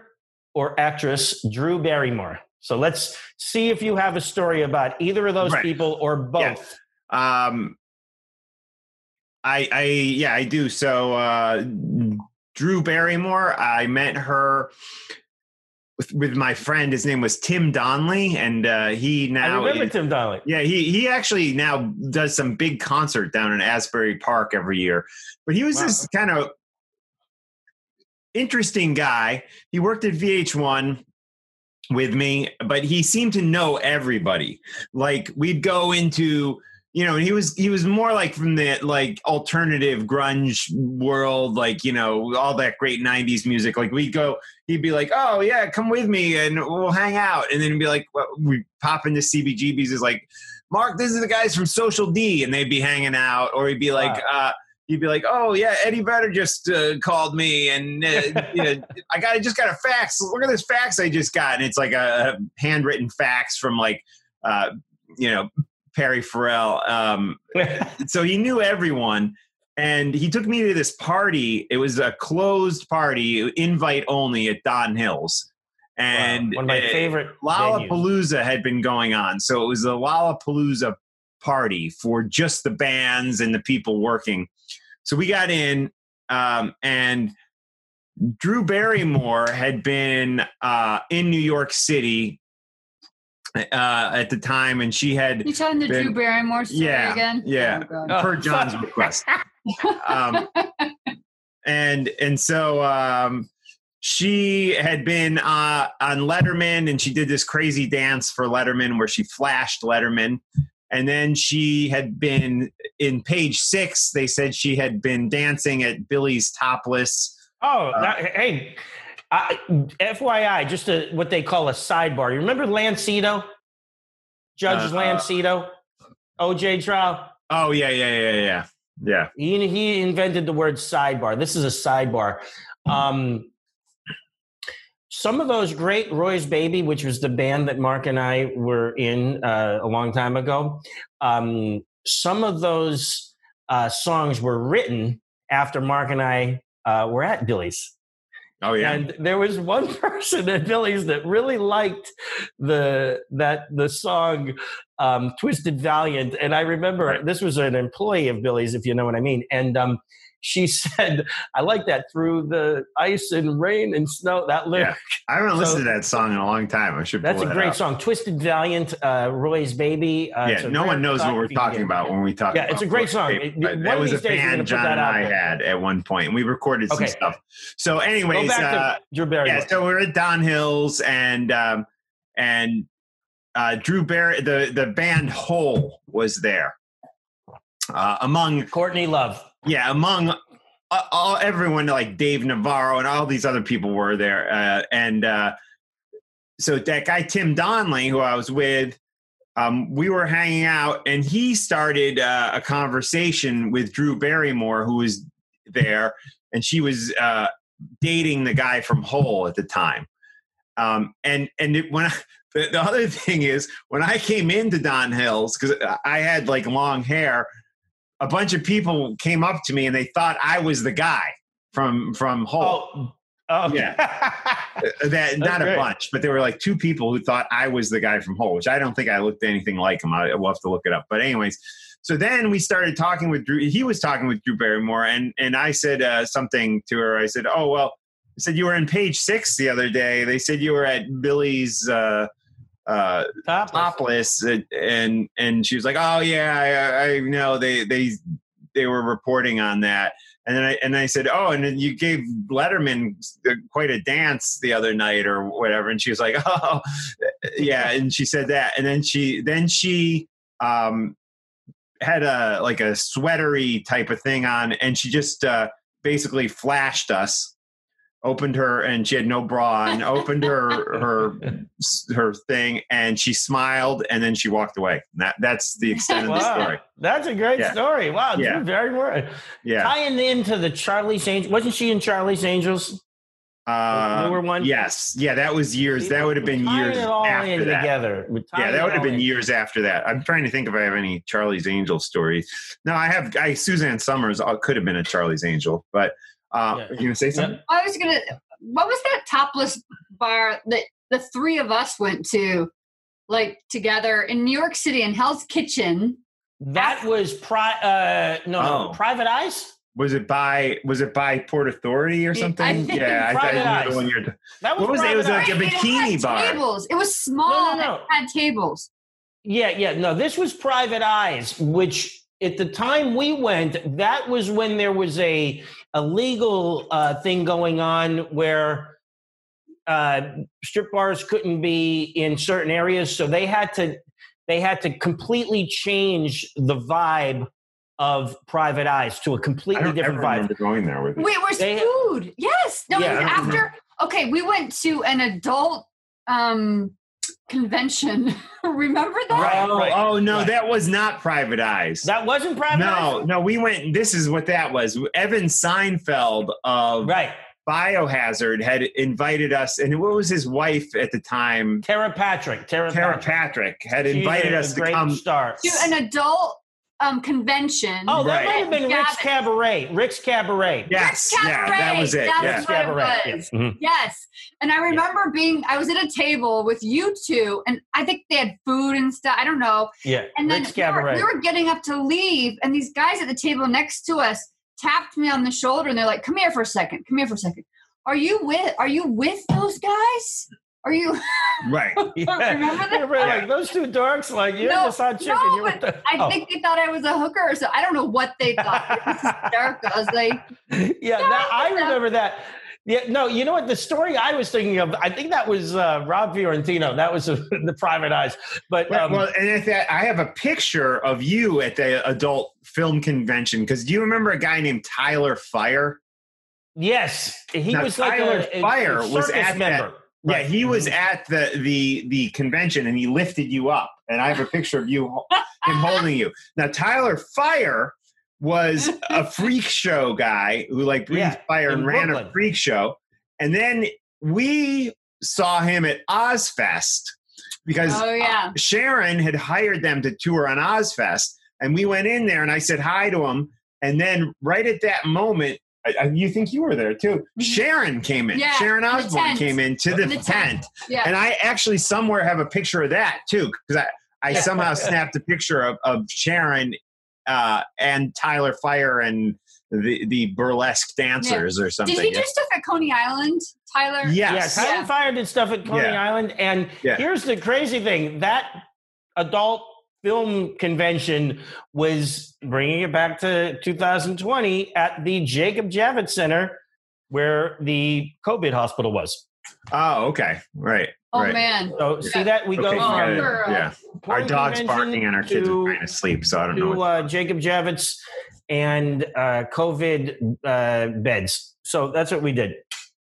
or actress, Drew Barrymore. So let's see if you have a story about either of those Right. people or both. Um, I, I, yeah, I do. So, uh, Drew Barrymore, I met her with, with my friend. His name was Tim Donnelly, and uh, he I now remember is- Tim Donnelly. Yeah, he he actually now does some big concert down in Asbury Park every year. But he was Wow. this kind of interesting guy. He worked at VH1 with me, but he seemed to know everybody. Like we'd go into you know, and he was he was more like from the like alternative grunge world, like you know all that great '90s music. Like we'd go, he'd be like, "Oh yeah, come with me and we'll hang out," and then he'd be like, well, "We pop into CBGB's." Is like, "Mark, this is the guys from Social D," and they'd be hanging out, or he'd be like, uh, "He'd be like, oh yeah, Eddie Vedder just uh, called me, and uh, you know, I got I just got a fax. Look at this fax I just got, and it's like a handwritten fax from like, uh, you know." Perry Farrell. Um, so he knew everyone. And he took me to this party. It was a closed party, invite only at Don Hills. And One of my uh, favorite venues. Lollapalooza had been going on. So it was a Lollapalooza party for just the bands and the people working. So we got in, um, and Drew Barrymore had been uh, in New York City uh, at the time, and she had You telling the been- Drew Barrymore story yeah, again? yeah, Oh, per John's request. Um, and and so um, she had been uh, on Letterman, and she did this crazy dance for Letterman where she flashed Letterman. And then she had been in page six. They said she had been dancing at Billy's topless. Oh, Uh, that, hey, I, FYI, just a, what they call a sidebar. You remember Lance Ito? Judge Uh, Lance Ito? OJ trial? Oh yeah, yeah, yeah, yeah, yeah. He, he invented the word sidebar. This is a sidebar. Um, some of those great Roy's Baby, which was the band that Mark and I were in uh, a long time ago, um, some of those uh, songs were written after Mark and I uh, were at Billy's. Oh yeah. And there was one person at Billy's that really liked the that the song um, "Twisted Valiant," and I remember Right. this was an employee of Billy's, if you know what I mean. And um, she said, "I like that through the ice and rain and snow." That lyric. I haven't So- listened to that song in a long time. I should. That's a that great up. song. "Twisted Valiant," uh, Roy's baby. Uh, yeah, no one knows what we're talking about when we talk. Yeah, it's a great song. It- one that was a these days band John and I there. had at one point, and we recorded some Okay. stuff. So, anyways, uh, Drew Barry. yeah, so we're at Don Hills, and um, and uh, Drew Barry, the the band Hole was there. Uh, among Courtney Love. Yeah, among uh, all everyone like Dave Navarro and all these other people were there, uh, and uh, so that guy Tim Donnelly, who I was with, um, we were hanging out, and he started uh, a conversation with Drew Barrymore, who was there, and she was uh, dating the guy from Hole at the time. Um, and and it, when I, the, the other thing is when I came into Don Hills because I had like long hair, a bunch of people came up to me and they thought I was the guy from from Hole. Oh, oh, Yeah. That not great. a bunch, but there were like two people who thought I was the guy from Hole, which I don't think I looked anything like him. I will have to look it up. But anyways, so then we started talking with Drew. He was talking with Drew Barrymore, and and I said uh, something to her. I said, "Oh well," I said you were in page six the other day. They said you were at Billy's. Uh, uh, Topless. topless and and she was like oh yeah I, I know they they they were reporting on that and then I and I said oh and then you gave Letterman quite a dance the other night or whatever and she was like oh yeah and she said that and then she then she um had a like a sweatery type of thing on, and she just uh, basically flashed us. Opened her, and she had no bra on. Opened her her her thing, and she smiled, and then she walked away. That that's the extent of the story. That's a great Yeah. story. Wow, Yeah. you're very word. Yeah. Tying into the Charlie's Angels, wasn't she in Charlie's Angels? Uh, newer one? Yes. Yeah, that was years. That would have been years it all after in that. together. Yeah, that would have been in. years after that. I'm trying to think if I have any Charlie's Angel stories. No, I have. I Suzanne Somers uh, could have been a Charlie's Angel, but uh, Yeah. you gonna say something? I was gonna. What was that topless bar that the three of us went to, like together in New York City in Hell's Kitchen? That was pri- uh, no, no, Oh. Private Eyes. Was it by Was it by Port Authority or something? think yeah, I thought Private you knew Eyes. the one you're. That was What was it? It was Private like Eyes. a It bikini had bar. Tables. It was small. No, no, no. It had tables. Yeah, yeah. No, this was Private Eyes, which at the time we went, that was when there was a a legal uh, thing going on where uh, strip bars couldn't be in certain areas, so they had to they had to completely change the vibe of Private Eyes to a completely don't ever different vibe. remember going there with you. Wait, where's They- food? Yes. No, Yeah, it was I don't after. Okay, we went to an adult um convention. Remember that? Right, Oh, right, oh no, right. that was not Private Eyes. That wasn't Private no, Eyes. no, we went. This is what that was. Evan Seinfeld of Right, Biohazard had invited us, and what was his wife at the time? Tara Patrick. Tara, Tara Patrick. Patrick had She's invited us a to great come. Star. To an adult um convention. Oh, that Right. might have been Rick's Cabaret. Rick's Cabaret. Yes, Rick's yeah, that was it. That's yeah. Rick's what it Cabaret. was. Yeah. Mhm. Yes. And I remember being, I was at a table with you two, and I think they had food and stuff. I don't know. Yeah, And then Rick's we were, we were getting up to leave, and these guys at the table next to us tapped me on the shoulder, and they're like, "Come here for a second. Come here for a second. Are you with? Are you with those guys? Are you? Right. Yeah. Remember that? They were like those two dorks. Like you're No, just hot chicken. no, you're but the, I oh. think they thought I was a hooker, so I don't know what they thought. It was hysterical. I was like, yeah, No, that, I remember that. Yeah, no, you know what? The story I was thinking of, I think that was uh, Rob Fiorentino. That was the Private Eyes. But Right, um, well, and at that, I have a picture of you at the adult film convention. Because do you remember a guy named Tyler Fyre? yes, he Now, was like Tyler a, a- Fire a was circus at that- member. Yeah, he was Mhm. at the the the convention and he lifted you up, and I have a picture of you him holding you. Now Tyler Fyre was a freak show guy who like breathed Yeah, fire and ran a freak show, and then we saw him at Ozzfest because oh yeah. Sharon had hired them to tour on Ozzfest, and we went in there and I said hi to him, and then right at that moment. I, I, you think you were there too? Sharon came in. Mm-hmm. Yeah, Sharon Osbourne came in to the, The tent. tent. Yeah. And I actually somewhere have a picture of that too, because I, I Yeah. somehow snapped a picture of, of Sharon uh, and Tyler Fyre and the, the burlesque dancers or something. Did he do stuff at Coney Island, Tyler? Yes. Yeah, Tyler Yeah. Fire did stuff at Coney Yeah. Island, and Yeah. here's the crazy thing: that adult film convention was bringing it back to 2020 at the Jacob Javits Center, where the COVID hospital was. Oh, okay. Right. Oh right. man. So see that we Okay, go got it. from girl. yeah. Our dog's barking and our kids to- are trying to sleep, so I don't know. to what- uh, Jacob Javits and uh, COVID uh, beds. So that's what we did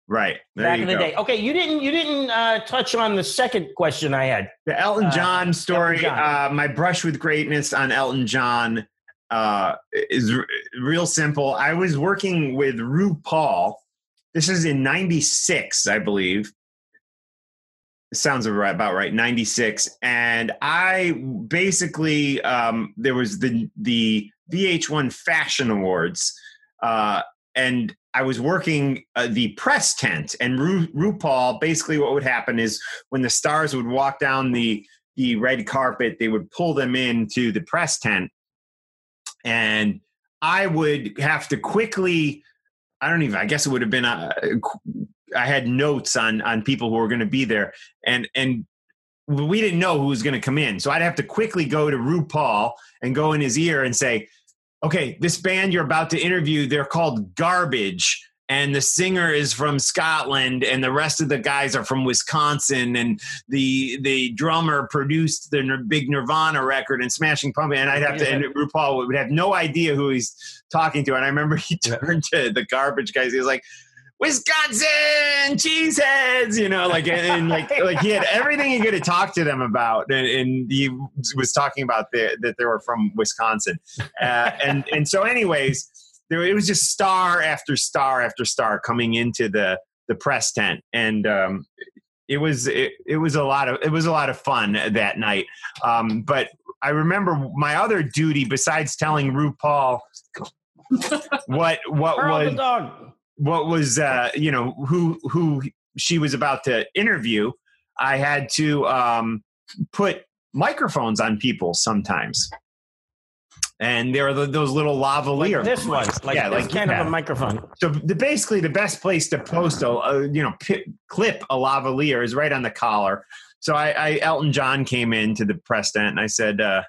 right. There back you in the go. day. Okay, you didn't you didn't uh, touch on the second question I had. The Elton Uh, John story, Elton John. Uh, my brush with greatness on Elton John uh, is r- real simple. I was working with RuPaul. This is in 96, I believe. It sounds about right, 96. And I basically, um, there was the, the VH1 Fashion Awards. Uh, and I was working uh, the press tent, and Ru- RuPaul. Basically, what would happen is when the stars would walk down the the red carpet, they would pull them into the press tent, and I would have to quickly. I don't even. I guess it would have been. A, I had notes on on people who were going to be there, and and we didn't know who was going to come in, so I'd have to quickly go to RuPaul and go in his ear and say, okay, this band you're about to interview, they're called Garbage. and the singer is from Scotland and the rest of the guys are from Wisconsin and the the drummer produced the big Nirvana record and Smashing Pumpkins and I'd have to and RuPaul would have no idea who he's talking to and I remember he turned to the garbage guys he was like Wisconsin cheeseheads, you know, like and like like he had everything he could have talked to them about, and, and he was talking about the, that they were from Wisconsin, uh, and and so anyways, there it was just star after star after star coming into the the press tent, and um, it was it, it was a lot of it was a lot of fun that night. Um, but I remember my other duty besides telling RuPaul what what Pearl was the dog. What was uh you know who who she was about to interview i had to um put microphones on people sometimes and there are the, those little lavalier Like this one, like yeah, like kind yeah. of a microphone. so the, basically the best place to post a, a you know pi clip a lavalier is right on the collar so I, I elton john came into the press tent and i said uh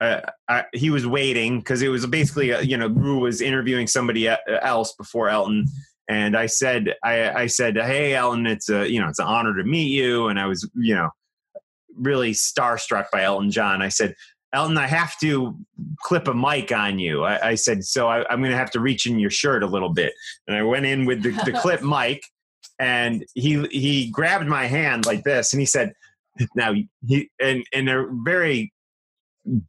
uh, I, he was waiting because it was basically uh, you know Ru was interviewing somebody e- else before Elton, and I said I, I said hey Elton it's a you know it's an honor to meet you, and I was you know really starstruck by Elton John. I said Elton I have to clip a mic on you. I, I said so I, I'm going to have to reach in your shirt a little bit, and I went in with the, the clip mic, and he he grabbed my hand like this, and he said now he and in a very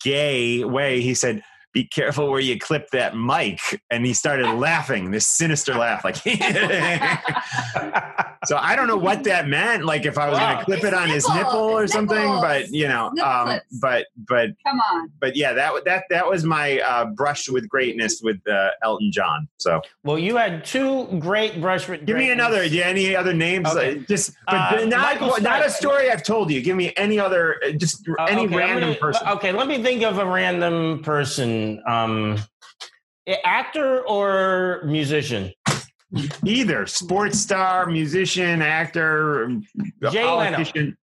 gay way he said be careful where you clip that mic and he started laughing this sinister laugh like so i don't know what that meant like if i was Wow. going to clip His it on his nipple, nipple or his something but you know um but but Come on. but yeah that that that was my uh brush with greatness with uh, elton john so Well, you had two great brush with. give me another yeah any other names Okay. Uh, just but Uh, not Michael not a story i've told you give me any other uh, just Uh, any okay, random gonna- person Okay, let me think of a random person. Um, actor or musician? Either sports star, musician, actor, Jay Leno. politician.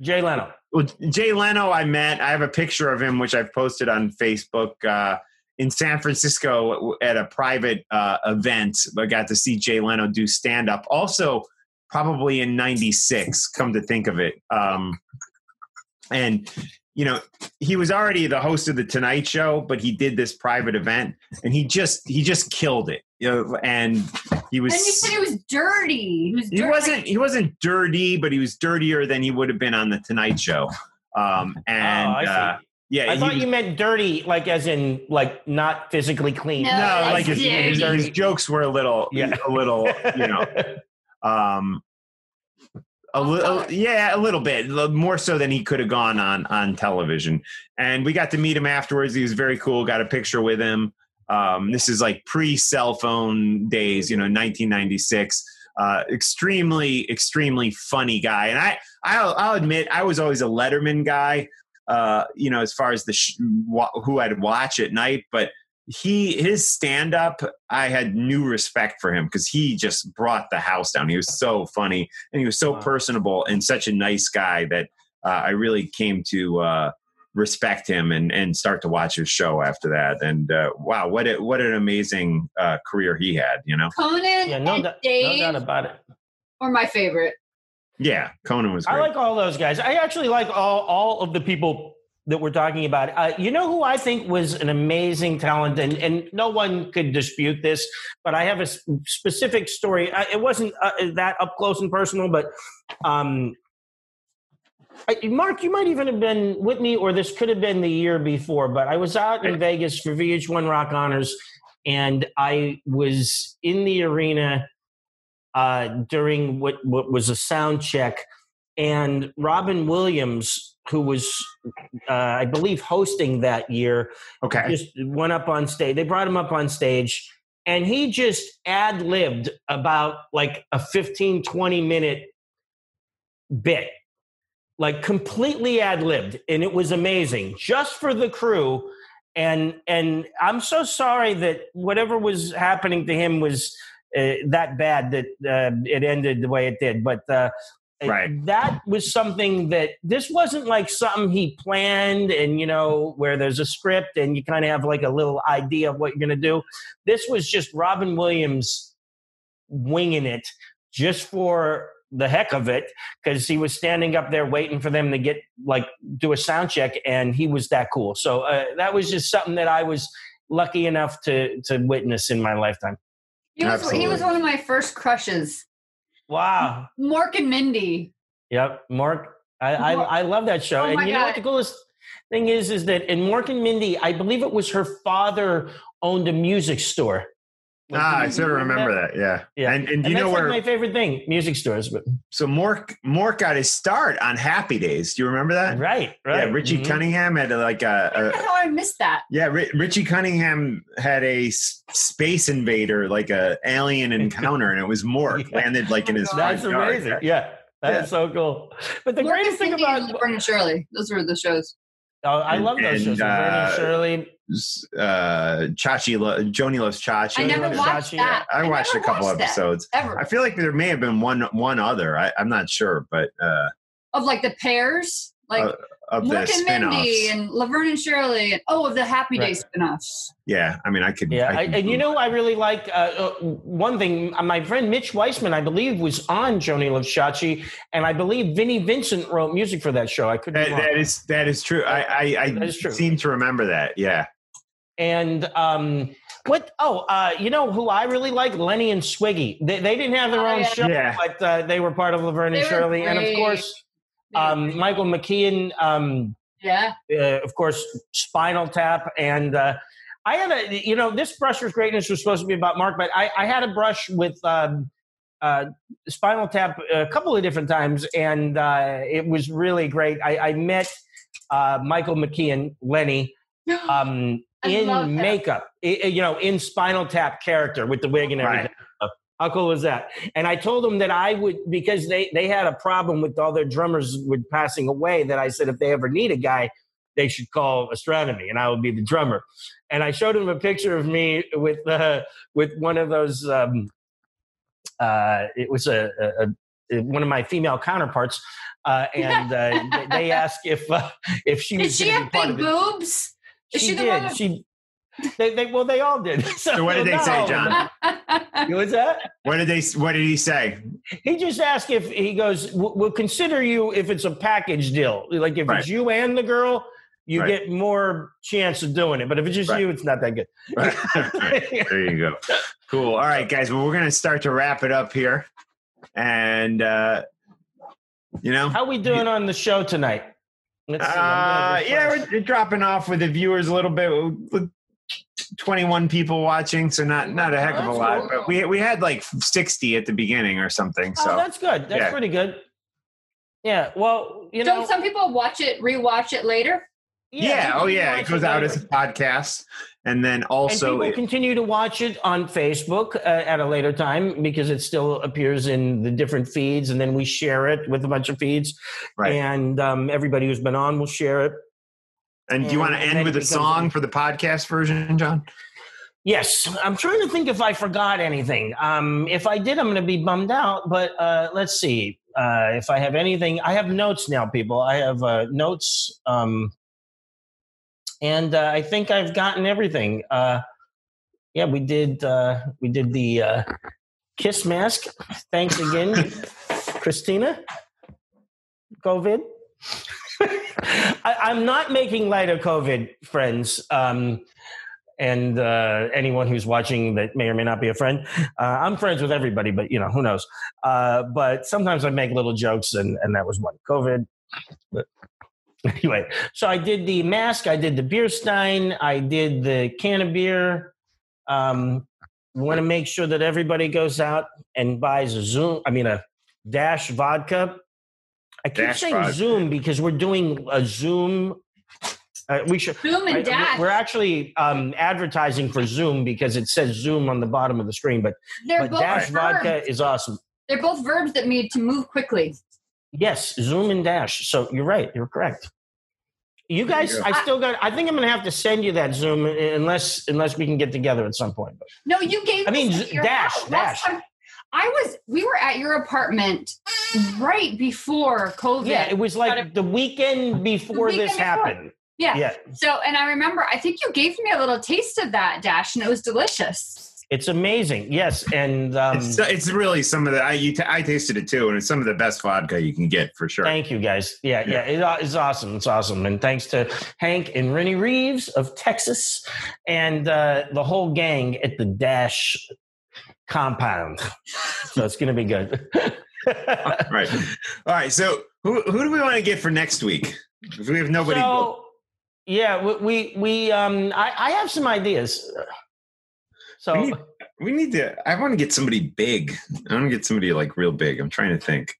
Jay Leno. Well, Jay Leno, I met. I have a picture of him, which I've posted on Facebook. Uh, in San Francisco at a private uh, event, I got to see Jay Leno do stand up. Also, probably in '96. Come to think of it, um, and you know, he was already the host of the Tonight Show, but he did this private event, and he just he just killed it. You know, and he was And you said he was dirty. He was he dirty. wasn't he wasn't dirty, but he was dirtier than he would have been on the Tonight Show. Um, and oh, I see. uh, yeah, I he thought was- you meant dirty, like as in like not physically clean. No, no, like like his, his, his jokes were a little, Yeah. a little, you know, um, a little, yeah, a little bit more so than he could have gone on on television. And we got to meet him afterwards. He was very cool. Got a picture with him. Um, this is like pre cell phone days, you know, 1996. Uh, extremely, extremely funny guy. And I, I'll, I'll admit, I was always a Letterman guy. Uh, you know, as far as the sh- wa- who I'd watch at night, but he his stand up i had new respect for him because he just brought the house down he was so funny and he was so Wow. personable and such a nice guy that uh, i really came to uh, respect him and and start to watch his show after that and uh, wow what a, what an amazing uh, career he had you know Conan Yeah, no, and doubt- no doubt about it. are my favorite. yeah conan was I like all those guys. I actually like all all of the people that we're talking about. Uh, you know who I think was an amazing talent, and and no one could dispute this. But I have a specific story. I, it wasn't uh, that up close and personal, but um, I, Mark, you might even have been with me, or this could have been the year before. But I was out in Vegas for VH1 Rock Honors, and I was in the arena uh, during what what was a sound check, and Robin Williams, who was uh, I believe hosting that year, okay just went up on stage. They brought him up on stage, and he just ad libbed about like a 15, 20 minute bit, like completely ad libbed. And it was amazing just for the crew. And and I'm so sorry that whatever was happening to him was uh, that bad that uh, it ended the way it did. But uh, Right. that was something that this wasn't like something he planned and you know where there's a script and you kind of have like a little idea of what you're going to do this was just robin williams winging it just for the heck of it because he was standing up there waiting for them to get like do a sound check and he was that cool so uh, that was just something that i was lucky enough to to witness in my lifetime He was he was one of my first crushes. Wow Mork and Mindy. Yep, Mark. I, I. I love that show. Oh and you know what the coolest thing is is that in Mork and Mindy, I believe it was her father owned a music store. Like, Ah, I sort of remember that. Yeah. Yeah, And, and And, you know that's where? like my favorite thing, music stores. But so Mork Mork got his start on Happy Days. Do you remember that? right, right. Yeah, Richie Mhm. Cunningham had like a, How I missed that. yeah. Ri- Richie Cunningham had a s- space invader, like a alien encounter, and it was Mork Yeah. landed like in his front That's yard. amazing. Yeah, that's Yeah. so cool. But the Mork greatest thing about and Laverne and Shirley. Those were the shows. Oh, I And- love those and, shows. Uh, Shirley. Uh, Chachi, lo- Joanie loves Chachi. I never watched Chachi, that. I watched a couple watched that, episodes. ever I feel like there may have been one one other. I, I'm not sure, but uh, of like the pairs, like Uh, of the and spin-offs. Mindy and Laverne and Shirley, and oh, of the Happy Right. Days spin-offs. yeah, I mean, I could. Yeah, I I, and you know, I really like uh, uh, one thing. uh, My friend Mitch Weissman, I believe, was on Joanie Loves Chachi, and I believe Vinnie Vincent wrote music for that show. I could that, that is that is true. I I, I That is true. seem to remember that. Yeah. And um, what? Oh, uh, you know who I really like? Lenny and Squiggy. They, they didn't have their Oh, own yeah. show, Yeah. but uh, they were part of Laverne They and Shirley, and of course, They were um. Michael McKean. Um, yeah, uh, of course, Spinal Tap, and uh, I had a. You know, this brush with greatness was supposed to be about Mark, but I, I had a brush with. Um, uh, Spinal Tap a couple of different times, and uh, it was really great. I, I met uh, Michael McKean, Lenny, um, in makeup, i- i- you know, in Spinal Tap character with the wig and Right. How cool was that? And I told them that I would because they they had a problem with all their drummers with passing away. That I said if they ever need a guy, they should call Ostronomy, and I would be the drummer. And I showed them a picture of me with uh, with one of those. Um, uh, it was a, a, a one of my female counterparts, uh, and uh, they- asked if uh, if she did was she have big boobs? She, she did. She. They, they, well, they all did. So what did they say. John? What's that? What did they? What did he say? He just asked if he goes. "We'll we'll consider you if it's a package deal. Like if Right. it's you and the girl, you Right. get more chance of doing it. But if it's just Right. you, it's not that good. there you go. Cool. All right, guys. Well, we're gonna start to wrap it up here, and uh, you know, How we doing on the show tonight? Let's see, uh, gonna yeah, we're dropping off with the viewers a little bit. With Twenty-one people watching, so not not a heck of a That's lot, cool. but we we had like sixty at the beginning or something. So oh, that's good. That's yeah. pretty good. Yeah. Well, you know. Don't some people watch it, rewatch it later? yeah, people oh yeah, it goes out as a podcast, and then also and people it- continue to watch it on Facebook uh, at a later time because it still appears in the different feeds, and then we share it with a bunch of feeds, right. and um, everybody who's been on will share it. And do you want to end with a song for the podcast version, John? Yes, I'm trying to think if I forgot anything. Um, if I did, I'm going to be bummed out. But uh, let's see uh, if I have anything. I have notes now, people. I have uh, notes, um, and uh, I think I've gotten everything. Uh, yeah, we did. Uh, we did the uh, kiss mask. Thanks again, Christina. COVID. I, I'm not making light of COVID, friends. Um, and uh, anyone who's watching that may or may not be a friend. Uh, I'm friends with everybody, but you know who knows. Uh, but sometimes I make little jokes, and and that was one COVID. But anyway, so I did the mask, I did the beer stein, I did the can of beer. Um, want to make sure that everybody goes out and buys a Zoom. I mean a Dash vodka. I keep Dash saying vodka. Zoom because we're doing a Zoom. Uh, we should. Zoom and Right, dash. We're actually um, advertising for Zoom because it says Zoom on the bottom of the screen, but, but Dash verbs. Vodka is awesome. They're both verbs that need to move quickly. Yes, Zoom and Dash. So you're right. You're correct. You There you guys, go. I still got. I think I'm going to have to send you that Zoom unless unless we can get together at some point. No, you gave. I mean, z- dash, dash. time I was. We were at your apartment right before COVID. yeah, it was Got like the weekend before weekend this before. happened. yeah. Yeah, So, and I remember, I think you gave me a little taste of that dash, and it was delicious. It's amazing. Yes, and um, it's, it's really some of the I you t- I tasted it too, and it's some of the best vodka you can get for sure. Thank you, guys. Yeah, yeah, it, it's awesome. It's awesome, and thanks to Hank and Rennie Reeves of Texas, and uh, the whole gang at the Dash compound. so it's going to be good. right. All right. So who who do we want to get for next week? If we have nobody. So, yeah, we we, we um I, I have some ideas. So we need, we need to. I want to get somebody big. I want to get somebody like real big. I'm trying to think.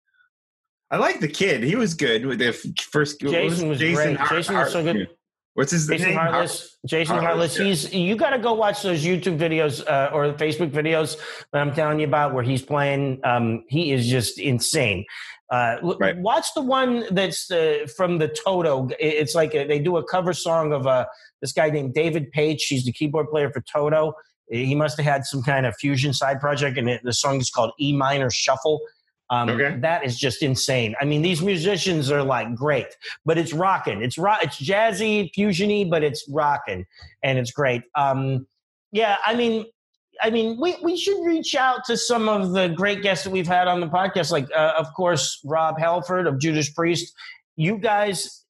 I like the kid. He was good with the first. Jason was great. Hart- Jason was so good. What's his Jason name? Hartless. Jason Hartless. He's you got to go watch those YouTube videos uh, or Facebook videos that I'm telling you about where he's playing. Um, he is just insane. Uh, Right. Watch the one that's uh, from the Toto. It's like a, they do a cover song of uh, this guy named David Paich. He's the keyboard player for Toto. He must have had some kind of fusion side project, and it, the song is called E minor shuffle. Um, Okay. That is just insane. I mean, these musicians are like great, but it's rocking. It's rock. It's jazzy, fusiony, but it's rocking, and it's great. Um, yeah, I mean, I mean, we, we should reach out to some of the great guests that we've had on the podcast, like uh, of course Rob Halford of Judas Priest. You guys,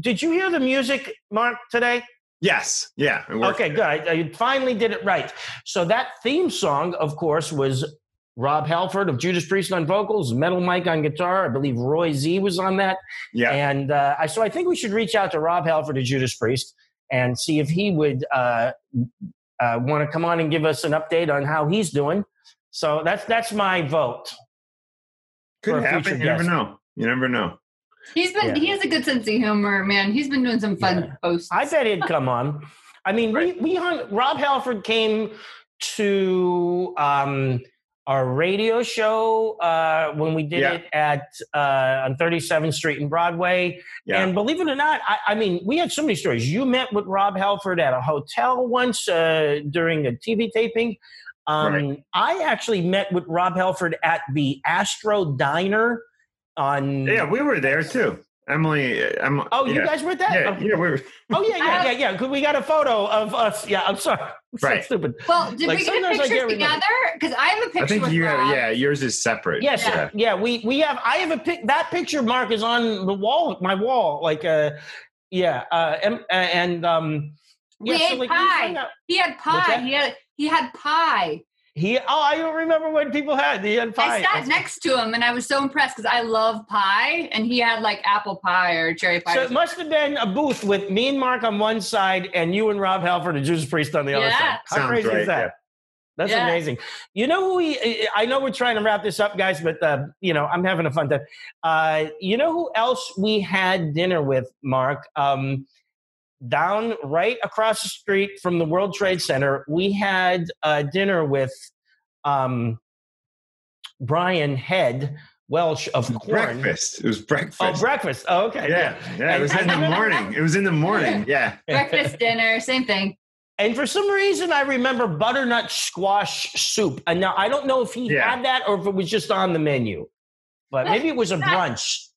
did you hear the music, Mark, today? Yes. Yeah. it. Okay, good. I, I finally did it right. So that theme song, of course, was Rob Halford of Judas Priest on vocals, Metal Mike on guitar. I believe Roy Z was on that. Yeah. And uh, I so I think we should reach out to Rob Halford of Judas Priest and see if he would uh, uh, want to come on and give us an update on how he's doing. So that's that's my vote. for Could happen. future You never know. You never know. He's been Yeah. he has a good sense of humor, man. He's been doing some fun Yeah. posts. I bet he'd come on. I mean, we we hung. Rob Halford came to um, our radio show uh, when we did Yeah. it at uh, on 37th Street and Broadway. Yeah. And believe it or not, I, I mean, we had so many stories. You met with Rob Halford at a hotel once uh, during a TV taping. Um, Right. I actually met with Rob Halford at the Astro Diner on. yeah, we were there too. Emily. uh, I'm. Oh, you yeah. guys were at that? Yeah. Okay. Yeah. We were. Oh yeah, yeah, yeah, yeah. 'cause We got a photo of us. Yeah, I'm sorry. I'm so Right. stupid. well, did Like, we get a I picture together? Because I have a picture I think with you Rob. have. Yeah. Yours is separate. Yes, Yeah. yeah. We we have. I have a pic. That picture, Mark, is on the wall. My wall. Like, uh, yeah. Uh, and, and um, We so, ate like, pie. find He had pie. that? He had he had pie. He. Oh, I don't remember what people had. He had pie. I sat next to him and I was so impressed because I love pie and he had like apple pie or cherry pie. So it must have been a booth with me and Mark on one side, and you and Rob Halford and Judas Priest on the other side. How Sounds crazy right, is that? yeah. That's Yeah. amazing. You know who we? I know we're trying to wrap this up, guys, but uh, you know I'm having a fun time. Uh, you know who else we had dinner with, Mark? Um, down right across the street from the World Trade Center, we had uh, dinner with um, Brian Head Welch of Korn. Breakfast. It was breakfast. Oh, breakfast. Oh, okay. Yeah. Yeah. It was in the morning. It was in the morning. Yeah. breakfast, dinner, same thing. And for some reason, I remember butternut squash soup. And now I don't know if he Yeah. had that or if it was just on the menu, but maybe it was a brunch.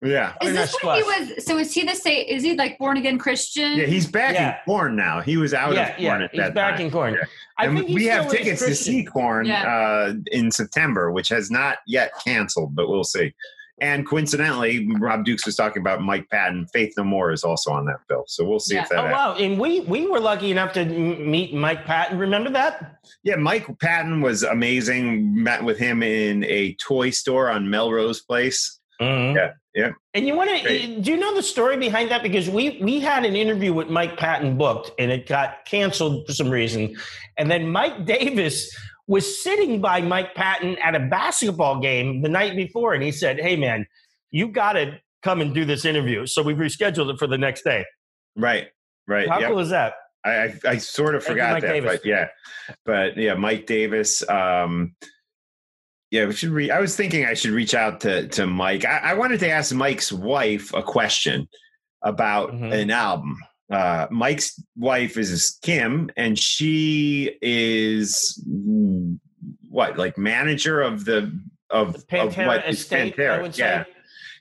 Yeah. Is this when he was? So is he the same? Is he like born again Christian? Yeah. He's back Yeah. in Korn now. He was out yeah, of Korn yeah, at he's that back time. in Korn. Yeah. I and think we have tickets to see Korn Yeah. uh, in September, which has not yet canceled, but we'll see. And coincidentally, Rob Dukes was talking about Mike Patton. Faith No More is also on that bill, so we'll see if that. Oh happens. wow! And we we were lucky enough to meet Mike Patton. Remember that? Yeah, Mike Patton was amazing. Met with him in a toy store on Melrose Place. Yeah, yeah. And you want to? Do you know the story behind that? Because we we had an interview with Mike Patton booked, and it got canceled for some reason. And then Mike Davis was sitting by Mike Patton at a basketball game the night before, and he said, "Hey, man, you got to come and do this interview." So we rescheduled it for the next day. Right, right. How yep. cool is that? I, I, I sort of Thank forgot that, Davis. but yeah, but yeah, Mike Davis. Um, yeah, we should. Re- I was thinking I should reach out to to Mike. I, I wanted to ask Mike's wife a question about Mhm. an album. Uh, Mike's wife is Kim, and she is what, like manager of the of, The of Pantera what is estate, Pantera. Yeah.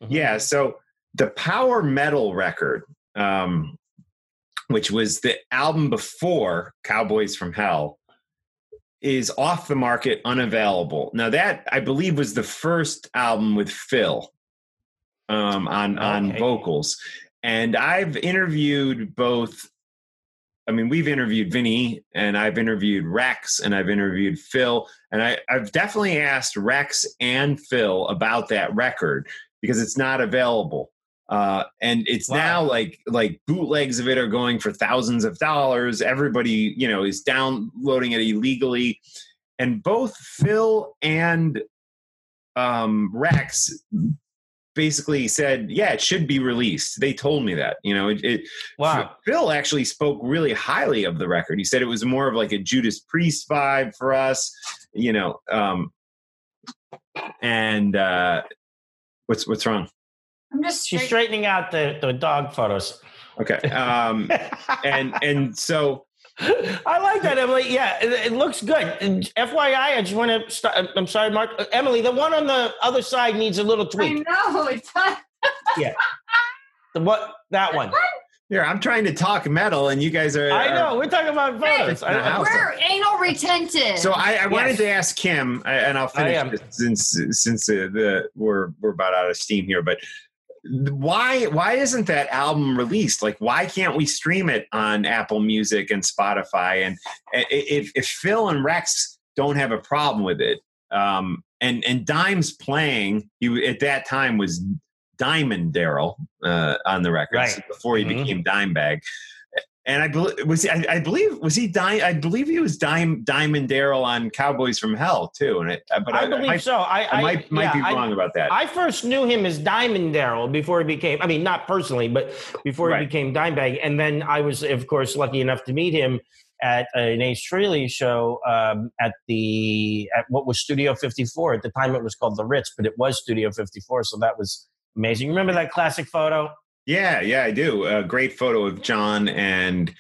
Mhm. yeah. So the Power Metal record, um, which was the album before Cowboys from Hell, is off the market, unavailable. Now that I believe was the first album with Phil um, on on Okay. vocals, and I've interviewed both. I mean, we've interviewed Vinny, and I've interviewed Rex, and I've interviewed Phil, and I, I've definitely asked Rex and Phil about that record because it's not available. Uh, and it's Wow. now like like bootlegs of it are going for thousands of dollars. Everybody, you know, is downloading it illegally, and both Phil and um, Rex basically said, "Yeah, it should be released." They told me that. You know, it, it Wow. Phil actually spoke really highly of the record. He said it was more of like a Judas Priest vibe for us, you know. Um, and uh, what's what's wrong? I'm just She's straightening out the, the dog photos. Okay, um, and and so I like that, Emily. Yeah, it, it looks good. And FYI, I just want to start. I'm sorry, Mark. Uh, Emily, the one on the other side needs a little tweak. I know it's not. The what? That one. here I'm trying to talk metal, and you guys are. I are- know. We're talking about photos. Hey, I- I- We're anal retentive. So I, I wanted Yes. to ask Kim, and I'll finish am. this since since uh, the we're we're about out of steam here. But why why isn't that album released? Like, why can't we stream it on Apple Music and Spotify? And i- i- if if Phil and Rex don't have a problem with it, um, and and Dime's playing, he at that time was Diamond Darrell uh, on the records Right. before he Mhm. became Dimebag. And I believe was he, I, I believe was he Di- I believe he was Dime, Diamond Darrell on Cowboys from Hell too. And it, but I I, believe might, so. I, I might might yeah, be I- wrong about that. I first knew him as Diamond Darrell before he became, I mean, not personally, but before Right. he became Dimebag. And then I was, of course, lucky enough to meet him at an Ace Frehley show um, at the, at what was Studio 54. At the time it was called The Ritz, but it was Studio 54. So that was amazing. Remember that classic photo? Yeah, yeah, I do. A great photo of John and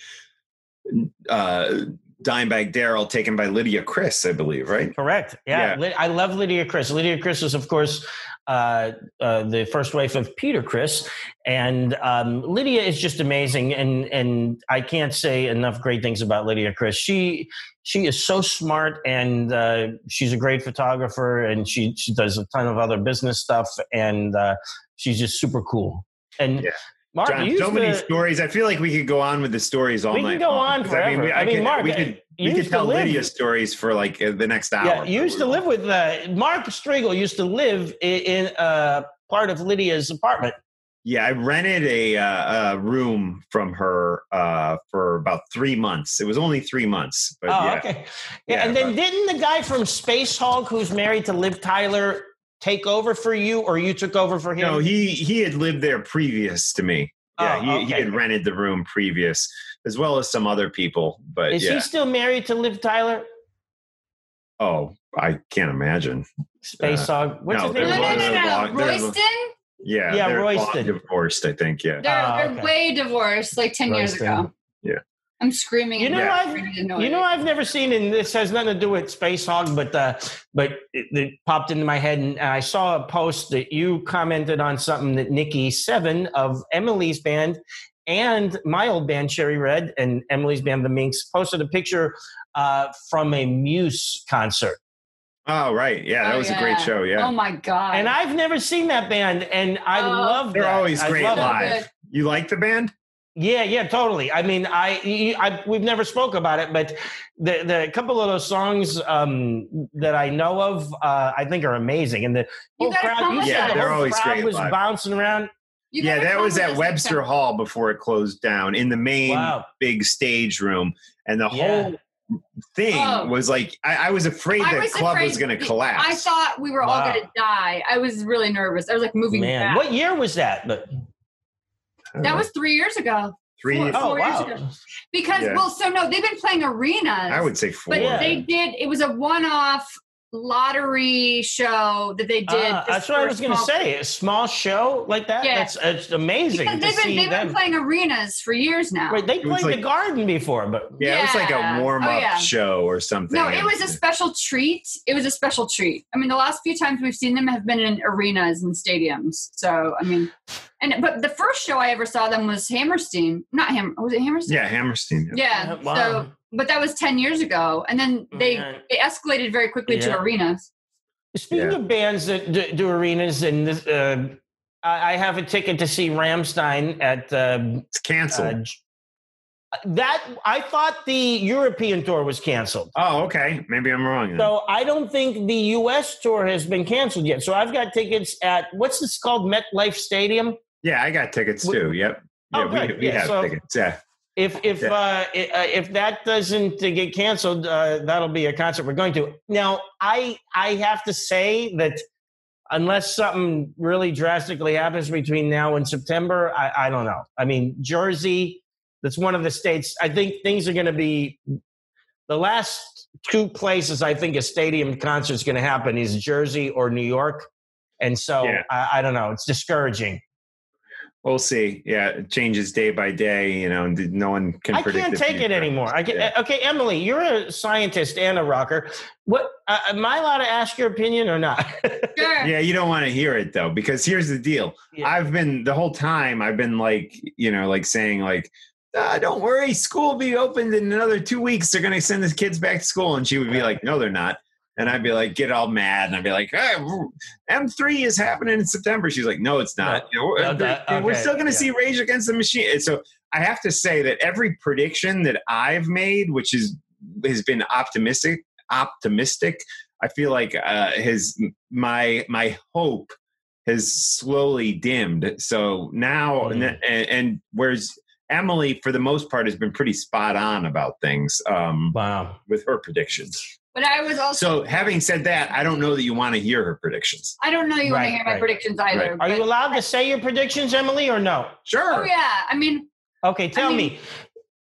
uh, Dimebag Darrell taken by Lydia Criss, I believe. Right? Correct. Yeah. Yeah. I love Lydia Criss. Lydia Criss is, of course, uh, uh, the first wife of Peter Criss, and um, Lydia is just amazing. And and I can't say enough great things about Lydia Criss. She she is so smart, and uh, she's a great photographer, and she she does a ton of other business stuff, and uh, she's just super cool. And Yeah. Mark, John, so many to- stories. I feel like we could go on with the stories all night. We can go long. on forever. we, I mean, could- Mark, we could we could tell live- Lydia stories for like uh, the next hour. Yeah, you used to live with uh, Mark Strigl. Used to live in, in uh, part of Lydia's apartment. Yeah, I rented a, uh, a room from her uh, for about three months. It was only three months, but oh, yeah, okay. Yeah, Yeah, and then but- didn't the guy from Spacehog, who's married to Liv Tyler, take over for you, or you took over for him? no, he he had lived there previous to me. Yeah, Oh, he, he had rented the room previous, as well as some other people. But Is yeah, he still married to Liv Tyler? oh, I can't imagine. Space Uh, Hulk. What's no, his name? no, they're no, no, no. Royston? Yeah, Yeah, they're Royston. divorced. I think. Yeah, They're, Oh, they're way divorced, like 10 years ago. Yeah. I'm screaming. You know, and I've you know I've never seen, and this has nothing to do with Space Hog, but uh, but it, it popped into my head, and I saw a post that you commented on something that Nikki Seven of Emily's band and my old band Cherry Red and Emily's band The Minx posted a picture uh, from a Muse concert, Oh right, yeah, that Oh, was a great show. Yeah, Oh my God. and I've never seen that band, and I Oh. love they're that. always I great love it. live. good. You like the band? Yeah, yeah, totally. I mean, I, I we've never spoke about it, but the the couple of those songs um, that I know of, uh, I think are amazing, and the whole crowd, you with said Yeah, the they're whole always crowd great was live. bouncing around. You yeah, that was at Webster time. Hall before it closed down in the main Wow. big stage room, and the Yeah. whole thing Oh. was like I, I was afraid I that was club afraid was going to collapse. I thought we were all going to die. I was really nervous. I was like moving Man, back. what year was that? But I don't That know, was three years ago. three. four- oh four years wow, ago. Because, Yeah. well, so no, they've been playing arenas. I would say four. But Yeah. they did, it was a one off lottery show that they did. Ah, Just that's what I was going to small- say. A small show like that. Yeah. That's it's amazing Because to they've been, see they've them. been playing arenas for years now. Wait, they played like- the Garden before, but yeah, it was like a warm up Oh, yeah. show or something. No, it was a special treat. It was a special treat. I mean, the last few times we've seen them have been in arenas and stadiums. So, I mean, And but the first show I ever saw them was Hammerstein. Not Hammer. Was it Hammerstein? Yeah, Hammerstein. Yeah. Wow. So, but that was ten years ago, and then they Yeah. they escalated very quickly to arenas. Speaking Yeah. of bands that do, do arenas, and this, uh, I, I have a ticket to see Rammstein at um, It's canceled. uh, that. I thought the European tour was canceled. oh, okay. Maybe I'm wrong. then. So I don't think the U.S. tour has been canceled yet. So I've got tickets at what's this called MetLife Stadium. Yeah, I got tickets too. Yep. Oh, Yeah, we, we Yeah, have so- tickets. Yeah. If if Yeah. uh, uh, if that doesn't get canceled, uh, that'll be a concert we're going to. Now, I I have to say that unless something really drastically happens between now and September, I, I don't know. I mean, Jersey, that's one of the states. I think things are going to be the last two places I think a stadium concert is going to happen is Jersey or New York, and so Yeah. I, I don't know. It's discouraging. We'll see. Yeah, it changes day by day, you know, and no one can I predict can't the take it anymore. I can, Yeah. Okay, Emily, you're a scientist and a rocker. What uh, am I allowed to ask your opinion or not? Sure. Yeah, you don't want to hear it though, because here's the deal. Yeah. I've been the whole time. I've been like, you know, like saying like, ah, "Don't worry, school will be opened in another two weeks. They're going to send the kids back to school." And she would be like, "No, they're not." And I'd be like, get all mad, and I'd be like, hey, "M three is happening in September." She's like, "No, it's not. You know, we're, no, that- we're still going to yeah. see Rage Against the Machine." And so I have to say that every prediction that I've made, which is has been optimistic, optimistic. I feel like uh, his my my hope has slowly dimmed. So now Mm. and, and whereas Emily, for the most part, has been pretty spot on about things um, wow. with her predictions. But I was also. So having said that, I don't know that you want to hear her predictions. I don't know you want Right, to hear my right. predictions either. Right. Are you allowed to say your predictions, Emily, or no? Sure. Oh yeah. I mean. Okay, tell mean, me.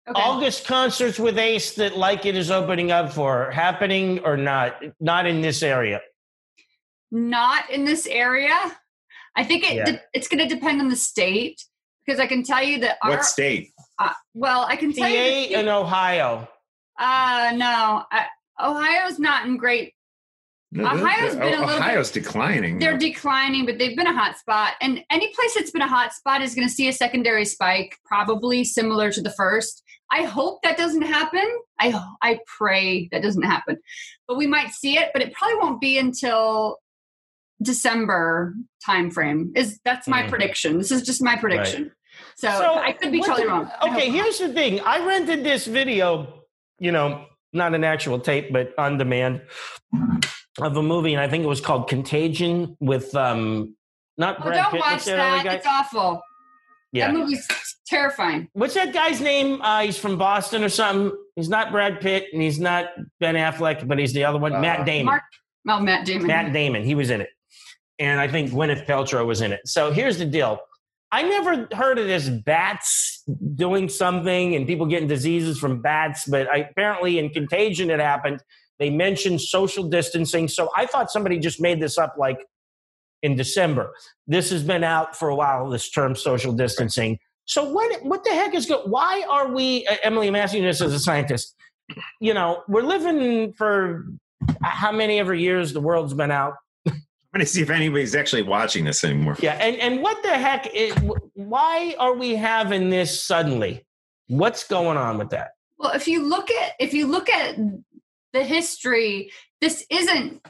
Okay. August concerts with Ace that Like It is opening up for happening or not? Not in this area. not in this area. I think it Yeah. de- it's going to depend on the state because I can tell you that our What state? uh, well, I can PA tell you. and Ohio. uh no, I, Ohio's not in great. Ohio's been a little bit- Ohio's declining. They're though. declining, but they've been a hot spot, and any place that's been a hot spot is going to see a secondary spike, probably similar to the first. I hope that doesn't happen. I I pray that doesn't happen, but we might see it, but it probably won't be until December timeframe. Is that's my Mhm. prediction. This is just my prediction. So, I could be totally the- wrong. Okay, hope not. here's the thing. I rented this video, you know, not an actual tape, but on demand of a movie, and I think it was called Contagion with um not Oh, Brad don't Pitt. watch that that. It's awful. Yeah. That movie's terrifying. What's that guy's name? Uh, he's from Boston or something. He's not Brad Pitt and he's not Ben Affleck, but he's the other one, Uh, Matt Damon. Mark, oh, Matt Damon. Matt Damon, he was in it. And I think Gwyneth Paltrow was in it. So here's the deal. I never heard of this bats doing something and people getting diseases from bats, but I, apparently in Contagion it happened. They mentioned social distancing. So I thought somebody just made this up like in December. This has been out for a while, this term social distancing. So what what the heck is going why are we uh, Emily, I'm asking this as a scientist. You know, we're living for how many ever years the world's been out I'm going to see if anybody's actually watching this anymore. yeah, and and what the heck? Is, why are we having this suddenly? What's going on with that? Well, if you look at if you look at the history, this isn't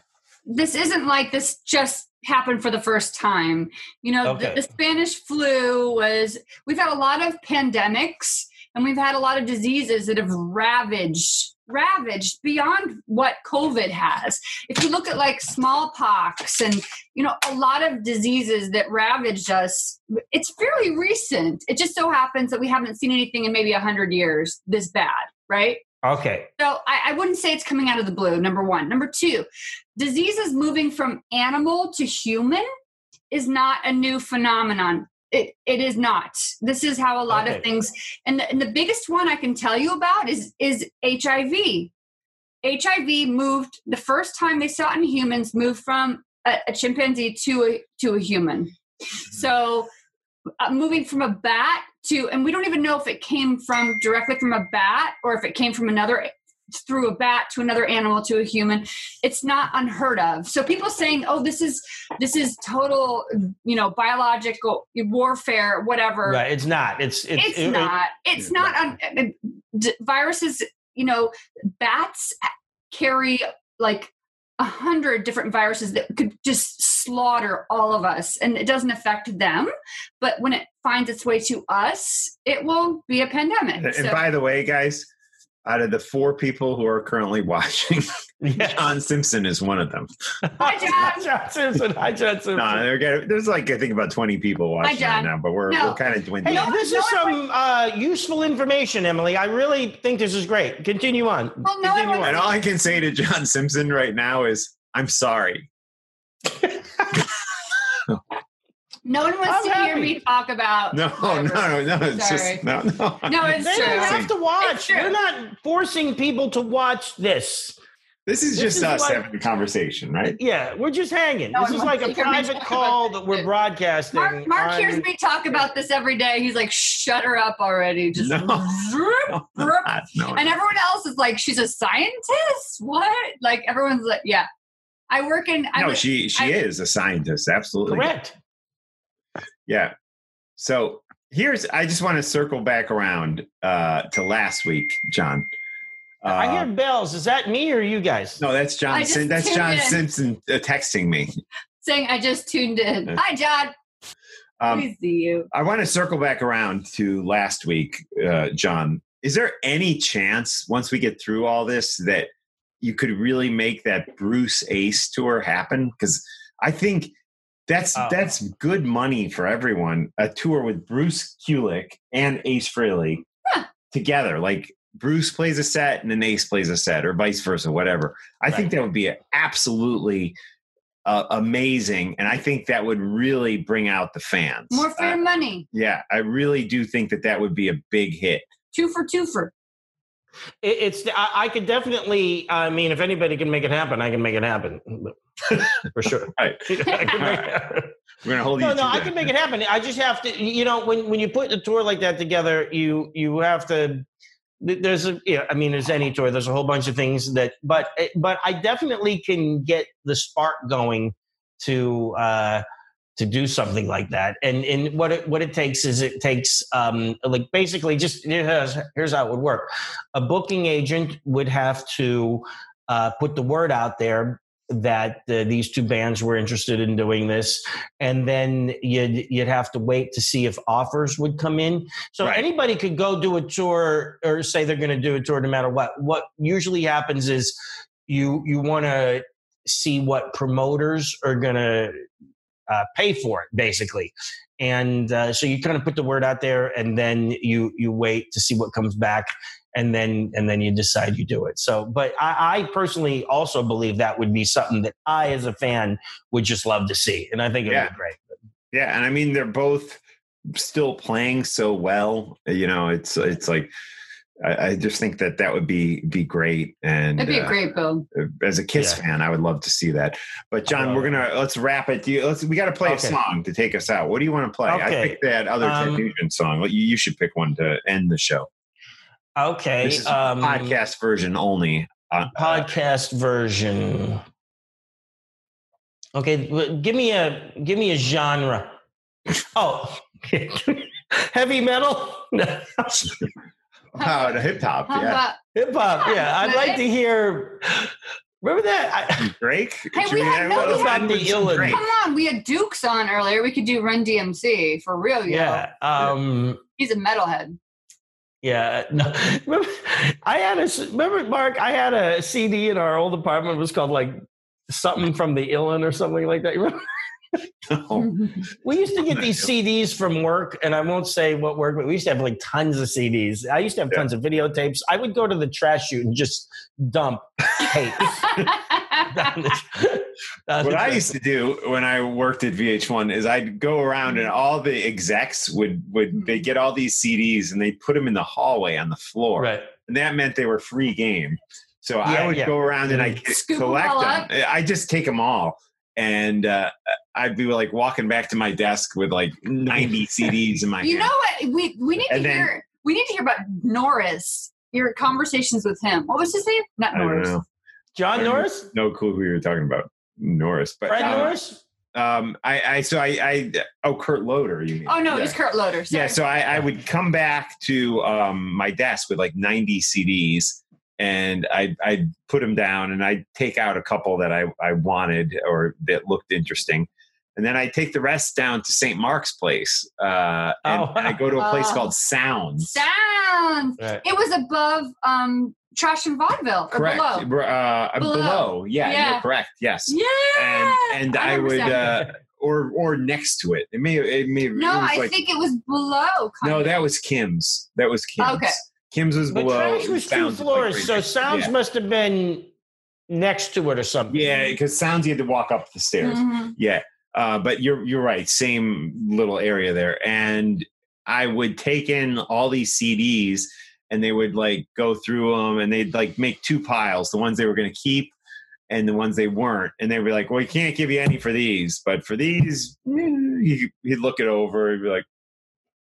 this isn't like this just happened for the first time. You know, Okay. the, the Spanish flu was we've had a lot of pandemics and we've had a lot of diseases that have ravaged ravaged beyond what covid has. If you look at like smallpox and you know a lot of diseases that ravaged us it's fairly recent. It just so happens that we haven't seen anything in maybe 100 years this bad right? Okay, so I, I wouldn't say it's coming out of the blue number one. Number two diseases moving from animal to human is not a new phenomenon it, it is not. This is how a lot Okay. of things and the, and the biggest one i can tell you about is is hiv hiv moved the first time they saw it in humans moved from a, a chimpanzee to a to a human. So uh, moving from a bat to and we don't even know if it came from directly from a bat or if it came from another through a bat to another animal to a human it's not unheard of so people saying oh this is this is total you know biological warfare whatever Right. It's not. It's it's, it's it- it- not it's not un, d- viruses you know bats carry like a hundred different viruses that could just slaughter all of us and it doesn't affect them but when it finds its way to us it will be a pandemic And So- by the way, guys, out of the four people who are currently watching, Yeah. John Simpson is one of them. Hi, John. John Simpson. Hi, John Simpson. No, there get- there's like I think about 20 people watching right now, but we're No. we're kind of dwindling. Hey, No, this no is one some uh, useful information, Emily. I really think this is great. Continue on. Well, no one Continue wants- And all I can say to John Simpson right now is, I'm sorry. No one wants I'm to hear me talk about No, no, whatever. no, no. It's Sorry. just no, no. No, it's They true. don't have to watch. true. We're not forcing people to watch this. This is This just is us what- having a conversation, right? Yeah, we're just hanging. No this is like a to hear me private call that we're broadcasting. Mark, Mark on- hears me talk about this every day. He's like, "Shut her up already!" Just No. zoop, No, no, and everyone else is like, "She's a scientist? What?" Like everyone's like, "Yeah." I work in. I no, work- she she I- is a scientist, absolutely. Correct. Yeah. So here's I just want to circle back around uh to last week, John. Uh, I hear bells. Is that me or you guys? no, that's John. I Sim- that's John in. Simpson uh, texting me. saying, "I just tuned in." Hi, John. Um, Please see you. I want to circle back around to last week, uh, John. Is there any chance once we get through all this that you could really make that Bruce Ace tour happen? Because I think that's Oh. that's good money for everyone. A tour with Bruce Kulick and Ace Frehley Yeah. together, like Bruce plays a set and then Ace plays a set, or vice versa, whatever. I think that would be absolutely. Uh, amazing, and I think that would really bring out the fans. More for Uh, your money. yeah, I really do think that that would be a big hit. Two for two for. It, it's. I, I could definitely. I mean, if anybody can make it happen, I can make it happen for sure. Right. I can make it happen. We're gonna hold No, you. no, to I can make it happen. I just have to, you know, when when you put a tour like that together, you you have to. There's a, yeah, I mean, there's any tour. There's a whole bunch of things that, but eh, but I definitely can get the spark going to uh to do something like that. And and what it what it takes is it takes um like basically just here's here's how it would work. A booking agent would have to uh, put the word out there that uh, these two bands were interested in doing this. And then you'd you'd have to wait to see if offers would come in. So Right. anybody could go do a tour or say they're going to do a tour no matter what. What usually happens is you you want to see what promoters are going to uh, pay for it basically. And uh, so you kind of put the word out there and then you you wait to see what comes back and then and then you decide you do it so but I, I personally also believe that would be something that i as a fan would just love to see and i think it would Yeah. be great Yeah, and I mean they're both still playing so well. You know, it's it's like I, I just think that that would be be great. And It'd be uh, a great build. as a Kiss Yeah. fan, I would love to see that. But John, love we're gonna let's wrap it. You, let's we got to play Okay. a song to take us out. What do you want to play? I Okay. picked that other Um, Ted Nugent song. You, you should pick one to end the show. Okay This is um, podcast version only. Uh, podcast version okay give me a give me a genre oh heavy metal No. uh, the hip hop, yeah. hip hop yeah i'd like to hear remember that I, Drake. Hey, Should we had- no, we had- the Illin. Come on? We had Dukes on earlier. We could do Run DMC for real. yo. yeah um he's a metalhead. Yeah, no. Remember, I had a remember, Mark. I had a CD in our old apartment. It was called like something from the Illin or something like that. You remember? No. We used to get these CDs from work, and I won't say what work, but we used to have like tons of CDs. I used to have Yeah. tons of videotapes. I would go to the trash chute and just dump tapes. Down what I used to do when I worked at VH1 is I'd go around and all the execs would would they get all these CDs and they'd put them in the hallway on the floor, right. and that meant they were free game. So I would yeah. go around and I Mhm. would Scoop 'em collect all them. up? I just take them all, and uh, I'd be like walking back to my desk with like ninety CDs in my you hand. know what? We we need to then- hear. We need to hear about Norris your conversations with him. What was his name? Not Norris. John Norris, No clue who you were talking about. Norris, but Fred um, Norris. Um, I, I so I, I oh Kurt Loder You mean? Oh no, yeah. it's Kurt Loder. Sorry. Yeah, so I, I would come back to um, my desk with like 90 CDs and I, I'd put them down and I'd take out a couple that I, I wanted or that looked interesting. And then I'd take the rest down to St. Mark's Place. Uh, and, Oh. and I go to a place Oh. called Sounds. Sounds. Right. It was above um Trash and Vaudeville or Correct. below. Uh, Below. below. Yeah, Yeah. you're correct. Yes. Yeah. And and I, remember would uh, or or next to it. It may it may no, it was I like, think it was below. kind no, that was Kim's. That was Kim's. Okay. Kim's was But below. Trash was two Sounds like, floors, so. Sounds Yeah. must have been next to it or something. Yeah, because sounds you had to walk up the stairs. Mhm. Yeah, uh, but you're you're right. Same little area there, and I would take in all these CDs, and they would like go through them, and they'd like make two piles: the ones they were going to keep, and the ones they weren't. And they'd be like, "Well, we can't give you any for these, but for these, eh," he- he'd look it over he'd be like."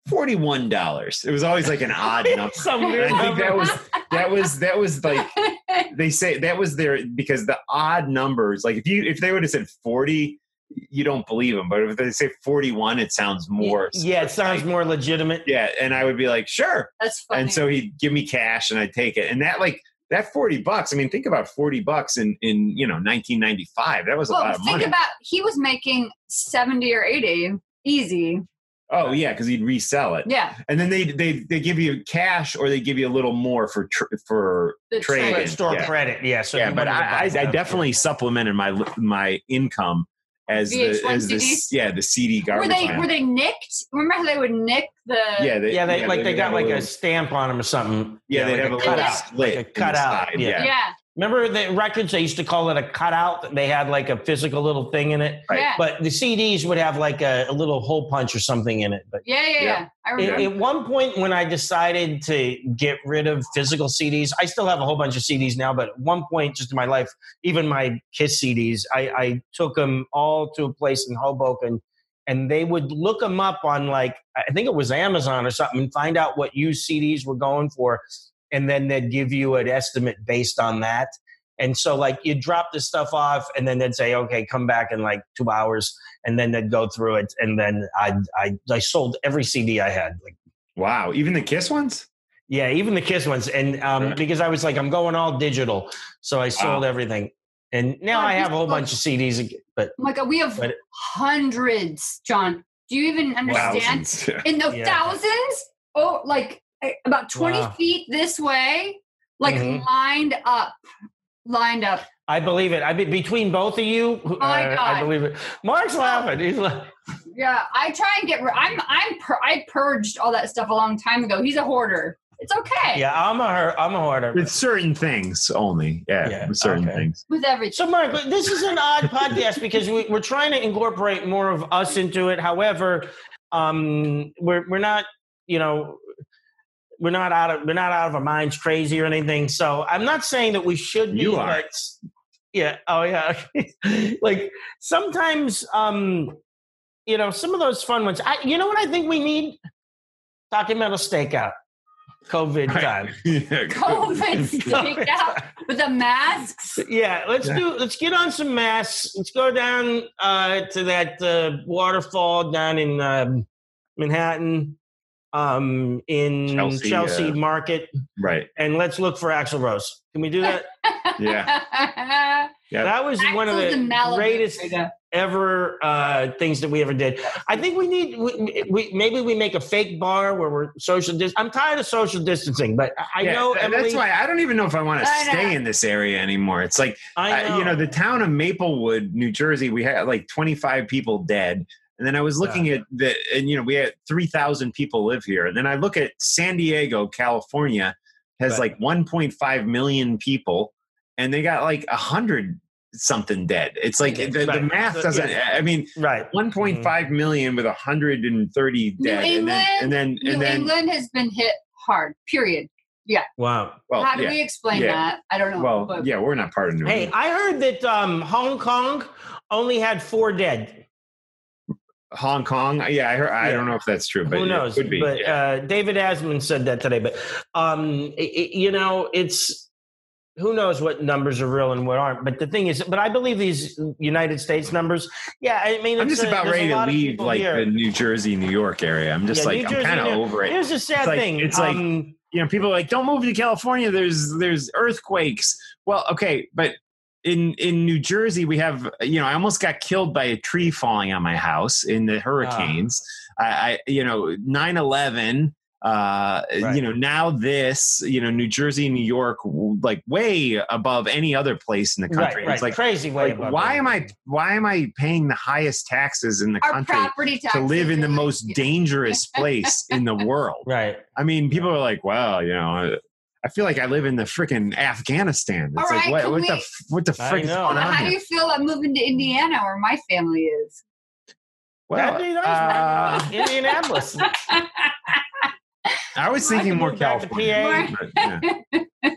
Forty-one dollars. It was always like an odd number. Some I think that was that was that was like they say that was their because the odd numbers like if you if they would have said 40 you don't believe them but if they say 41 it sounds more Yeah, it sounds more legitimate. yeah and i would be like sure That's funny. and so he'd give me cash and i'd take it and that like that 40 bucks i mean think about 40 bucks in in you know 1995 that was a lot well, of think money about he was making seventy or eighty easy. oh yeah because he'd resell it Yeah, and then they they they give you cash or they give you a little more for tr- for the Trade. trade. Store Yeah. credit, yeah. So yeah, but I, I, I definitely supplemented my my income as the VH1 as the CDs? yeah the CD Were they man. were they nicked? Remember how they would nick the? yeah, they, yeah, they like they got like a little- stamp on them or something. yeah they like have a a little cutout. Like a in the cutout, side, yeah. yeah. yeah, Remember the records? They used to call it a cutout. They had like a physical little thing in it. Right. yeah, But the CDs would have like a, a little hole punch or something in it. But yeah, yeah, yeah. Yeah. I at, at one point, when I decided to get rid of physical CDs, I still have a whole bunch of CDs now. But at one point, just in my life, even my Kiss CDs, I, I took them all to a place in Hoboken, and they would look them up on like I think it was Amazon or something, and find out what used CDs were going for, and then they'd give you an estimate based on that. And so, like, you drop this stuff off, and then they'd say, "Okay, come back in like two hours," and then they'd go through it, and then I I I sold every CD I had, like. Wow, even the Kiss ones. Yeah, even the Kiss ones, and um, Right. because I was like, I'm going all digital, so I sold Wow. everything, and now God, I have a whole folks- bunch of CDs. But oh my god, we have But- hundreds, John. Do you even understand? Thousands. In the Yeah. thousands? Oh, like about twenty Wow. feet this way, like Mhm. lined up, lined up. I believe it. I be between both of you. uh, my I believe it. Mark's laughing. He's like, Yeah, I try and get. ri- I'm I'm pur- I purged all that stuff a long time ago. He's a hoarder. It's okay. yeah, I'm a her. I'm a hoarder. with certain things only. Yeah, Yeah, with certain okay. things. With everything. So, Mark, but this is an odd podcast because we, we're trying to incorporate more of us into it. However, um, we're we're not, you know, we're not out of we're not out of our minds crazy or anything. So, I'm not saying that we should be. You are. but- yeah. Oh, yeah. like sometimes, um, you know, some of those fun ones. I, you know what I think we need? Talking metal stakeout. COVID time. Yeah. COVID sneak out with the masks. Yeah, let's Yeah. do. Let's get on some masks. Let's go down uh, to that uh, waterfall down in um, Manhattan, um, in Chelsea, Chelsea, uh, Market, Right. and let's look for Axl Rose. Can we do that? Yeah. Yeah. That was one of the greatest ever uh, things that we ever did. I think we need. We, we maybe we make a fake bar where we're social. Dis- I'm tired of social distancing, but I I Yeah, know that- Emily. that's why I don't even know if I want to stay in this area anymore. It's like I uh, you know the town of Maplewood, New Jersey. We had like 25 people dead, and then I was looking at the and you know we had 3,000 people live here, and then I look at San Diego, California, has Right. like 1.5 million people, and they got like a hundred something dead. It's like the, the Right. math doesn't. yeah. I mean. right. 1.5 million with 130 New dead, and England, then and then New and then England has been hit hard. Period. Yeah. Wow. well, How do yeah. we explain yeah. that? I don't know. Well, but yeah, we're not part of New Hey, England. I heard that um, Hong Kong only had four dead. Hong Kong. Yeah, I heard. I Yeah. don't know if that's true, but Who it knows? could be. But yeah. uh, David Asman said that today. But um, i- i- you know, it's who knows what numbers are real and what aren't. But the thing is, but I believe these United States numbers. Yeah, I mean, I'm just a- about ready to leave like here. the New Jersey, New York area. I'm just Yeah, like New I'm kind of over it. Here's the sad It's like- thing. it's like- um, you know, people are like, don't move to California. There's there's earthquakes. Well, okay, but in in New Jersey, we have you know, I almost got killed by a tree falling on my house in the hurricanes. I, I you know, 9-11, uh Right. you know now this you know new jersey new york like way above any other place in the country right, right, it's like crazy way like, above why am i why am i paying the highest taxes in the Our country property to live in the most dangerous place in the world Right. I mean, people are like, "Wow, you know, I feel like I live in the freaking Afghanistan." It's All like, right, what, what the we- f- what the frick is going on How do you feel about moving to Indiana, where my family is? Well, That'd be nice, uh. Indianapolis. I was thinking could more move back to California. PA. but, yeah.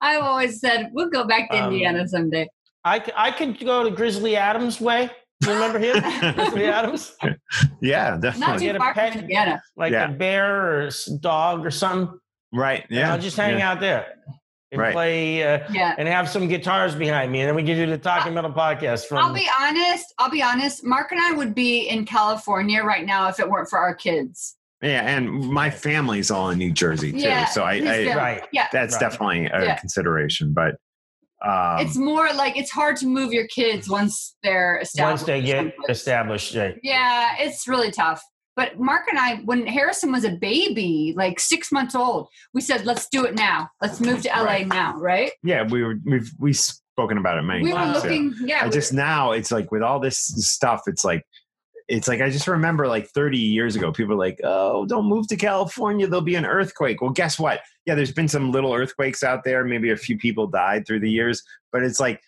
I've always said we'll go back to Um, Indiana someday. I, I could go to Grizzly Adams way. You remember him? Grizzly Adams? yeah, Not definitely. get too a pet. from Indiana. Like Yeah. a bear or a dog or something. Right? And Yeah. I'll just hang yeah. out there and Right. play uh, Yeah. and have some guitars behind me. And then we can do the Talking Metal podcast from. I'll be honest. I'll be honest. Mark and I would be in California right now if it weren't for our kids. Yeah, and my family's all in New Jersey too, Yeah, so I, I right. Yeah. that's Right. definitely a Yeah. consideration. But um, it's more like it's hard to move your kids once they're established. Once they get established, right. Yeah, it's really tough. But Mark and I, when Harrison was a baby, like six months old, we said, "Let's do it now. Let's move to LA Right. now." Right? yeah, we were we've we've spoken about it many We were times. looking. Yeah, I just now it's like with all this stuff, it's like it's like I just remember like 30 years ago, people were like, "Oh, don't move to California. There'll be an earthquake." Well, guess what? Yeah, there's been some little earthquakes out there. Maybe a few people died through the years, but it's like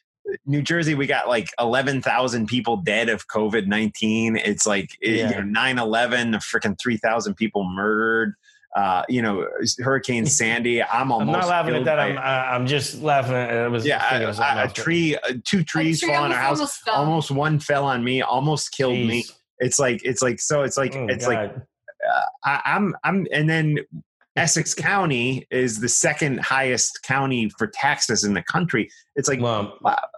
New Jersey, we got like 11,000 people dead of COVID 19. It's like Yeah. you know 9 11, freaking 3,000 people murdered. Uh, you know, Hurricane Sandy. I'm almost I'm not laughing at that. I'm, uh, I'm just laughing. At, I was yeah, of something a, tree, uh, two trees tree fall on our house. almost. Almost one fell on me. Almost killed me. It's like it's like so. It's like Oh, it's like uh, I, I'm I'm and then Essex County is the second highest county for taxes in the country. It's like wow,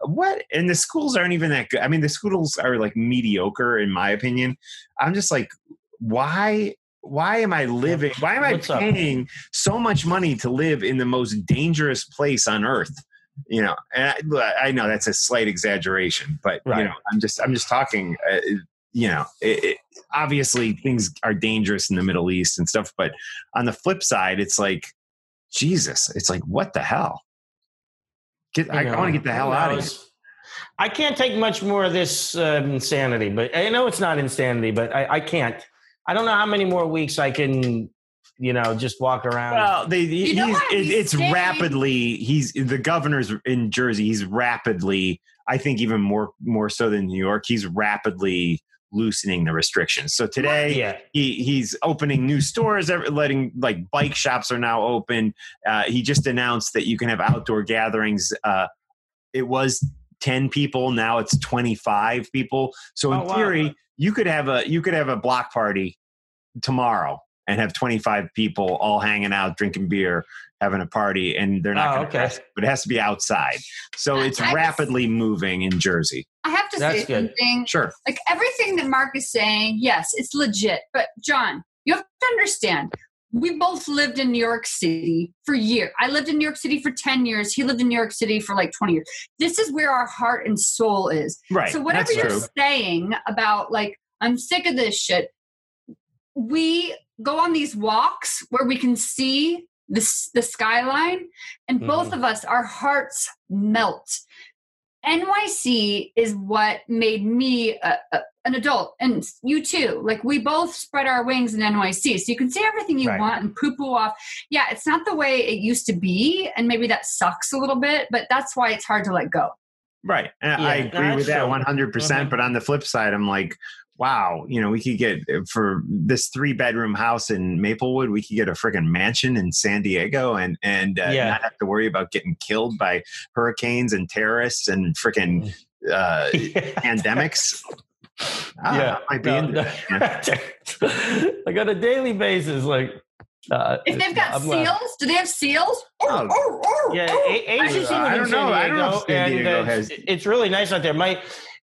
what? And the schools aren't even that good. I mean, the schools are like mediocre in my opinion. I'm just like, why? Why am I living? Why am I What's up? paying so much money to live in the most dangerous place on earth? You know, and I, I know that's a slight exaggeration, but Right. you know, I'm just I'm just talking. Uh, you know, it, it, obviously things are dangerous in the Middle East and stuff, but on the flip side, it's like Jesus. It's like what the hell? Get, I, you know, want to get the hell out of here. I can't take much more of this uh, insanity, but I know it's not insanity, but I, I can't. I don't know how many more weeks I can, you know, just walk around. Well, they, he's, don't it, it's staying- rapidly. He's the governor's in Jersey. He's rapidly. I think even more more so than New York. He's rapidly loosening the restrictions. So today, yeah. he he's opening new stores letting like bike shops are now open uh, he just announced that you can have outdoor gatherings uh, it was 10 people now it's 25 people so in Oh, wow. theory you could have a you could have a block party tomorrow and have 25 people all hanging out drinking beer having a party and they're not Oh, going to okay. but it has to be outside so it's I just- rapidly moving in jersey I have to That's say good. something. sure Like everything that Mark is saying, yes, it's legit. But John, you have to understand. We both lived in New York City for years. I lived in New York City for 10 years. He lived in New York City for like 20 years. This is where our heart and soul is. right So whatever that's you're true saying about like I'm sick of this shit, we go on these walks where we can see the the skyline, and both Mm-hmm. of us, our hearts melt. NYC is what made me a, a, an adult, and you too. Like we both spread our wings in NYC, so you can see everything you Right. want and poo poo off. Yeah, it's not the way it used to be, and maybe that sucks a little bit, but that's why it's hard to let go. Right. And Yeah, I agree with that 100%. Mhm. But on the flip side, I'm like, wow, you know, we could get for this three bedroom house in Maplewood, we could get a freaking mansion in San Diego and, and uh, Yeah. not have to worry about getting killed by hurricanes and terrorists and freaking uh, pandemics. Ah, yeah, I might be no, into no. that. like on a daily basis, like. Uh, If they've got I'm, uh, seals, do they have seals? Oh. Yeah, A- Asia's I- I don't San know. I don't know if San Diego uh, has- it's, it's really nice out there. My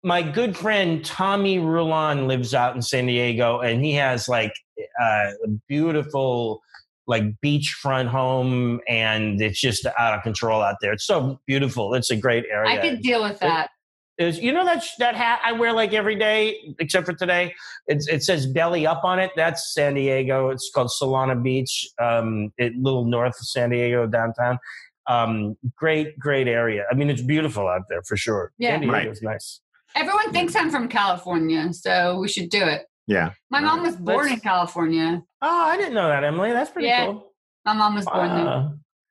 my good friend Tommy Rulon lives out in San Diego, and he has like uh, a beautiful like beachfront home, and it's just out of control out there. It's so beautiful. It's a great area. I could deal with that. is you know that that hat I wear like every day except for today. It's, it says belly up on it. That's San Diego. It's called Solana Beach, um, it, little north of San Diego downtown. Um, great, great area. I mean, it's beautiful out there for sure. Yeah. San Right. Diego's nice. Everyone thinks I'm from California, so we should do it. Yeah. My mom was born Let's- in California. Oh, I didn't know that, Emily. That's pretty Yeah. cool. My mom was born there. Uh,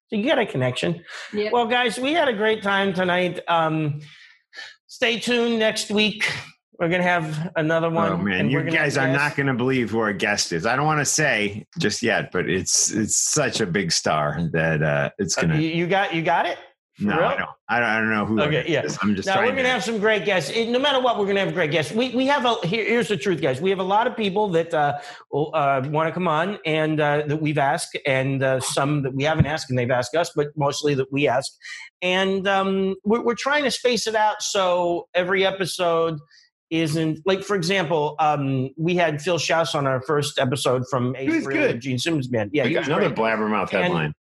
so you got a connection. Yep. Well, guys, we had a great time tonight. Um, stay tuned next week. We're gonna have another one. Oh man, and you guys are not going to believe who our guest is. I don't want to say just yet, but it's it's such a big star that uh, it's Uh, gonna. you, you got you got it. No. I don't. I don't. I don't know who. Okay, yeah. is. I'm just Now we're gonna to- have some great guests. No matter what, we're gonna have great guests. We we have a here, here's the truth, guys. We have a lot of people that uh, uh, want to come on and uh, that we've asked, and uh, some that we haven't asked and they've asked us, but mostly that we ask. And um, we're, we're trying to space it out so every episode isn't like, for example, um, we had Phil Shouse on our first episode from was good. Gene Simmons Band. Yeah, another great. blabbermouth And- headline.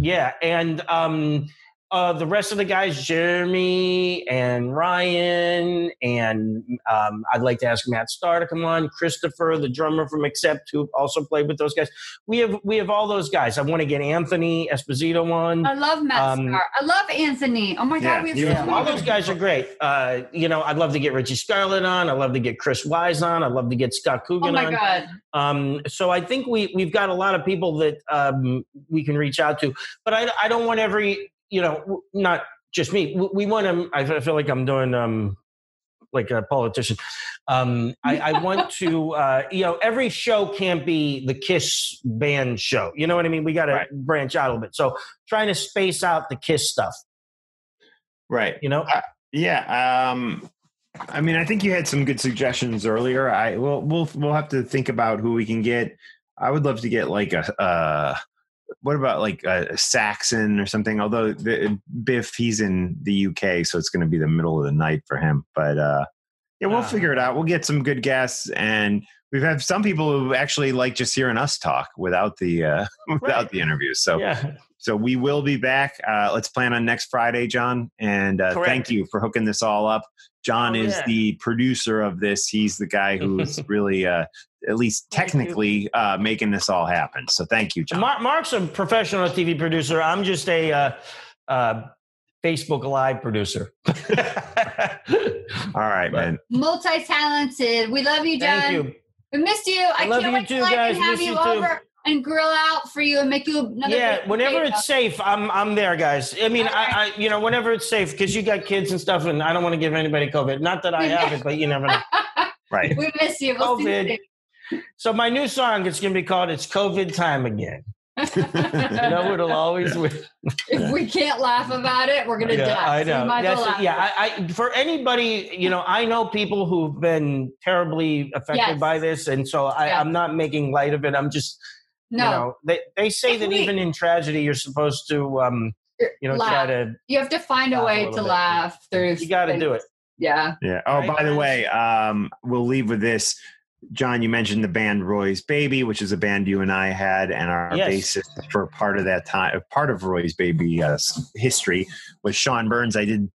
Yeah, and um, uh, the rest of the guys, Jeremy and Ryan, and um, I'd like to ask Matt Starr to come on. Christopher, the drummer from Accept, who also played with those guys. We have we have all those guys. I want to get Anthony Esposito on. I love Matt Um, Starr. I love Anthony. Oh my Yeah, god, we have you- so Yeah, all those guys are great. Uh, you know, I'd love to get Richie Scarlett on. I'd love to get Chris Wise on. I'd love to get Scott Coogan Oh my on. god. Um, so I think we we've got a lot of people that um, we can reach out to, but I, I don't want every you know not just me. We, want to. I feel like I'm doing um, like a politician. Um, I, I want to uh, you know every show can't be the Kiss band show. You know what I mean? We got to Right. branch out a little bit. So trying to space out the Kiss stuff. Right. You know. Yeah. Um, I mean, I think you had some good suggestions earlier. I will. We'll we'll have to think about who we can get. I would love to get like a. Uh, what about like a Saxon or something? Although the, Biff, he's in the UK, so it's going to be the middle of the night for him. But uh, yeah, we'll Ah. figure it out. We'll get some good guests, and we've had some people who actually like just hearing us talk without the uh, without Right. the interviews. So Yeah. so we will be back. Uh, let's plan on next Friday, John. And uh, thank you for hooking this all up. John Oh, is yeah. the producer of this. He's the guy who's really, uh, at least technically, uh, making this all happen. So thank you, John. Mark, Mark's a professional TV producer. I'm just a uh, uh, Facebook Live producer. all right, But- man. Multi-talented. We love you, John. Thank you. We missed you. I, love can't you wait too, till I guys. have Miss you you too. over and grill out for you and make you another. Yeah, big whenever it's safe, I'm I'm there, guys. I mean, I, I you know, whenever it's safe, because you got kids and stuff, and I don't want to give anybody COVID. Not that I have it, but you never know. Right. we miss you. We'll see you COVID. So my new song, it's going to be called "It's COVID Time Again." soon. You know, it'll always win. if we can't laugh about it, we're gonna Yeah, die. I know. might as well That's- laugh yeah, I, I for anybody, you know, I know people who've been terribly affected Yes. by this, and so I, Yeah. I'm not making light of it. I'm just, it. you no, know, they they say If that we- even in tragedy, you're supposed to, um, you know, laugh. try to, you have to find a laugh a way to bit. laugh through. you got to do it. Yeah. Yeah. Oh, Right, by the way, um, we'll leave with this. John, you mentioned the band Roy's Baby, which is a band you and I had, and our Yes. bassist for part of that time, part of Roy's Baby uh, history was Sean Burns. I did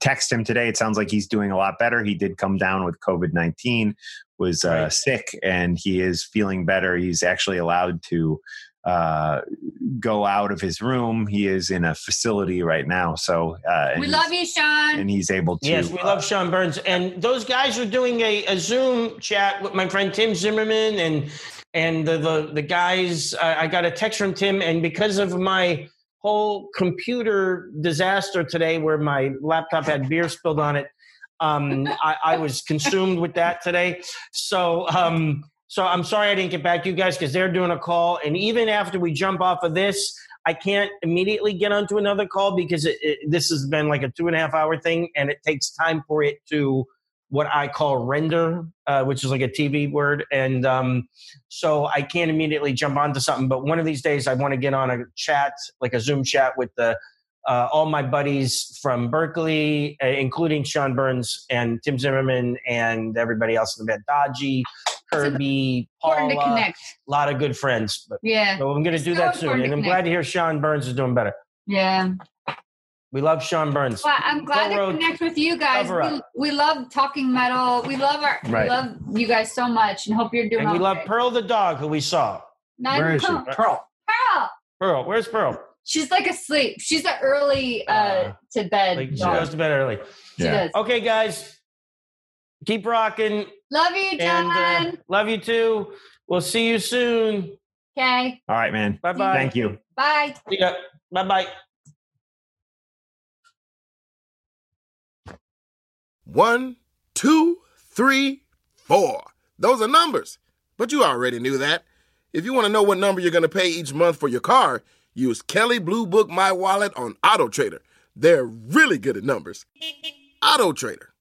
text him today. It sounds like he's doing a lot better. He did come down with COVID nineteen, was uh, Right. sick, and he is feeling better. He's actually allowed to uh, go out of his room. He is in a facility right now, so uh, We love you, Sean. and he's able to. Yes, we uh, love Sean Burns, and those guys are doing a, a Zoom chat with my friend Tim Zimmerman and and the the, the guys. Uh, I got a text from Tim, and because of my whole computer disaster today, where my laptop had beer spilled on it, um, I, I was consumed with that today. So. Um, so I'm sorry I didn't get back to you guys because they're doing a call, and even after we jump off of this, I can't immediately get onto another call because it, it, this has been like a two and a half hour thing, and it takes time for it to what I call render, uh, which is like a TV word. And um, so I can't immediately jump onto something. But one of these days, I want to get on a chat, like a Zoom chat with the uh, all my buddies from Berklee, uh, including Sean Burns and Tim Zimmerman and everybody else in the band, Dodgy, Kirby, Important to Paula, connect. a lot of good friends. But Yeah. so I'm going to do So that soon, and I'm connect. glad to hear Sean Burns is doing better. Yeah. We love Sean Burns. Well, I'm glad Go to Road. connect with you guys. We, we love talking metal. We love our Right. we love you guys so much and hope you're doing And we love right. Pearl the dog, who we saw. Not Where is she? Pearl. Pearl. Pearl. Pearl, where's Pearl? She's like asleep. She's an early uh, Uh, to bed. Like she dog. goes to bed early. She Yeah. does. Okay, guys, keep rocking, Love you, and uh, John. love you too. We'll see you soon. okay. All right, man. Bye bye. Thank you. Bye. Bye bye. One, two, three, four. Those are numbers. But you already knew that. If you want to know what number you're going to pay each month for your car, use Kelley Blue Book My Wallet on Auto Trader. They're really good at numbers. Auto Trader.